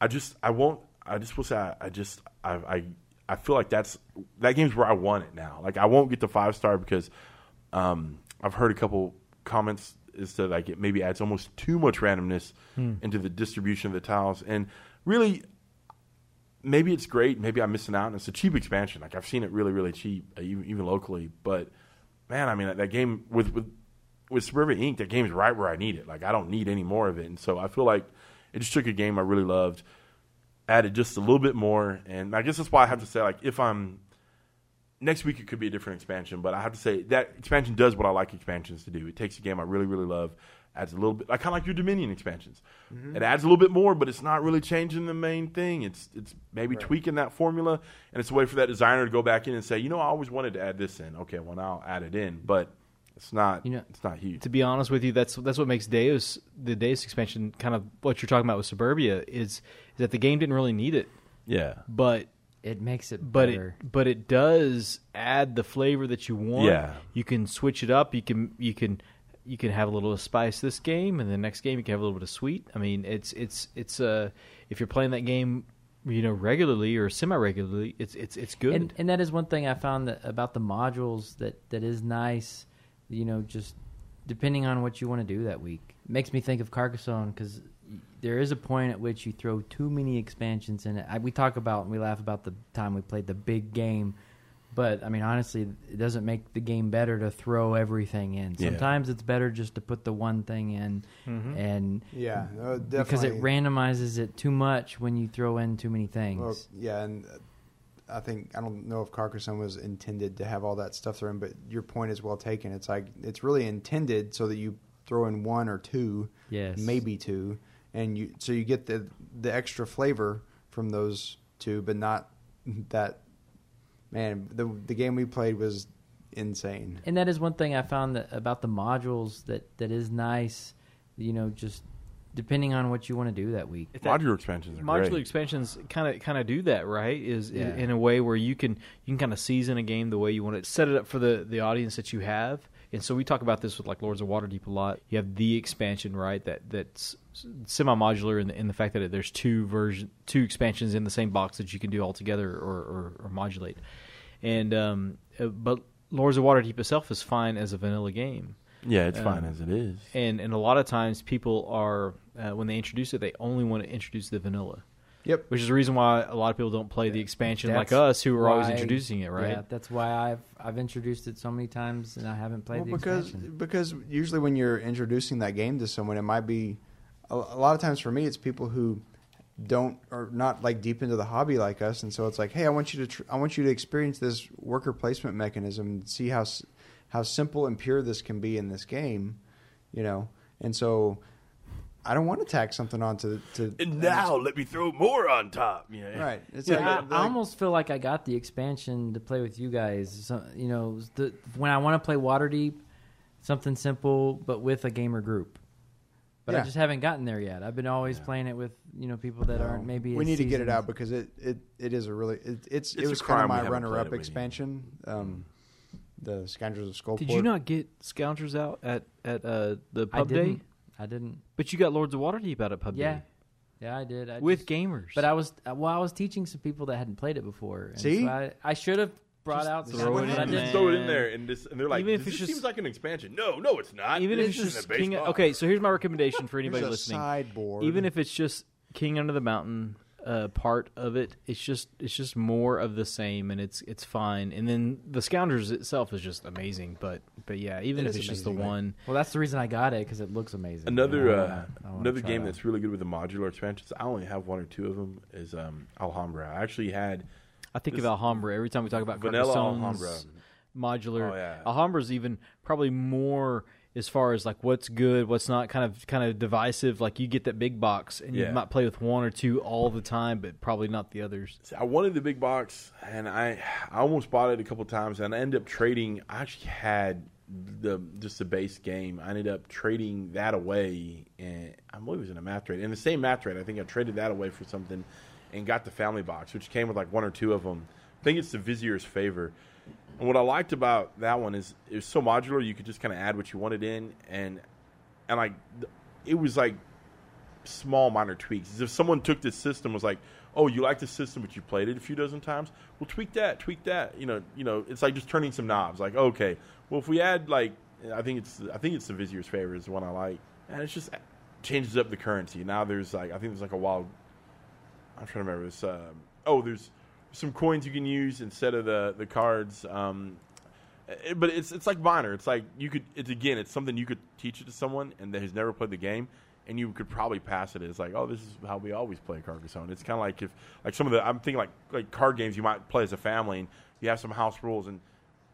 Speaker 1: I just I won't. I just will say I, I just I, I I feel like that's that game's where I want it now. Like I won't get the five star because um, I've heard a couple comments is that like it maybe adds almost too much randomness
Speaker 4: Hmm.
Speaker 1: into the distribution of the tiles, and really maybe it's great. Maybe I'm missing out, and it's a cheap expansion. Like I've seen it really really cheap, uh, even, even locally. But man, I mean that, that game with with with Suburbia Inc. That game's right where I need it. Like I don't need any more of it, and so I feel like it just took a game I really loved added just a little bit more, and I guess that's why I have to say like if I'm next week it could be a different expansion, but I have to say that expansion does what I like expansions to do. It takes a game I really really love, adds a little bit. I kind of like your Dominion expansions. Mm-hmm. It adds a little bit more, but it's not really changing the main thing. It's it's maybe tweaking that formula, and it's a way for that designer to go back in and say, you know, I always wanted to add this in. Okay, well now I'll add it in, but it's not.
Speaker 2: You know-
Speaker 1: it's not huge.
Speaker 4: to be honest with you, that's that's what makes Deus the Deus expansion kind of what you're talking about with Suburbia is, is that the game didn't really need it,
Speaker 1: Yeah.
Speaker 4: but
Speaker 2: It makes it
Speaker 4: but
Speaker 2: better.
Speaker 4: it but it does add the flavor that you want.
Speaker 1: Yeah.
Speaker 4: you can switch it up. You can you can you can have a little of spice this game, and the next game you can have a little bit of sweet. I mean, it's it's it's uh if you're playing that game, you know, regularly or semi regularly, it's it's it's good.
Speaker 2: And, and that is one thing I found that about the modules that, that is nice. You know, just depending on what you want to do that week, makes me think of Carcassonne because there is a point at which you throw too many expansions in it. I, we talk about and we laugh about the time we played the big game, but I mean honestly, it doesn't make the game better to throw everything in.
Speaker 1: Yeah.
Speaker 2: Sometimes it's better just to put the one thing in,
Speaker 4: Mhm.
Speaker 2: and
Speaker 3: Yeah, uh,
Speaker 2: because it randomizes it too much when you throw in too many things.
Speaker 3: Well, yeah, and uh, I think I don't know if Carcassonne was intended to have all that stuff thrown, but your point is well taken. It's like it's really intended so that you throw in one or two,
Speaker 2: yes,
Speaker 3: maybe two, and you so you get the the extra flavor from those two, but not that. Man, the the game we played was insane.
Speaker 2: And that is one thing I found that about the modules that that is nice. You know, just depending on what you want to do that week.
Speaker 4: If that-
Speaker 1: Modular expansions are
Speaker 4: modular
Speaker 1: great.
Speaker 4: expansions kind of kind of do that right is i-
Speaker 2: Yeah.
Speaker 4: in a way where you can you can kind of season a game the way you want it set it up for the the audience that you have and so we talk about this with like lords of waterdeep a lot. You have the expansion right that that's semi modular in the, in the fact that there's two version two expansions in the same box that you can do all together or, or, or modulate. And um uh, but lords of waterdeep itself is fine as a vanilla game.
Speaker 1: Yeah, it's
Speaker 4: Um,
Speaker 1: fine as it is.
Speaker 4: and and a lot of times people are uh, when they introduce it they only want to introduce the vanilla
Speaker 3: Yep.
Speaker 4: which is the reason why a lot of people don't play the expansion like us, who are always
Speaker 2: why-
Speaker 4: introducing it, right?
Speaker 2: Yeah, that's why I've I've introduced it so many times and I haven't played
Speaker 3: Well,
Speaker 2: the
Speaker 3: because
Speaker 2: expansion.
Speaker 3: because usually when you're introducing that game to someone, it might be a, a lot of times for me, it's people who don't or not like deep into the hobby like us, and so it's like, hey, I want you to tr- I want you to experience this worker placement mechanism and see how s- how simple and pure this can be in this game, you know, and so. I don't want to tack something on to
Speaker 1: And now let me throw more on top. Yeah.
Speaker 3: right. It's
Speaker 2: Yeah,
Speaker 3: like,
Speaker 2: I,
Speaker 3: like-
Speaker 2: I almost feel like I got the expansion to play with you guys. So, you know, the, when I want to play Waterdeep, something simple but with a gamer group. But I just haven't gotten there yet. I've been always playing it with you know people that aren't maybe.
Speaker 3: we
Speaker 2: as
Speaker 3: need to get it out because it, it, it is a really it, it's,
Speaker 1: It's
Speaker 3: it was kind of my runner
Speaker 1: played
Speaker 3: up
Speaker 1: it with you.
Speaker 3: expansion. Um, the Scoundrels of Skullport.
Speaker 4: Did you not get Scoundrels out at at uh, the
Speaker 2: I
Speaker 4: pub
Speaker 2: didn't.
Speaker 4: day?
Speaker 2: I didn't.
Speaker 4: But you got Lords of Waterdeep out at pub
Speaker 2: Yeah, yeah, I did. I
Speaker 4: with
Speaker 2: just-
Speaker 4: gamers.
Speaker 2: But I was uh, well. I was teaching some people that hadn't played it before. and
Speaker 3: See?
Speaker 2: so I, I should have brought
Speaker 3: Just
Speaker 2: out.
Speaker 3: throw it in there.
Speaker 1: Just throw it in there, and, this, and they're like,
Speaker 4: Even if
Speaker 1: "This just
Speaker 4: just-
Speaker 1: seems like an expansion." No, no, it's not.
Speaker 4: even if it's just King. Okay, so here's my recommendation for
Speaker 3: Here's
Speaker 4: anybody
Speaker 3: a
Speaker 4: listening.
Speaker 3: sideboard.
Speaker 4: Even if it's just King Under the Mountain uh, part of it, it's just it's just more of the same, and it's it's fine. And then the Scoundrels itself is just amazing. But but yeah, even
Speaker 3: It
Speaker 4: if
Speaker 3: is
Speaker 4: it's just the
Speaker 3: amazing, right?
Speaker 4: one.
Speaker 2: Well, that's the reason I got it because it looks amazing.
Speaker 1: Another
Speaker 2: I
Speaker 1: uh,
Speaker 2: wanna- I wanna
Speaker 1: another
Speaker 2: try
Speaker 1: game
Speaker 2: it out.
Speaker 1: that's really good with the modular expansions. I only have one or two of them. Is um, Alhambra. I actually had
Speaker 4: I think
Speaker 1: This-
Speaker 4: of Alhambra every time we talk about
Speaker 1: vanilla
Speaker 4: Carcassonne's
Speaker 1: Alhambra.
Speaker 4: modular.
Speaker 1: Oh, yeah.
Speaker 4: Alhambra's even probably more as far as like what's good, what's not, kind of kind of divisive. Like you get that big box, and
Speaker 1: Yeah.
Speaker 4: you might play with one or two all the time, but probably not the others.
Speaker 1: See, I wanted the big box, and I I almost bought it a couple times, and I ended up trading. I actually had the just the base game. I ended up trading that away, and I believe it was in a math trade. In the same math trade, I think I traded that away for something, and got the family box, which came with like one or two of them. I think it's the Vizier's favor. And what I liked about that one is it was so modular. You could just kind of add what you wanted in, and and like it was like small minor tweaks. As if someone took this system was like, "Oh, you like the system, but you played it a few dozen times. Well, tweak that, tweak that. You know, you know, it's like just turning some knobs. Like, okay, well, if we add like, I think it's I think it's the Vizier's favor is the one I like, and it's just changes up the currency. Now there's like I think there's like a wild. I'm trying to remember this. Um, oh, there's some coins you can use instead of the the cards. Um, it- but it's it's like minor. It's like you could. It's again. It's something you could teach it to someone and that has never played the game, and you could probably pass it. It's like, oh, this is how we always play Carcassonne. It's kind of like if like some of the. I'm thinking like like card games you might play as a family, and you have some house rules, and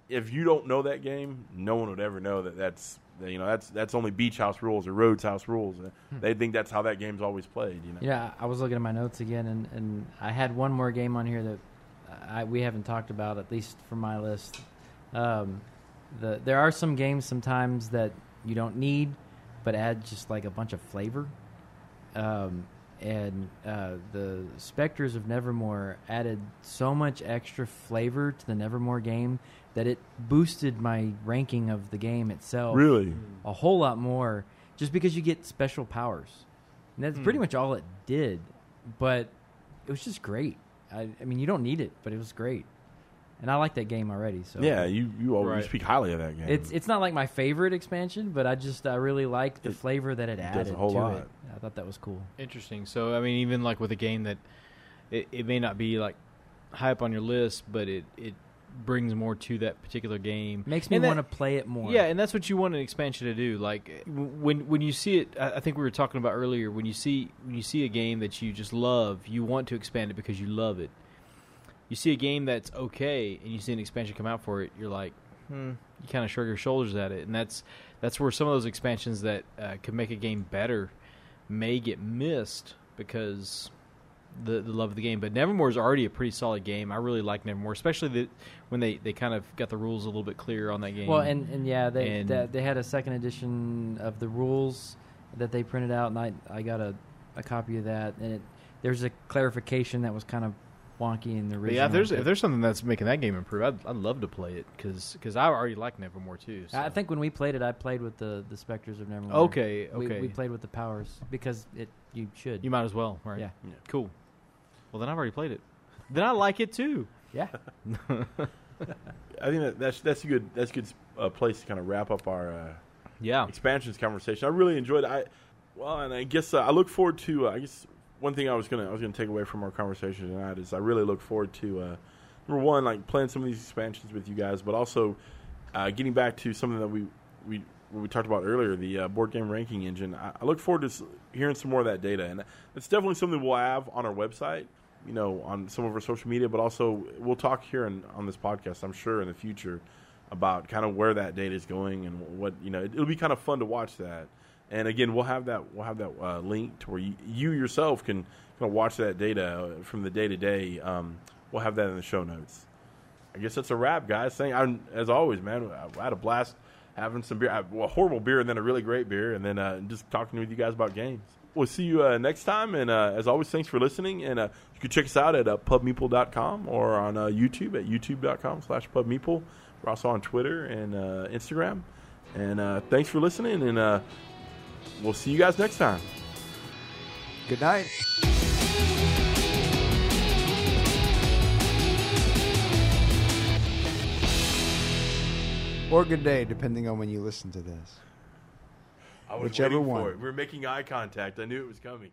Speaker 1: if you don't know that game, no one would ever know that that's you know that's that's only beach house rules or roads house rules. Uh, hmm. They think that's how that game's always played. You know.
Speaker 2: Yeah, I was looking at my notes again, and, and I had one more game on here that I, we haven't talked about, at least for my list. Um, the there are some games sometimes that you don't need, but add just like a bunch of flavor. Um, and uh, the Spectres of Nevermore added so much extra flavor to the Nevermore game that it boosted my ranking of the game itself
Speaker 1: Really.
Speaker 2: a whole lot more just because you get special powers. And that's pretty much all it did. But it was just great. I, I mean, you don't need it, but it was great. And I like that game already. So
Speaker 1: Yeah, you you always
Speaker 4: Right.
Speaker 1: speak highly of that game.
Speaker 2: it's it's not like my favorite expansion, but I just I really like the
Speaker 1: It
Speaker 2: flavor that it
Speaker 1: does
Speaker 2: added
Speaker 1: a whole
Speaker 2: to
Speaker 1: lot.
Speaker 2: it. I thought that was cool.
Speaker 4: Interesting. So I mean, even like with a game that it, it may not be like high up on your list, but it it brings more to that particular game.
Speaker 2: Makes me want to play it more.
Speaker 4: Yeah, and that's what you want an expansion to do. Like when when you see it, I think we were talking about earlier. When you see when you see a game that you just love, you want to expand it because you love it. You see a game that's okay, and you see an expansion come out for it, you're like, hmm. You kind of shrug your shoulders at it, and that's that's where some of those expansions that uh, could make a game better may get missed because the the love of the game. But Nevermore is already a pretty solid game. I really like Nevermore, especially the, when they, they kind of got the rules a little bit clearer on that game.
Speaker 2: Well, and, and yeah, they
Speaker 4: And-
Speaker 2: that, they had a second edition of the rules that they printed out, and I I got a, a copy of that, and it there's a clarification that was kind of wonky in the
Speaker 4: But
Speaker 2: original.
Speaker 4: yeah, if there's if there's something that's making that game improve, I'd, I'd love to play it because I already like Nevermore too. So.
Speaker 2: I think when we played it, I played with the the specters of Nevermore.
Speaker 4: Okay,
Speaker 2: We-
Speaker 4: okay.
Speaker 2: We, played with the powers because it you should.
Speaker 4: you might as well, right?
Speaker 2: Yeah.
Speaker 1: Yeah.
Speaker 4: Cool. Well, then I've already played it. Then I like it too.
Speaker 2: yeah.
Speaker 1: I think that that's that's a good that's a good uh, place to kind of wrap up our uh,
Speaker 4: Yeah.
Speaker 1: expansions conversation. I really enjoyed it. I well, and I guess uh, I look forward to. Uh, I guess one thing I was gonna I was gonna take away from our conversation tonight is I really look forward to uh, number one like playing some of these expansions with you guys, but also uh, getting back to something that we we what we talked about earlier, the uh, board game ranking engine. I, I look forward to hearing some more of that data, and it's definitely something we'll have on our website. You know, on some of our social media, but also we'll talk here in, on this podcast. I'm sure in the future about kind of where that data is going and what you know. It, will be kind of fun to watch that. And again, we'll have that we'll have that uh, link to where you, you yourself can kind of watch that data uh, from the day to day. We'll have that in the show notes. I guess that's a wrap, guys. Saying I'm, as always, man, I had a blast having some beer. I- Well, a horrible beer and then a really great beer, and then uh, just talking with you guys about games. We'll see you uh, next time, and uh, as always, thanks for listening. And uh, you can check us out at uh, pubmeeple.com or on uh, YouTube at youtube.com slash pubmeeple. We're also on Twitter and uh, Instagram. And uh, thanks for listening, and we'll see you guys next time.
Speaker 3: Good night. Or good day, depending on when you listen to this.
Speaker 1: I was
Speaker 3: Whichever
Speaker 1: waiting
Speaker 3: one.
Speaker 1: for it. We were making eye contact. I knew it was coming.